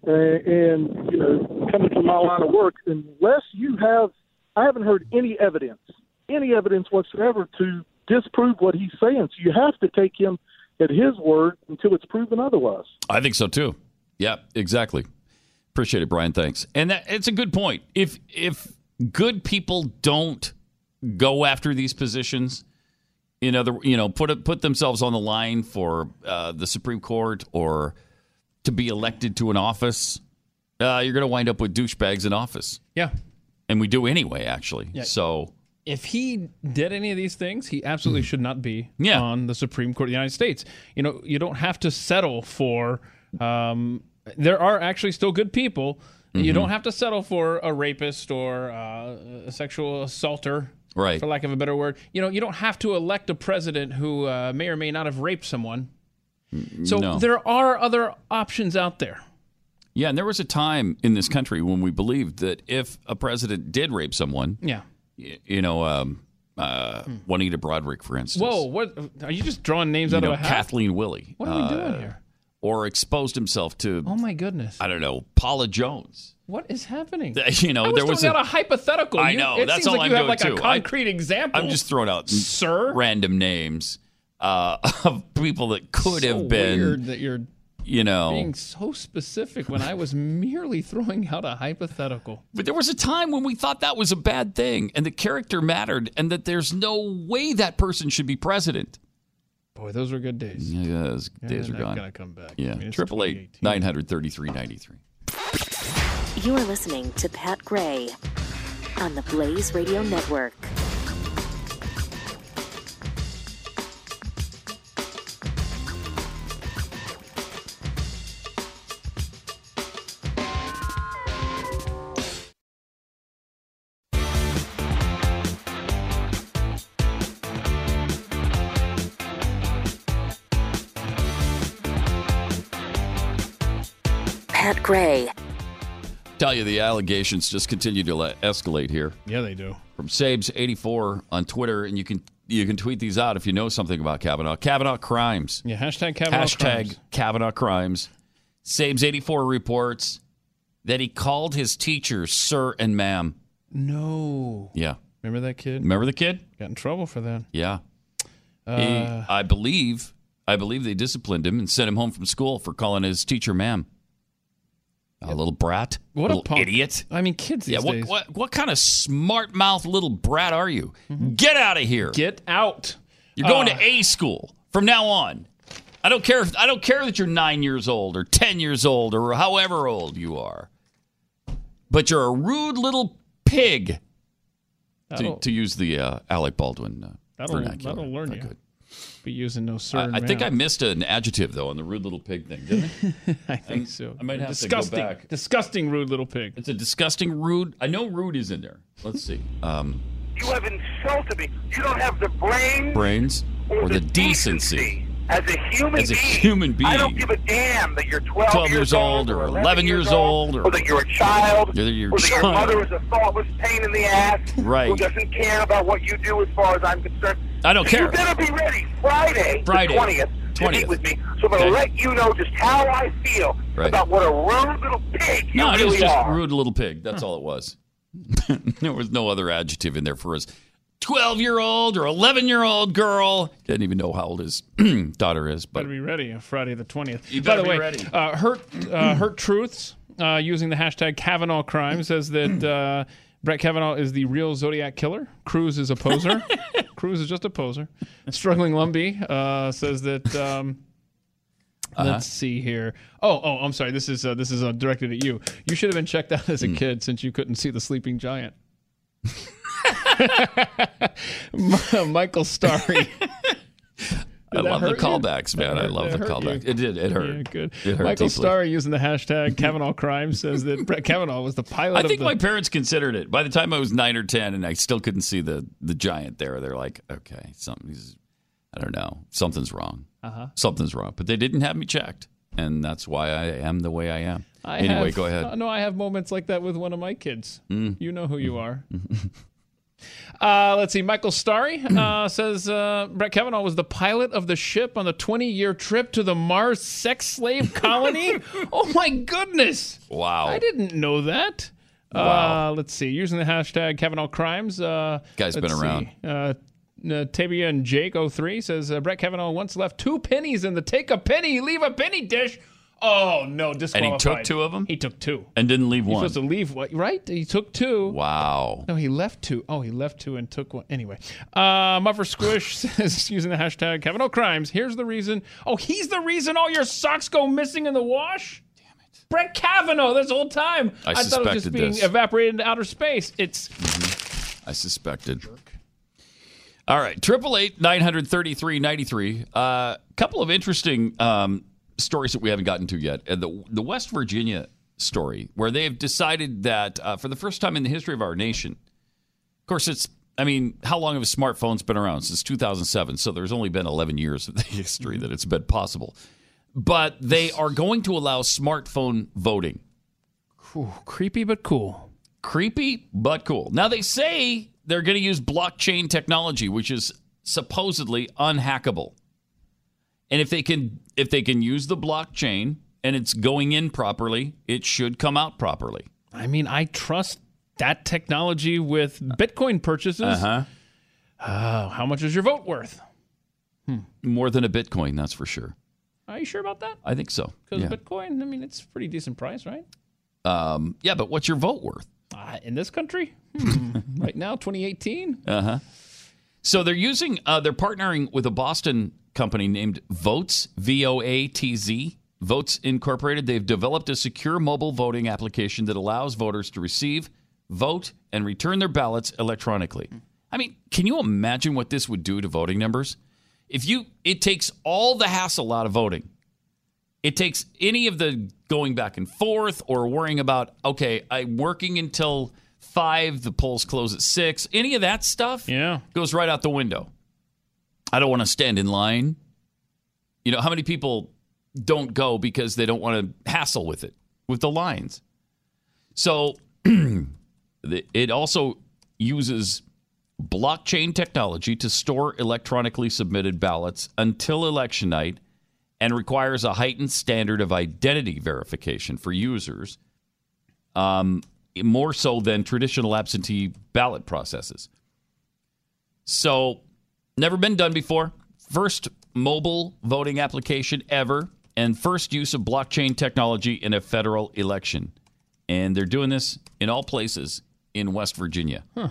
uh, and you know, coming from my line of work, unless you have, I haven't heard any evidence, any evidence whatsoever to disprove what he's saying. So you have to take him at his word until it's proven otherwise. I think so too. Yeah, exactly. Appreciate it, Brian. Thanks. And that, it's a good point. If if good people don't go after these positions, in other, you know, put put themselves on the line for uh, the Supreme Court or to be elected to an office, uh, you're going to wind up with douchebags in office. Yeah. And we do anyway, actually. Yeah. So if he did any of these things, he absolutely should not be. Yeah. on the Supreme Court of the United States. You know, you don't have to settle for. Um, there are actually still good people. You Mhm. don't have to settle for a rapist or uh, a sexual assaulter, Right. For lack of a better word, you know, you don't have to elect a president who uh, may or may not have raped someone. So no. there are other options out there. Yeah, and there was a time in this country when we believed that if a president did rape someone, Yeah. y- you know, um, uh, Juanita Broaddrick, for instance, Whoa, what are you just drawing names you out know, of a hat? Kathleen Willey, What are we doing uh, here? Or exposed himself to, Oh my goodness. I don't know, Paula Jones. What is happening? You know, I was there was a- out a hypothetical. I You- know, It that's seems all like I'm you have like too. a I- concrete example. I'm just throwing out Sir? random names uh, of people that could so have been, weird that you're you know. being so specific when I was merely throwing out a hypothetical. But there was a time when we thought that was a bad thing and the character mattered and that there's no way that person should be president. Boy, those were good days. Yeah, those Yeah, days are they're gone. gonna come back. Yeah, I mean, it's triple eight nine hundred thirty three ninety three. You are listening to Pat Gray on the Blaze Radio Network. Gray. Tell you the allegations just continue to le- escalate here. Yeah, they do. From Sabes84 on Twitter, and you can you can tweet these out if you know something about Kavanaugh. Kavanaugh crimes. Yeah, hashtag Kavanaugh Hashtag crimes. Kavanaugh crimes. Sabes84 reports that he called his teachers sir and ma'am. No. Yeah. Remember that kid? Remember the kid? Got in trouble for that. Yeah. Uh, he, I believe, I believe they disciplined him and sent him home from school for calling his teacher ma'am. A little brat, What a punk. idiot. I mean, kids these yeah, what, days. what what kind of smart mouth little brat are you? Get out of here. Get out. You're going Uh, to A school from now on. I don't care. If, I don't care that you're nine years old or ten years old or however old you are. But you're a rude little pig. To, to use the uh, Alec Baldwin uh, That'll, vernacular. that'll learn you. could. Be using no sir. I, and I think I missed an adjective though on the rude little pig thing, didn't I? I think so. I might have disgusting, to go back. disgusting, rude little pig. It's a disgusting rude. I know rude is in there. Let's see. Um, You have insulted me. You don't have the brain brains or the decency. as a human As a being. human I don't being. give a damn that you're 12, 12 years old or 11 years old or- or that you're a child, Whether you're or that your mother is a thoughtless pain in the ass Right. who doesn't care about what you do as far as I'm concerned. I don't care. You better be ready Friday, Friday, the 20th, to 20th. meet with me. So I'm going to Okay. let you know just how I feel Right. about what a rude little pig you No, it really was just are. rude little pig. That's all it was. there was no other adjective in there for his 12 year old or 11 year old girl. Didn't even know how old his daughter is. But Better be ready on Friday the twentieth. You By the be way, ready. Uh, hurt uh, hurt truths uh, using the hashtag Kavanaugh crime says that uh, Brett Kavanaugh is the real Zodiac killer. Cruz is a poser. Cruz is just a poser. Struggling Lumbee uh, says that. Um, Uh-huh. Let's see here. Oh, oh, I'm sorry. This is uh, this is uh, directed at you. You should have been checked out as a Hmm. kid since you couldn't see the sleeping giant. Michael Starry. I love the hurt you? callbacks, man. I love the that hurt callback. you. It did. It hurt. Yeah, good. It hurt Michael deeply. Starr using the hashtag Kavanaugh crime says that Brett Kavanaugh was the pilot. I think of the, my parents considered it. By the time I was nine or ten, and I still couldn't see the the giant there, they're like, okay, something's I don't know. Something's wrong. Uh-huh. Something's wrong. But they didn't have me checked, and that's why I am the way I am. I anyway, have- go ahead. uh, no, I have moments like that with one of my kids. Mm. You know who you are. Uh, let's see. Michael Starry uh, says uh, Brett Kavanaugh was the pilot of the ship on the 20 year trip to the Mars sex slave colony. oh, my goodness. Wow. I didn't know that. Wow. Uh, let's see. Using the hashtag Kavanaugh Crimes. Uh, Guy's been around. Uh, uh, Tabia and Jake 03 says uh, Brett Kavanaugh once left two pennies in the take a penny, leave a penny dish. Oh, no, And disqualified. he took two of them He took two. and didn't leave You're one. supposed to leave what? Right? He took two. Wow. No, he left two. Oh, he left two and took one. Anyway, uh, Muffer Squish says using the hashtag Kavanaugh Crimes. Here's the reason. Oh, he's the reason all your socks go missing in the wash. Damn it, Brett Kavanaugh. This whole time, I thought it was just being this. evaporated into outer space. It's I suspected. All right, triple eight nine hundred thirty three ninety three. A couple of interesting um, stories that we haven't gotten to yet, and the the West Virginia story, where they've decided that uh, for the first time in the history of our nation, of course, it's. I mean, how long have smartphones been around? Since 2007. So there's only been 11 years of the history that it's been possible. But they are going to allow smartphone voting. Creepy but cool. Creepy but cool. Now they say they're going to use blockchain technology, which is supposedly unhackable. And if they can if they can use the blockchain and it's going in properly, it should come out properly. I mean, I trust that technology with Bitcoin purchases. Uh-huh. Oh, how much is your vote worth? More than a Bitcoin, that's for sure. Are you sure about that? I think so. Because Yeah. Bitcoin, I mean, it's a pretty decent price, right? Um, yeah, but what's your vote worth? Uh, in this country, Hmm. right now, 2018. Uh huh. So they're using, uh, they're partnering with a Boston company named Voatz, V O A T Z, Voatz Incorporated. They've developed a secure mobile voting application that allows voters to receive, vote, and return their ballots electronically. I mean, can you imagine what this would do to voting numbers? If you, it takes all the hassle out of voting. It takes any of the going back and forth or worrying about, okay, I'm working until five, the polls close at six. Any of that stuff yeah. goes right out the window. I don't want to stand in line. You know, how many people don't go because they don't want to hassle with it, with the lines? So it also uses blockchain technology to store electronically submitted ballots until election night and requires a heightened standard of identity verification for users, um, more so than traditional absentee ballot processes. So, never been done before. First mobile voting application ever, and first use of blockchain technology in a federal election. And they're doing this in all places in West Virginia. Huh.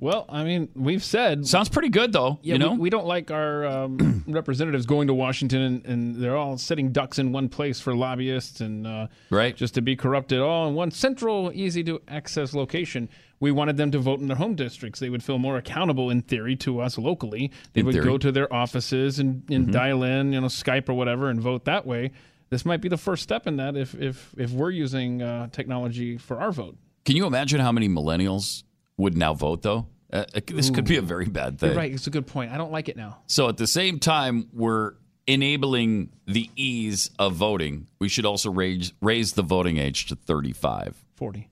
Well, I mean, we've said sounds pretty good though. Yeah, you know, we, we don't like our um, representatives going to Washington and, and they're all setting ducks in one place for lobbyists and uh, right just to be corrupted all in one central, easy to access location. We wanted them to vote in their home districts. They would feel more accountable in theory to us locally. They In would theory. go to their offices and, and Mhm. dial in, you know, Skype or whatever, and vote that way. This might be the first step in that if if if we're using uh, technology for our vote. Can you imagine how many millennials would now vote though? Uh, this could be a very bad thing. You're right. It's a good point. I don't like it now. So at the same time, we're enabling the ease of voting. We should also raise raise the voting age to 35. 40.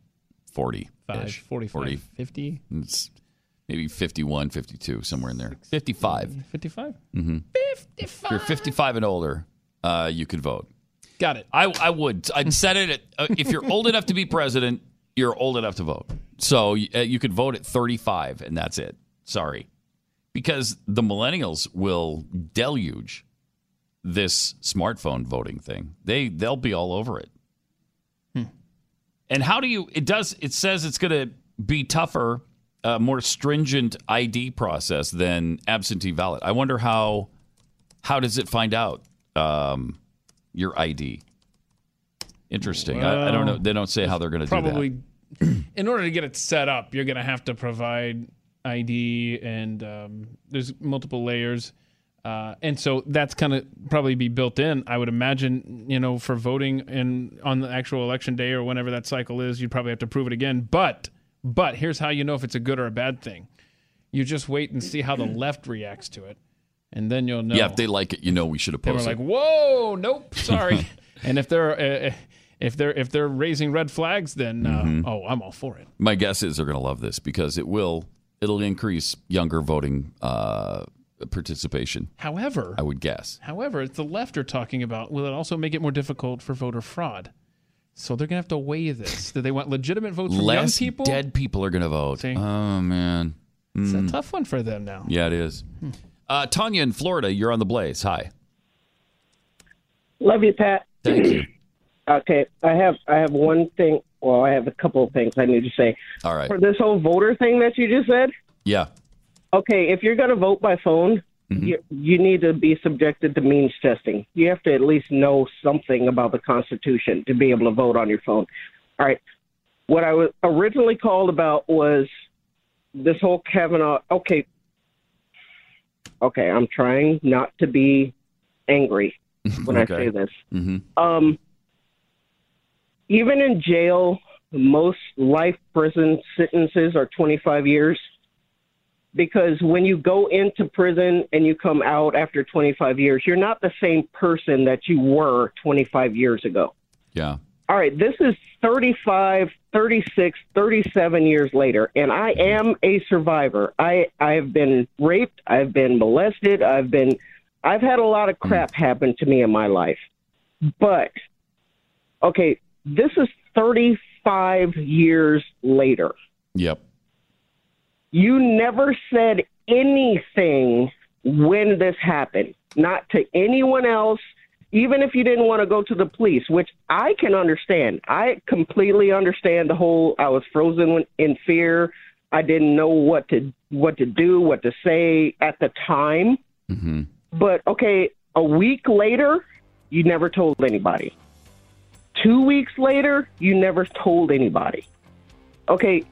40. Five, 45, 50. It's maybe 51, 52, somewhere in there. 55. 55? Mm-hmm. 55. If you're 55 and older, uh, you could vote. Got it. I, I would. I'd set it at, uh, if you're old enough to be president, you're old enough to vote. So uh, you could vote at 35, and that's it. Sorry. Because the millennials will deluge this smartphone voting thing. They they'll be all over it. And how do you? It does. It says it's going to be tougher, uh, more stringent ID process than absentee ballot. I wonder how. How does it find out um, your ID? Interesting. I, I don't know. They don't say how they're going to do that. probably in order to get it set up you're going to have to provide id and um, there's multiple layers uh, and so that's kind of probably be built in i would imagine you know for voting in on the actual election day or whenever that cycle is you'd probably have to prove it again but but here's how you know if it's a good or a bad thing You just wait and see how the left reacts to it, and then you'll know. Yeah, if they like it, you know we should oppose They were oppose like, "Whoa, nope, sorry." and if they're uh, if they're if they're raising red flags, then uh, Mhm. oh, I'm all for it. My guess is they're going to love this because it will it'll increase younger voting uh, participation. However, I would guess. However, it's the left are talking about will it also make it more difficult for voter fraud? So they're gonna have to weigh this. Do they want legitimate votes from young Less people? dead people are going to vote. See? Oh man, It's Mm. a tough one for them now. yeah, it is. Uh, Tanya in Florida, you're on the Blaze. Hi. Love you, Pat. Thank you. Okay, I have I have one thing. Well, I have a couple of things I need to say All right. for this whole voter thing that you just said. Yeah. Okay, if you're going to vote by phone, you, you need to be subjected to means testing. You have to at least know something about the Constitution to be able to vote on your phone. All right. What I was originally called about was this whole Kavanaugh. Okay. Okay, I'm trying not to be angry when Okay. I say this. Mm-hmm. Um, even in jail, most life prison sentences are 25 years because when you go into prison and you come out after 25 years, you're not the same person that you were 25 years ago. Yeah. All right, this is 35, 36, 37 years later, and I am a survivor. I I've been raped, I've been molested, I've been I've had a lot of crap mm. happen to me in my life. But okay, this is 35 years later. Yep. You never said anything when this happened, not to anyone else, even if you didn't want to go to the police, which I can understand. I completely understand the whole I was frozen in fear. I didn't know what to what to do, what to say at the time. Mm-hmm. But okay, a week later, you never told anybody. Two weeks later, you never told anybody. Okay,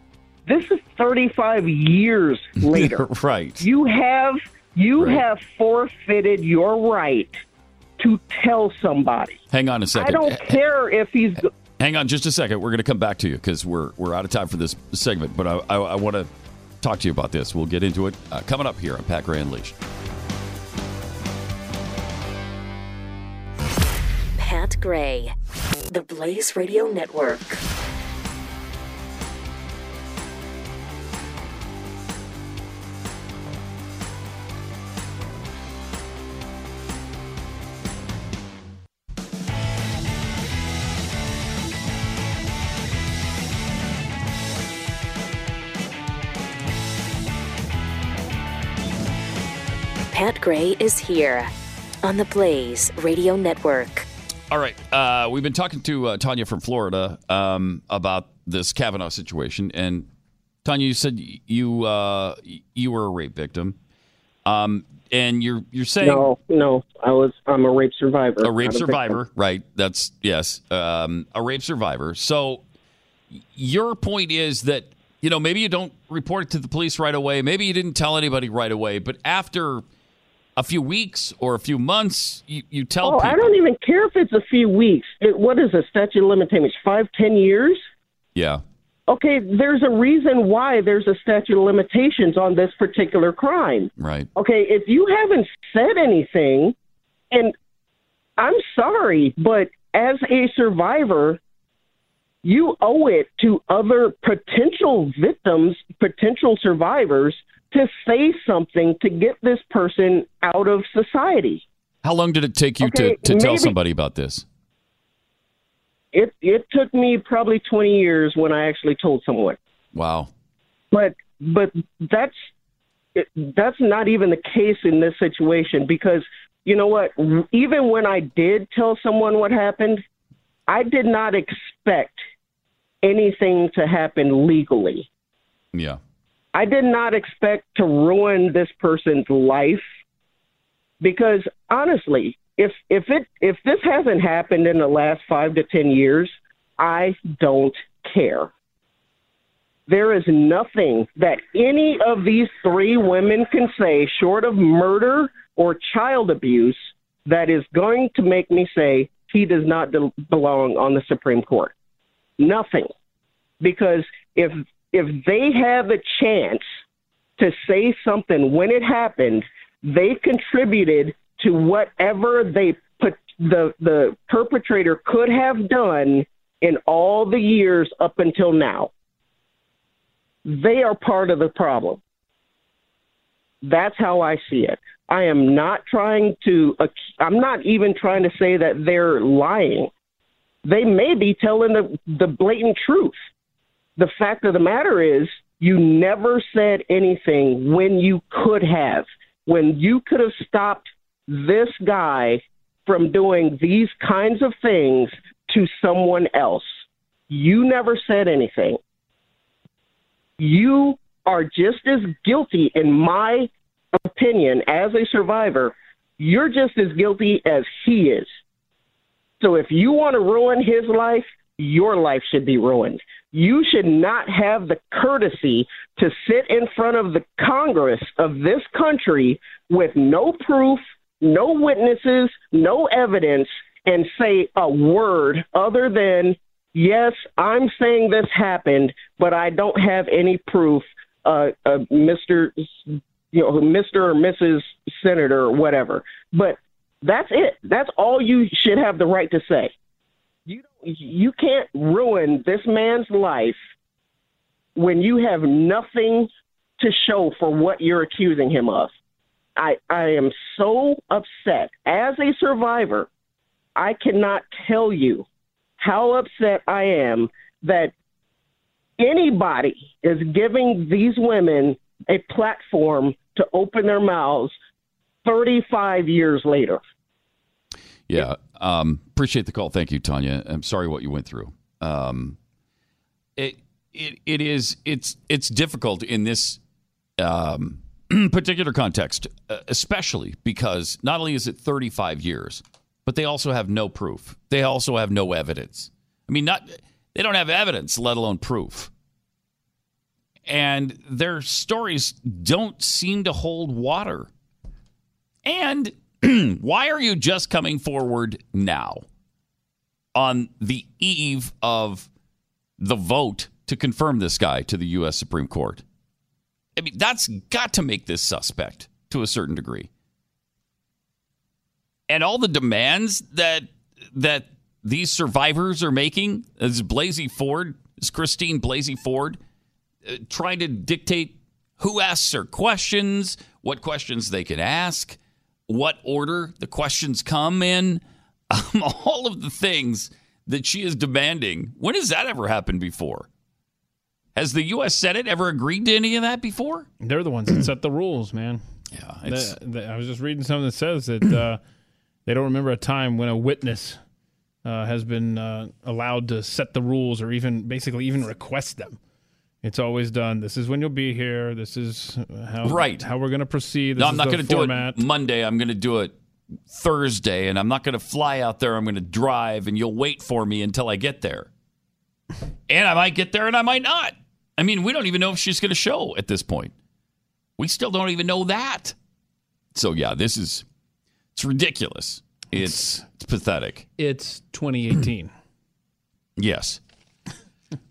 this is 35 years later. right. You have you have forfeited your right to tell somebody. Hang on a second. I don't care if he's Hang on just a second. We're going to come back to you because we're we're out of time for this segment. But I, I, I want to talk to you about this. We'll get into it uh, coming up here on Pat Gray Unleashed. Pat Gray, the Blaze Radio Network. Gray is here on the Blaze Radio Network. All right. Uh, we've been talking to uh, Tanya from Florida um, about this Kavanaugh situation, and Tanya, you said you uh, you were a rape victim, um, and you're you're saying No, no. I was I'm a rape survivor. a rape not victim. survivor, right? That's yes, um, a rape survivor. So your point is that you know maybe you don't report it to the police right away, maybe you didn't tell anybody right away, but after a few weeks or a few months, you, you tell Oh, people. I don't even care if it's a few weeks. It, what is a statute of limitations? Five, ten years? Yeah. Okay, there's a reason why there's a statute of limitations on this particular crime. Right. Okay, if you haven't said anything, and I'm sorry, but as a survivor, you owe it to other potential victims, potential survivors, to say something to get this person out of society. How long did it take you Okay, to, to tell maybe- somebody about this? It it took me probably 20 years when I actually told someone. Wow. but but that's it, that's not even the case in this situation because you know what even when i did tell someone what happened i did not expect anything to happen legally Yeah. I did not expect to ruin this person's life because honestly if if it if this hasn't happened in the last 5 to 10 years i don't care there is nothing that any of these three women can say, short of murder or child abuse, that is going to make me say he does not de- belong on the Supreme Court. Nothing. Because if if they have a chance to say something when it happened, they contributed to whatever they put the the perpetrator could have done in all the years up until now. They are part of the problem. That's how I see it. I am not trying to I'm not even trying to say that they're lying. They may be telling the the blatant truth. The fact of the matter is you never said anything when you could have. When you could have stopped this guy from doing these kinds of things to someone else. You never said anything. You are just as guilty, in my opinion, as a survivor. You're just as guilty as he is. So if you want to ruin his life, your life should be ruined. You should not have the courtesy to sit in front of the Congress of this country with no proof, no witnesses, no evidence, and say a word other than, yes, I'm saying this happened, but I don't have any proof, uh, uh, Mr. You know, Mr. or Mrs. Senator or whatever. But that's it. That's all you should have the right to say. You you can't ruin this man's life when you have nothing to show for what you're accusing him of. I I am so upset as a survivor. I cannot tell you how upset I am that anybody is giving these women a platform to open their mouths 35 years later. Yeah. Um, appreciate the call. Thank you, Tanya. I'm sorry what you went through. Um, it, it, it is, it's, it's difficult in this, um, particular context, uh, especially because not only is it 35 years, but they also have no proof. They also have no evidence. I mean, not, they don't have evidence, let alone proof. And their stories don't seem to hold water. And why are you just coming forward now on the eve of the vote to confirm this guy to the U.S. Supreme Court? I mean, that's got to make this suspect to a certain degree. And all the demands that that these survivors are making, as Blasey Ford, as Christine Blasey Ford, uh, trying to dictate who asks her questions, what questions they can ask, what order the questions come in, um, all of the things that she is demanding. When has that ever happened before? Has the U.S. Senate ever agreed to any of that before? They're the ones that set the rules, man. Yeah, The- the- I was just reading something that says that uh, they don't remember a time when a witness uh, has been uh, allowed to set the rules or even basically even request them. It's always done. This is when you'll be here. This is how Right. how we're going to proceed. This No, I'm is not going to do it Monday. I'm going to do it Thursday, and I'm not going to fly out there. I'm going to drive, and you'll wait for me until I get there. And I might get there, and I might not. I mean, we don't even know if she's going to show at this point. We still don't even know that. So yeah, this is it's ridiculous. It's it's pathetic. It's 2018. Yes.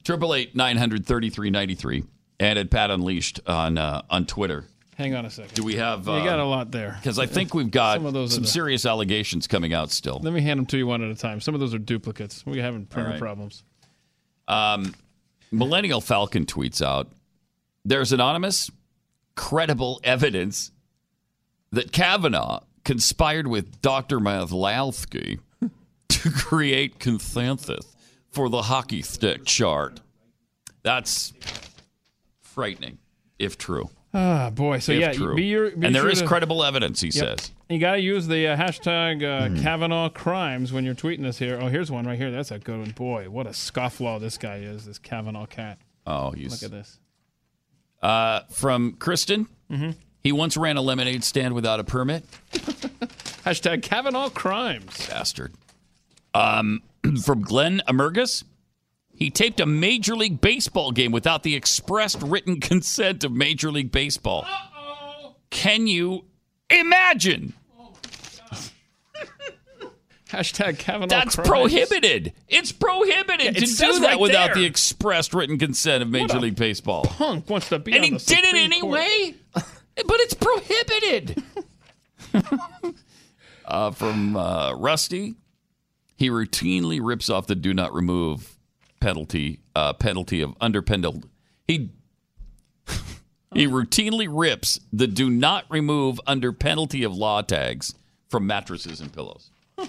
Triple eight nine hundred thirty three ninety three, and at Pat Unleashed on uh, on Twitter. Hang on a second. Do we have? You got a lot there. Because I think we've got Some of those some serious allegations coming out still. Let me hand them to you one at a time. Some of those are duplicates. We're having printer right. problems. Um, Millennial Falcon tweets out There's anonymous, credible evidence that Kavanaugh conspired with Dr. Mathlalski to create consensus for the hockey stick chart. That's frightening, if true. Ah, boy. So if yeah, true. be your, be and there sure is to- credible evidence, he Yep. says. You got to use the uh, hashtag uh, Hmm. Kavanaugh crimes when you're tweeting this here. Oh, here's one right here. That's a good one. Boy, what a scofflaw this guy is, this Kavanaugh cat. Oh, he's Look at this. Uh, from Kristen. Mhm. He once ran a lemonade stand without a permit. Hashtag Kavanaugh crimes. Bastard. Um, from Glenn Emergus. He taped a Major League Baseball game without the expressed written consent of Major League Baseball. Can you imagine? Hashtag Kavanaugh. That's prohibited. It's prohibited Yeah, it to do that right without there. the expressed written consent of Major League Baseball. Punk wants to be and he did it Supreme Court. anyway. but it's prohibited. uh, from uh, Rusty, he routinely rips off the do not remove penalty uh, penalty of under penalty. He he routinely rips the do not remove under penalty of law tags from mattresses and pillows. Uh,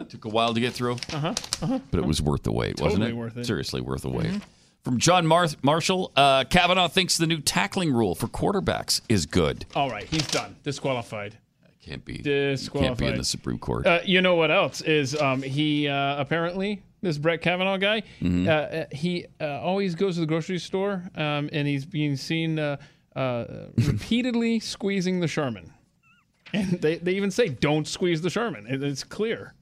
it took a while to get through, Uh-huh. uh-huh. but it was worth the wait, wasn't it? worth it. Seriously worth the wait. Mhm. From John Mar- Marshall, uh, Kavanaugh thinks the new tackling rule for quarterbacks is good. All right, he's done. Disqualified. Can't be. Disqualified. Can't be in the Supreme Court. Uh, you know what else is? Um, he uh, apparently this Brett Kavanaugh guy. Mhm. Uh, Uh, he uh, always goes to the grocery store, um, and he's being seen uh, uh, repeatedly squeezing the Charmin. And they, they even say, "Don't squeeze the Charmin." It, it's clear.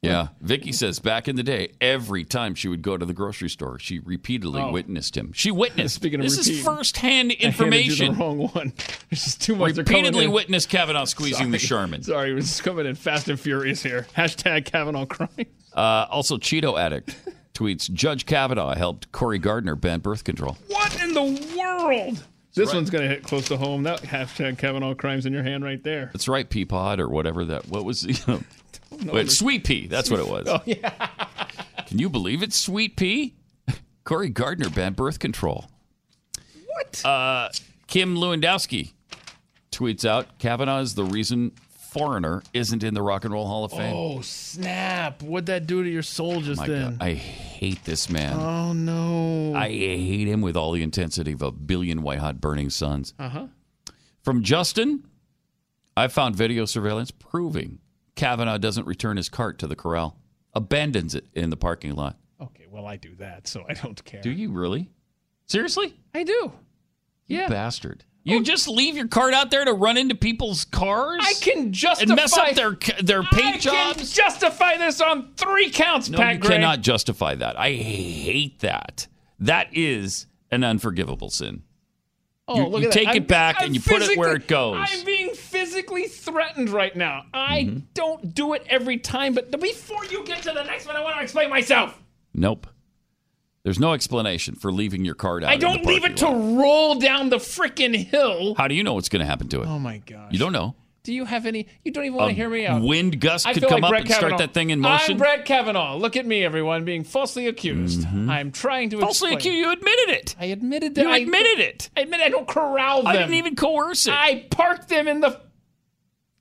Yeah. Vicky says back in the day, every time she would go to the grocery store, she repeatedly Oh. witnessed him. She witnessed. Speaking of this repeat, is firsthand information. the wrong one. There's just too much. Repeatedly witnessed Kavanaugh squeezing the Sorry. Charmin. Sorry, it was coming in fast and furious here. Hashtag Kavanaugh crime. Uh, also, Cheeto Addict tweets Judge Kavanaugh helped Cory Gardner ban birth control. What in the world? This right. one's going to hit close to home. That hashtag Kavanaugh crimes in your hand right there. That's right, Peapod or whatever that. What was you know, wait, Sweet Pea? That's what it was. Oh, yeah. Can you believe it, Sweet Pea? Cory Gardner banned birth control. What? Uh, Kim Lewandowski tweets out Kavanaugh is the reason Foreigner isn't in the Rock and Roll Hall of Fame. Oh, snap. What'd that do to your soul just My then? God, I hate this man. oh, no. I hate him with all the intensity of a billion white hot burning suns. Uh huh. From Justin, I found video surveillance proving Kavanaugh doesn't return his cart to the corral, abandons it in the parking lot. Okay, well, I do that, so I don't care. Do you really? Seriously? I do. You Yeah. bastard. You just leave your cart out there to run into people's cars? I can justify and mess up their their paint I jobs? can justify this on three counts, No, Pat you Gray. cannot justify that. I hate that. That is an unforgivable sin. Oh, You- look you at that. take it I'm- back I'm and you put it where it goes. I'm being physically threatened right now. I Mm-hmm. don't do it every time, but before you get to the next one, I want to explain myself. Nope. There's no explanation for leaving your cart out. I in the don't leave parking it to roll down the freaking hill. How do you know what's going to happen to it? Oh my gosh. You don't know. Do you have any? You don't even want to hear me out. wind gust could come like up Brett and start that thing in motion? I'm Brett Kavanaugh. Look at me, everyone, being falsely accused. I'm trying to Mm-hmm. Falsely accuse. You admitted it. I admitted that. You I admitted it. I admit I don't corral them. I didn't even coerce it. I parked them in the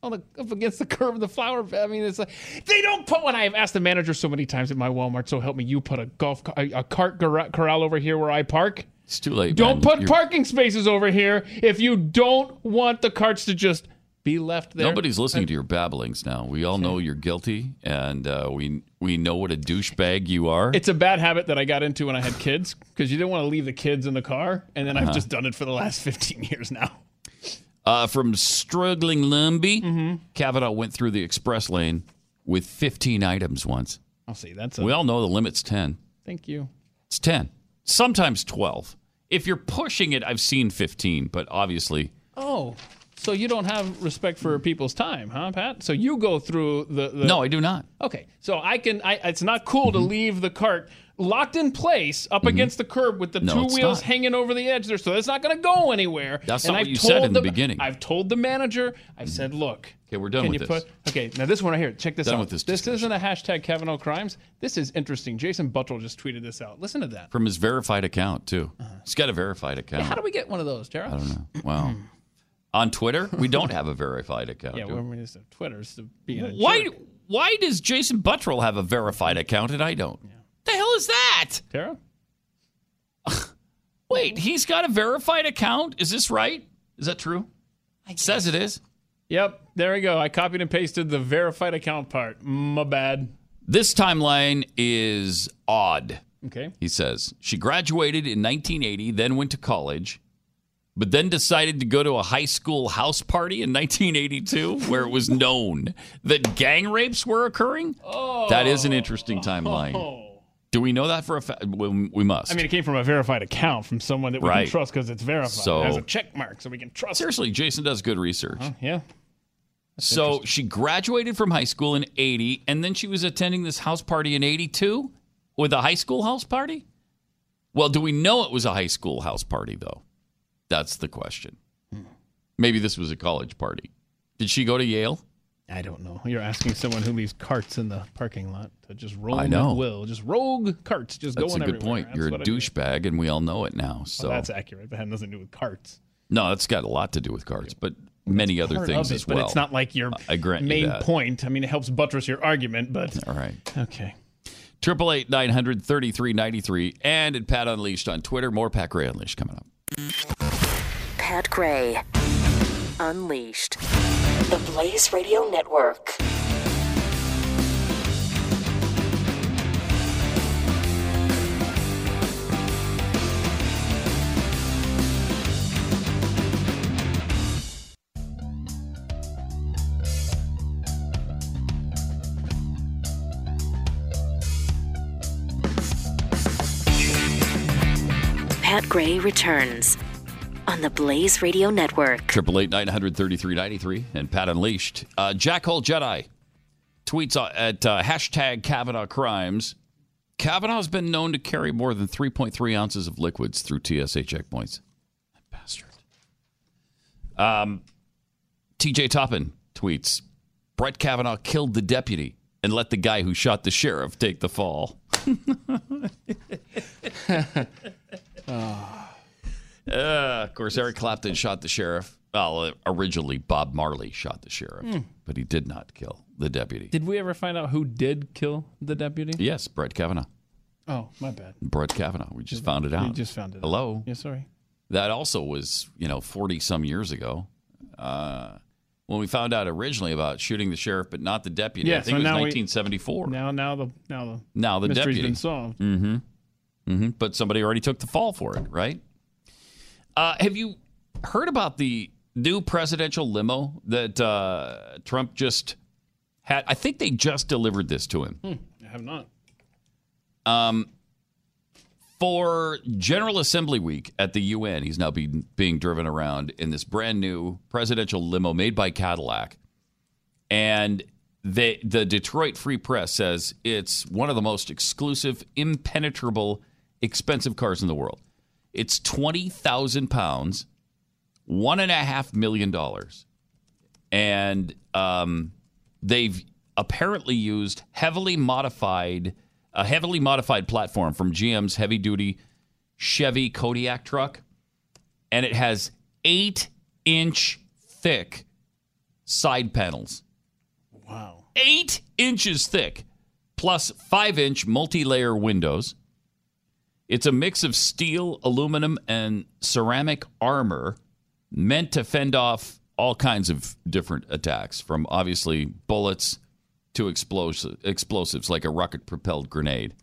on the up against the curb of the flower bed. I mean, it's like they don't put. When I have asked the manager so many times at my Walmart, so help me, you put a golf a, a cart gar- corral over here where I park. It's too late. Don't man. put You're- parking spaces over here if you don't want the carts to just be left there. Nobody's listening to your babblings now. We all know you're guilty, and uh, we we know what a douchebag you are. It's a bad habit that I got into when I had kids because you didn't want to leave the kids in the car, and then I've Uh-huh. just done it for the last 15 years now. Uh, from struggling Lumby, Mm-hmm. Kavanaugh went through the express lane with 15 items once. I'll see. That's a, We all know the limit's 10. thank you. It's 10, sometimes 12. If you're pushing it, I've seen 15, but obviously, Oh, so you don't have respect for people's time, huh, Pat? So you go through the, the no, I do not. Okay, so I can. I, it's not cool to leave the cart locked in place up mm-hmm. against the curb with the No, two wheels not. hanging over the edge there, so that's not going to go anywhere. That's And not what I've you said in the beginning. I've told the manager. I mm-hmm. said, look. Okay, we're done can with you this. put? Okay, now this one right here. Check this Done out. with this this isn't a hashtag Kavanaugh crimes. This is interesting. Jason Buttrill just tweeted this out. Listen to that. From his verified account, too. Uh-huh. He's got a verified account. How do we get one of those, Tara? I don't know. Wow. Hmm. On Twitter, we don't have a verified account. Yeah, do we? we're just on Twitter. So being a Why? jerk. Why does Jason Buttrill have a verified account and I don't? The hell is that? Tara? Wait, he's got a verified account. Is this right? Is that true? It says it is. Yep, there we go. I copied and pasted the verified account part. My bad. This timeline is odd. Okay. He says she graduated in 1980, then went to college, but then decided to go to a high school house party in 1982 where it was known that gang rapes were occurring. Oh. That is an interesting timeline. Oh. Do we know that for a fact? We we must. I mean, it came from a verified account from someone that we Right. can trust because it's verified. So- it has a check mark, so we can trust. Seriously, Jason does good research. Huh? Yeah. so she graduated from high school in 80, and then she was attending this house party in 82 with a high school house party? Well, do we know it was a high school house party, though? That's the question. Hmm. Maybe this was a college party. Did she go to Yale? I don't know. You're asking someone who leaves carts in the parking lot to just roll I know. will. Just rogue carts, just go anywhere. That's a good everywhere. point. That's You're a what I do. douchebag, and we all know it now. So Well, that's accurate. That had nothing to do with carts. no, that's got a lot to do with carts, but many other Part things of it, as well. But it's not like your I grant you main point. I mean, it helps buttress your argument, but All right. okay. Triple eight nine hundred thirty three ninety three, and at Pat Unleashed on Twitter. More Pat Gray Unleashed coming up. Pat Gray. Unleashed. The Blaze Radio Network. Pat Gray returns on the Blaze Radio Network. Triple eight nine hundred thirty three ninety three, and Pat Unleashed. Uh, Jackhole Jedi tweets at uh, hashtag Kavanaugh crimes. Kavanaugh's been known to carry more than three point three ounces of liquids through TSA checkpoints. That bastard. Um, TJ Toppin tweets: Brett Kavanaugh killed the deputy and let the guy who shot the sheriff take the fall. Uh, of course, Eric Clapton shot the sheriff. Well, uh, originally Bob Marley shot the sheriff, Hmm. but he did not kill the deputy. Did we ever find out who did kill the deputy? Yes, Brett Kavanaugh. Oh, my bad. Brett Kavanaugh. We just found it out. We just found it. out. Hello. Yeah, sorry. That also was, you know, 40 some years ago. Uh, when we found out originally about shooting the sheriff, but not the deputy. Yeah, I think so it was now we- 1974. Now, now the now the Now the mystery's deputy been solved. Mm-hmm. Mm-hmm. But somebody already took the fall for it, right? Uh, have you heard about the new presidential limo that uh, Trump just had? I think they just delivered this to him. Hmm, I have not. Um, for General Assembly Week at the UN, he's now being being driven around in this brand new presidential limo made by Cadillac, and they, the Detroit Free Press says it's one of the most exclusive, impenetrable, expensive cars in the world. It's twenty thousand pounds, one and a half million dollars, and um, they've apparently used heavily modified a heavily modified platform from GM's heavy duty Chevy Kodiak truck, and it has eight inch thick side panels. Wow. Eight inches thick, plus five inch multi layer windows. It's a mix of steel, aluminum, and ceramic armor meant to fend off all kinds of different attacks, from obviously bullets to explosive, explosives like a rocket propelled grenade.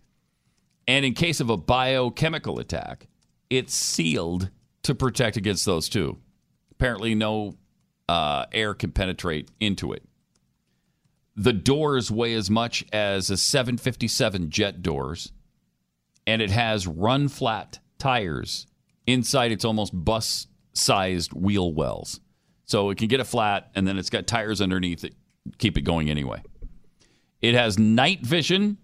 And in case of a biochemical attack, it's sealed to protect against those too. Apparently, no uh, air can penetrate into it. The doors weigh as much as a 757 jet doors, and it has run flat tires inside its almost bus sized wheel wells. So it can get it flat, and then it's got tires underneath it, keep it going anyway. It has night vision.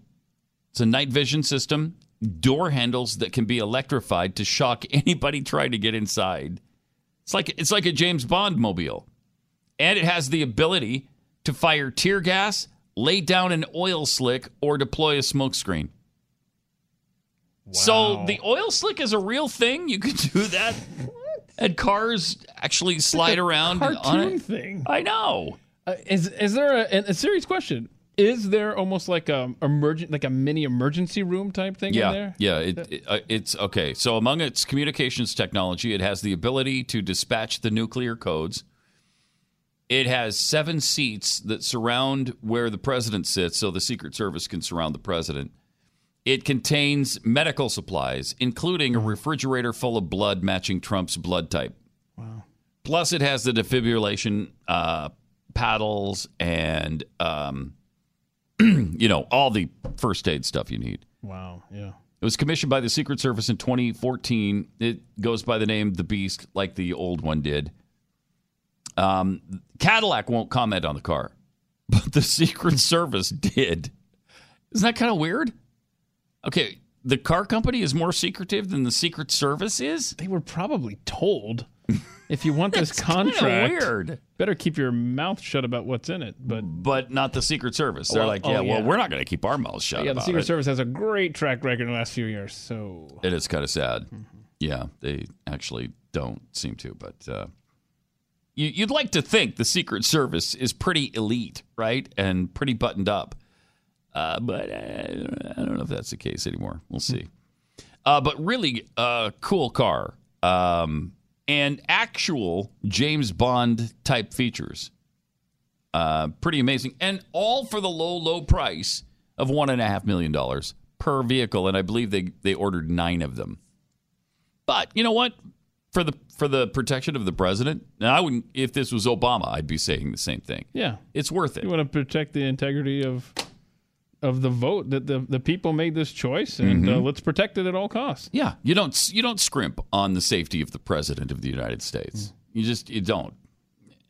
It's a night vision system. Door handles that can be electrified to shock anybody trying to get inside. It's like it's like a James Bond mobile. And it has the ability to fire tear gas, lay down an oil slick, or deploy a smoke So the oil slick is a real thing. You can do that. and cars actually slide around on cartoon it. thing. I know. Uh, is is there a, a serious question? Is there almost like a emergent, like a mini emergency room type thing yeah, in there? Yeah, it, it, uh, it's okay. So among its communications technology, it has the ability to dispatch the nuclear codes. It has seven seats that surround where the president sits, so the Secret Service can surround the president. It contains medical supplies, including a refrigerator full of blood matching Trump's blood type. Wow. Plus, it has the defibrillation uh, paddles and, um, you know, all the first aid stuff you need. Wow. Yeah. It was commissioned by the Secret Service in 2014. It goes by the name The Beast, like the old one did. Um, Cadillac won't comment on the car, but the Secret Service did. Isn't that kind of weird? Okay, the car company is more secretive than the Secret Service is. They were probably told if you want this contract, weird. better keep your mouth shut about what's in it. But But not the Secret Service. They're Well, like, oh, yeah, well, we're not going to keep our mouths shut yeah, the Secret it. Service has a great track record in the last few years. So It is kind of sad. Mm-hmm. Yeah, they actually don't seem to, but uh, you, you'd like to think the Secret Service is pretty elite, right, and pretty buttoned up. Uh, but uh, I don't know if that's the case anymore. We'll see. Uh, but really, uh, cool car um, and actual James Bond type features. Uh, pretty amazing, and all for the low, low price of one and a half million dollars per vehicle. And I believe they they ordered nine of them. But you know what? For the for the protection of the president, now I wouldn't. If this was Obama, I'd be saying the same thing. yeah, It's worth it. you want to protect the integrity of of the vote that the the people made this choice, and uh, Mhm. let's protect it at all costs. Yeah, you don't you don't scrimp on the safety of the president of the United States. You just you don't.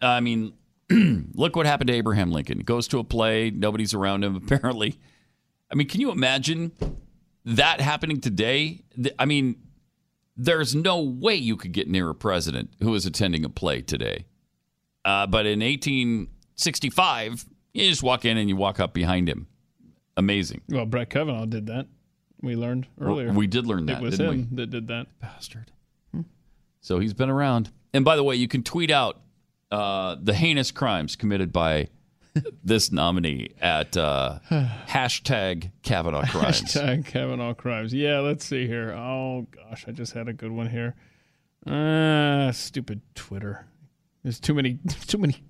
I mean, look what happened to Abraham Lincoln. He goes to a play, nobody's around him apparently. I mean, can you imagine that happening today? I mean, there's no way you could get near a president who is attending a play today. Uh, but in 1865, you just walk in and you walk up behind him. Amazing. Well, Brett Kavanaugh did that. We learned earlier. we did learn that, It was didn't him that did that. Bastard. So he's been around. And by the way, you can tweet out uh, the heinous crimes committed by this nominee at uh, hashtag Kavanaugh crimes. Hashtag Kavanaugh crimes. Yeah, let's see here. Oh gosh, I just had a good one here. Ah, stupid Twitter. There's too many, too many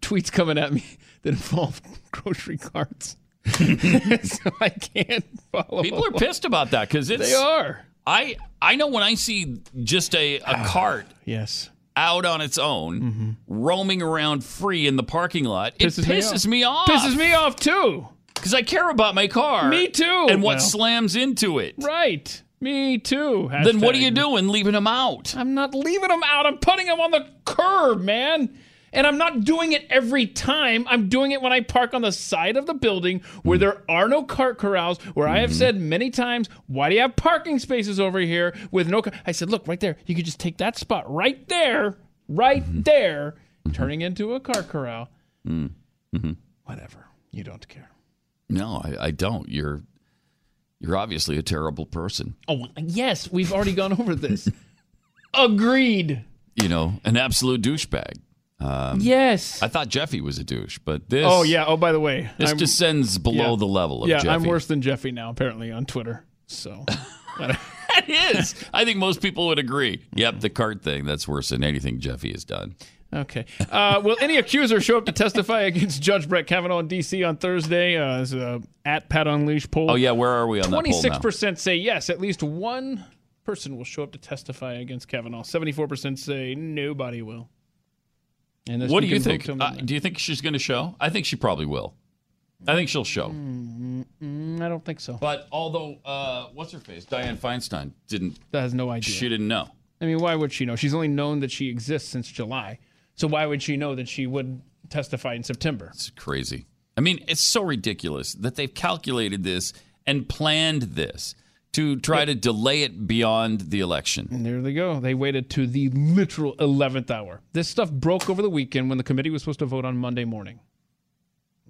tweets coming at me that involve grocery carts. so I can't follow. People are pissed about that because it's They are. I I know when I see just a, a ah, cart yes out on its own mm-hmm. roaming around free in the parking lot, Pisses it me pisses off. me off. Pisses me off too. because I care about my car. Me too. And what Well. slams into it. Right. Me too. Then what are you doing leaving them out? I'm not leaving them out. I'm putting them on the curb, man. And I'm not doing it every time. I'm doing it when I park on the side of the building where there are no cart corrals, where I have mm-hmm. said many times, why do you have parking spaces over here with no car? I said, look, right there. You could just take that spot right there, right mm-hmm. there, mm-hmm. turning into a cart corral. Mm-hmm. Whatever. You don't care. No, I, I don't. You're you're obviously a terrible person. Oh, yes. We've already gone over this. Agreed. You know, an absolute douchebag. Um, Yes. I thought Jeffy was a douche, but this Oh, yeah. Oh, by the way. this I'm- descends below Yeah. the level of yeah, Jeffy. I'm worse than Jeffy now, apparently, on Twitter. So, that is. I think most people would agree. Yep, the cart thing, that's worse than anything Jeffy has done. okay. Uh, will any accuser show up to testify against Judge Brett Kavanaugh in D.C. on Thursday? Uh, as a at Pat Unleash poll. Oh yeah, where are we on that poll Twenty-six percent say yes. At least one person will show up to testify against Kavanaugh. Seventy-four percent say nobody will. And What do you think? Uh, do you think she's going to show? I think she probably will. I think she'll show. Mm, I don't think so. But although, uh, what's her face? Dianne Feinstein didn't. That has no idea. She didn't know. I mean, why would she know? She's only known that she exists since July. So why would she know that she would testify in September? It's crazy. I mean, it's so ridiculous that they've calculated this and planned this to try to delay it beyond the election. And there they go. They waited to the literal 11th hour. This stuff broke over the weekend when the committee was supposed to vote on Monday morning.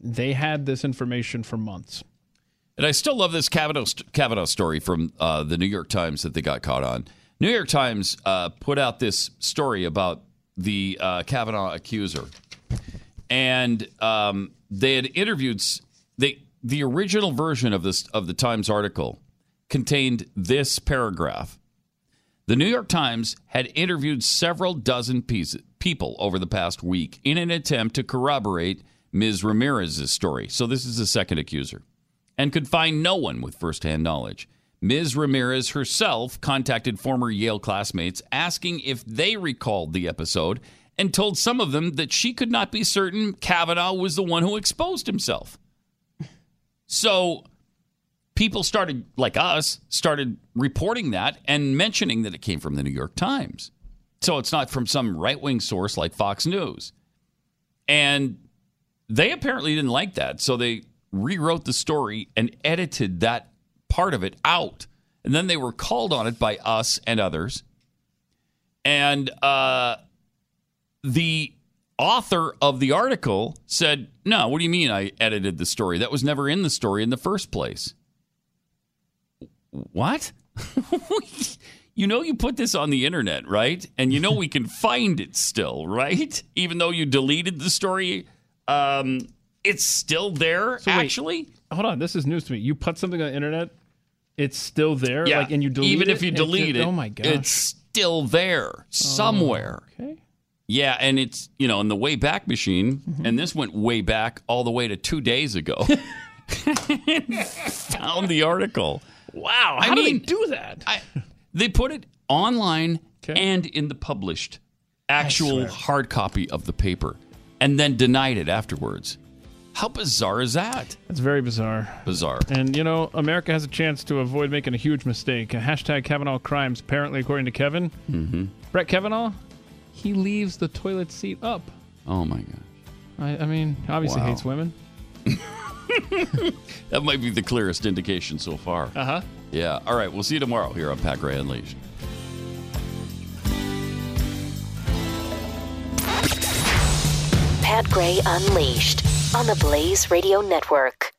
They had this information for months. And I still love this Kavanaugh, Kavanaugh story from uh, the New York Times that they got caught on. New York Times uh, put out this story about the uh, Kavanaugh accuser, and um, they had interviewed they the original version of this of the Times article contained this paragraph. The New York Times had interviewed several dozen people over the past week in an attempt to corroborate Ms. Ramirez's story. So this is the second accuser and could find no one with firsthand knowledge. Ms. Ramirez herself contacted former Yale classmates asking if they recalled the episode and told some of them that she could not be certain Kavanaugh was the one who exposed himself. So people started, like us, started reporting that and mentioning that it came from the New York Times. So it's not from some right wing source like Fox News. And they apparently didn't like that. So they rewrote the story and edited that part of it out. And then they were called on it by us and others. And uh, the author of the article said, No, what do you mean I edited the story? That was never in the story in the first place. What? you know, you put this on the internet, right? And you know we can find it still, right? Even though you deleted the story, um, it's still there, So wait, actually. hold on, this is news to me. You put something on the internet, it's still there, Yeah. like, and you delete Even if you it's- delete it, Oh my god, it's still there somewhere. okay. Yeah, and it's you know in the way back machine, Mm-hmm. and this went way back all the way to two days ago. Found the article. Wow, I how do they do that? I, they put it online and in the published actual hard copy of the paper, and then denied it afterwards. How bizarre is that? That's very bizarre. Bizarre. And you know, America has a chance to avoid making a huge mistake. Hashtag Kavanaugh crimes. Apparently, according to Kevin, Mm-hmm. Brett Kavanaugh, he leaves the toilet seat up. Oh my god. I, I mean, obviously Wow. hates women. That might be the clearest indication so far. Uh huh. Yeah. All right. We'll see you tomorrow here on Pat Gray Unleashed. Pat Gray Unleashed on the Blaze Radio Network.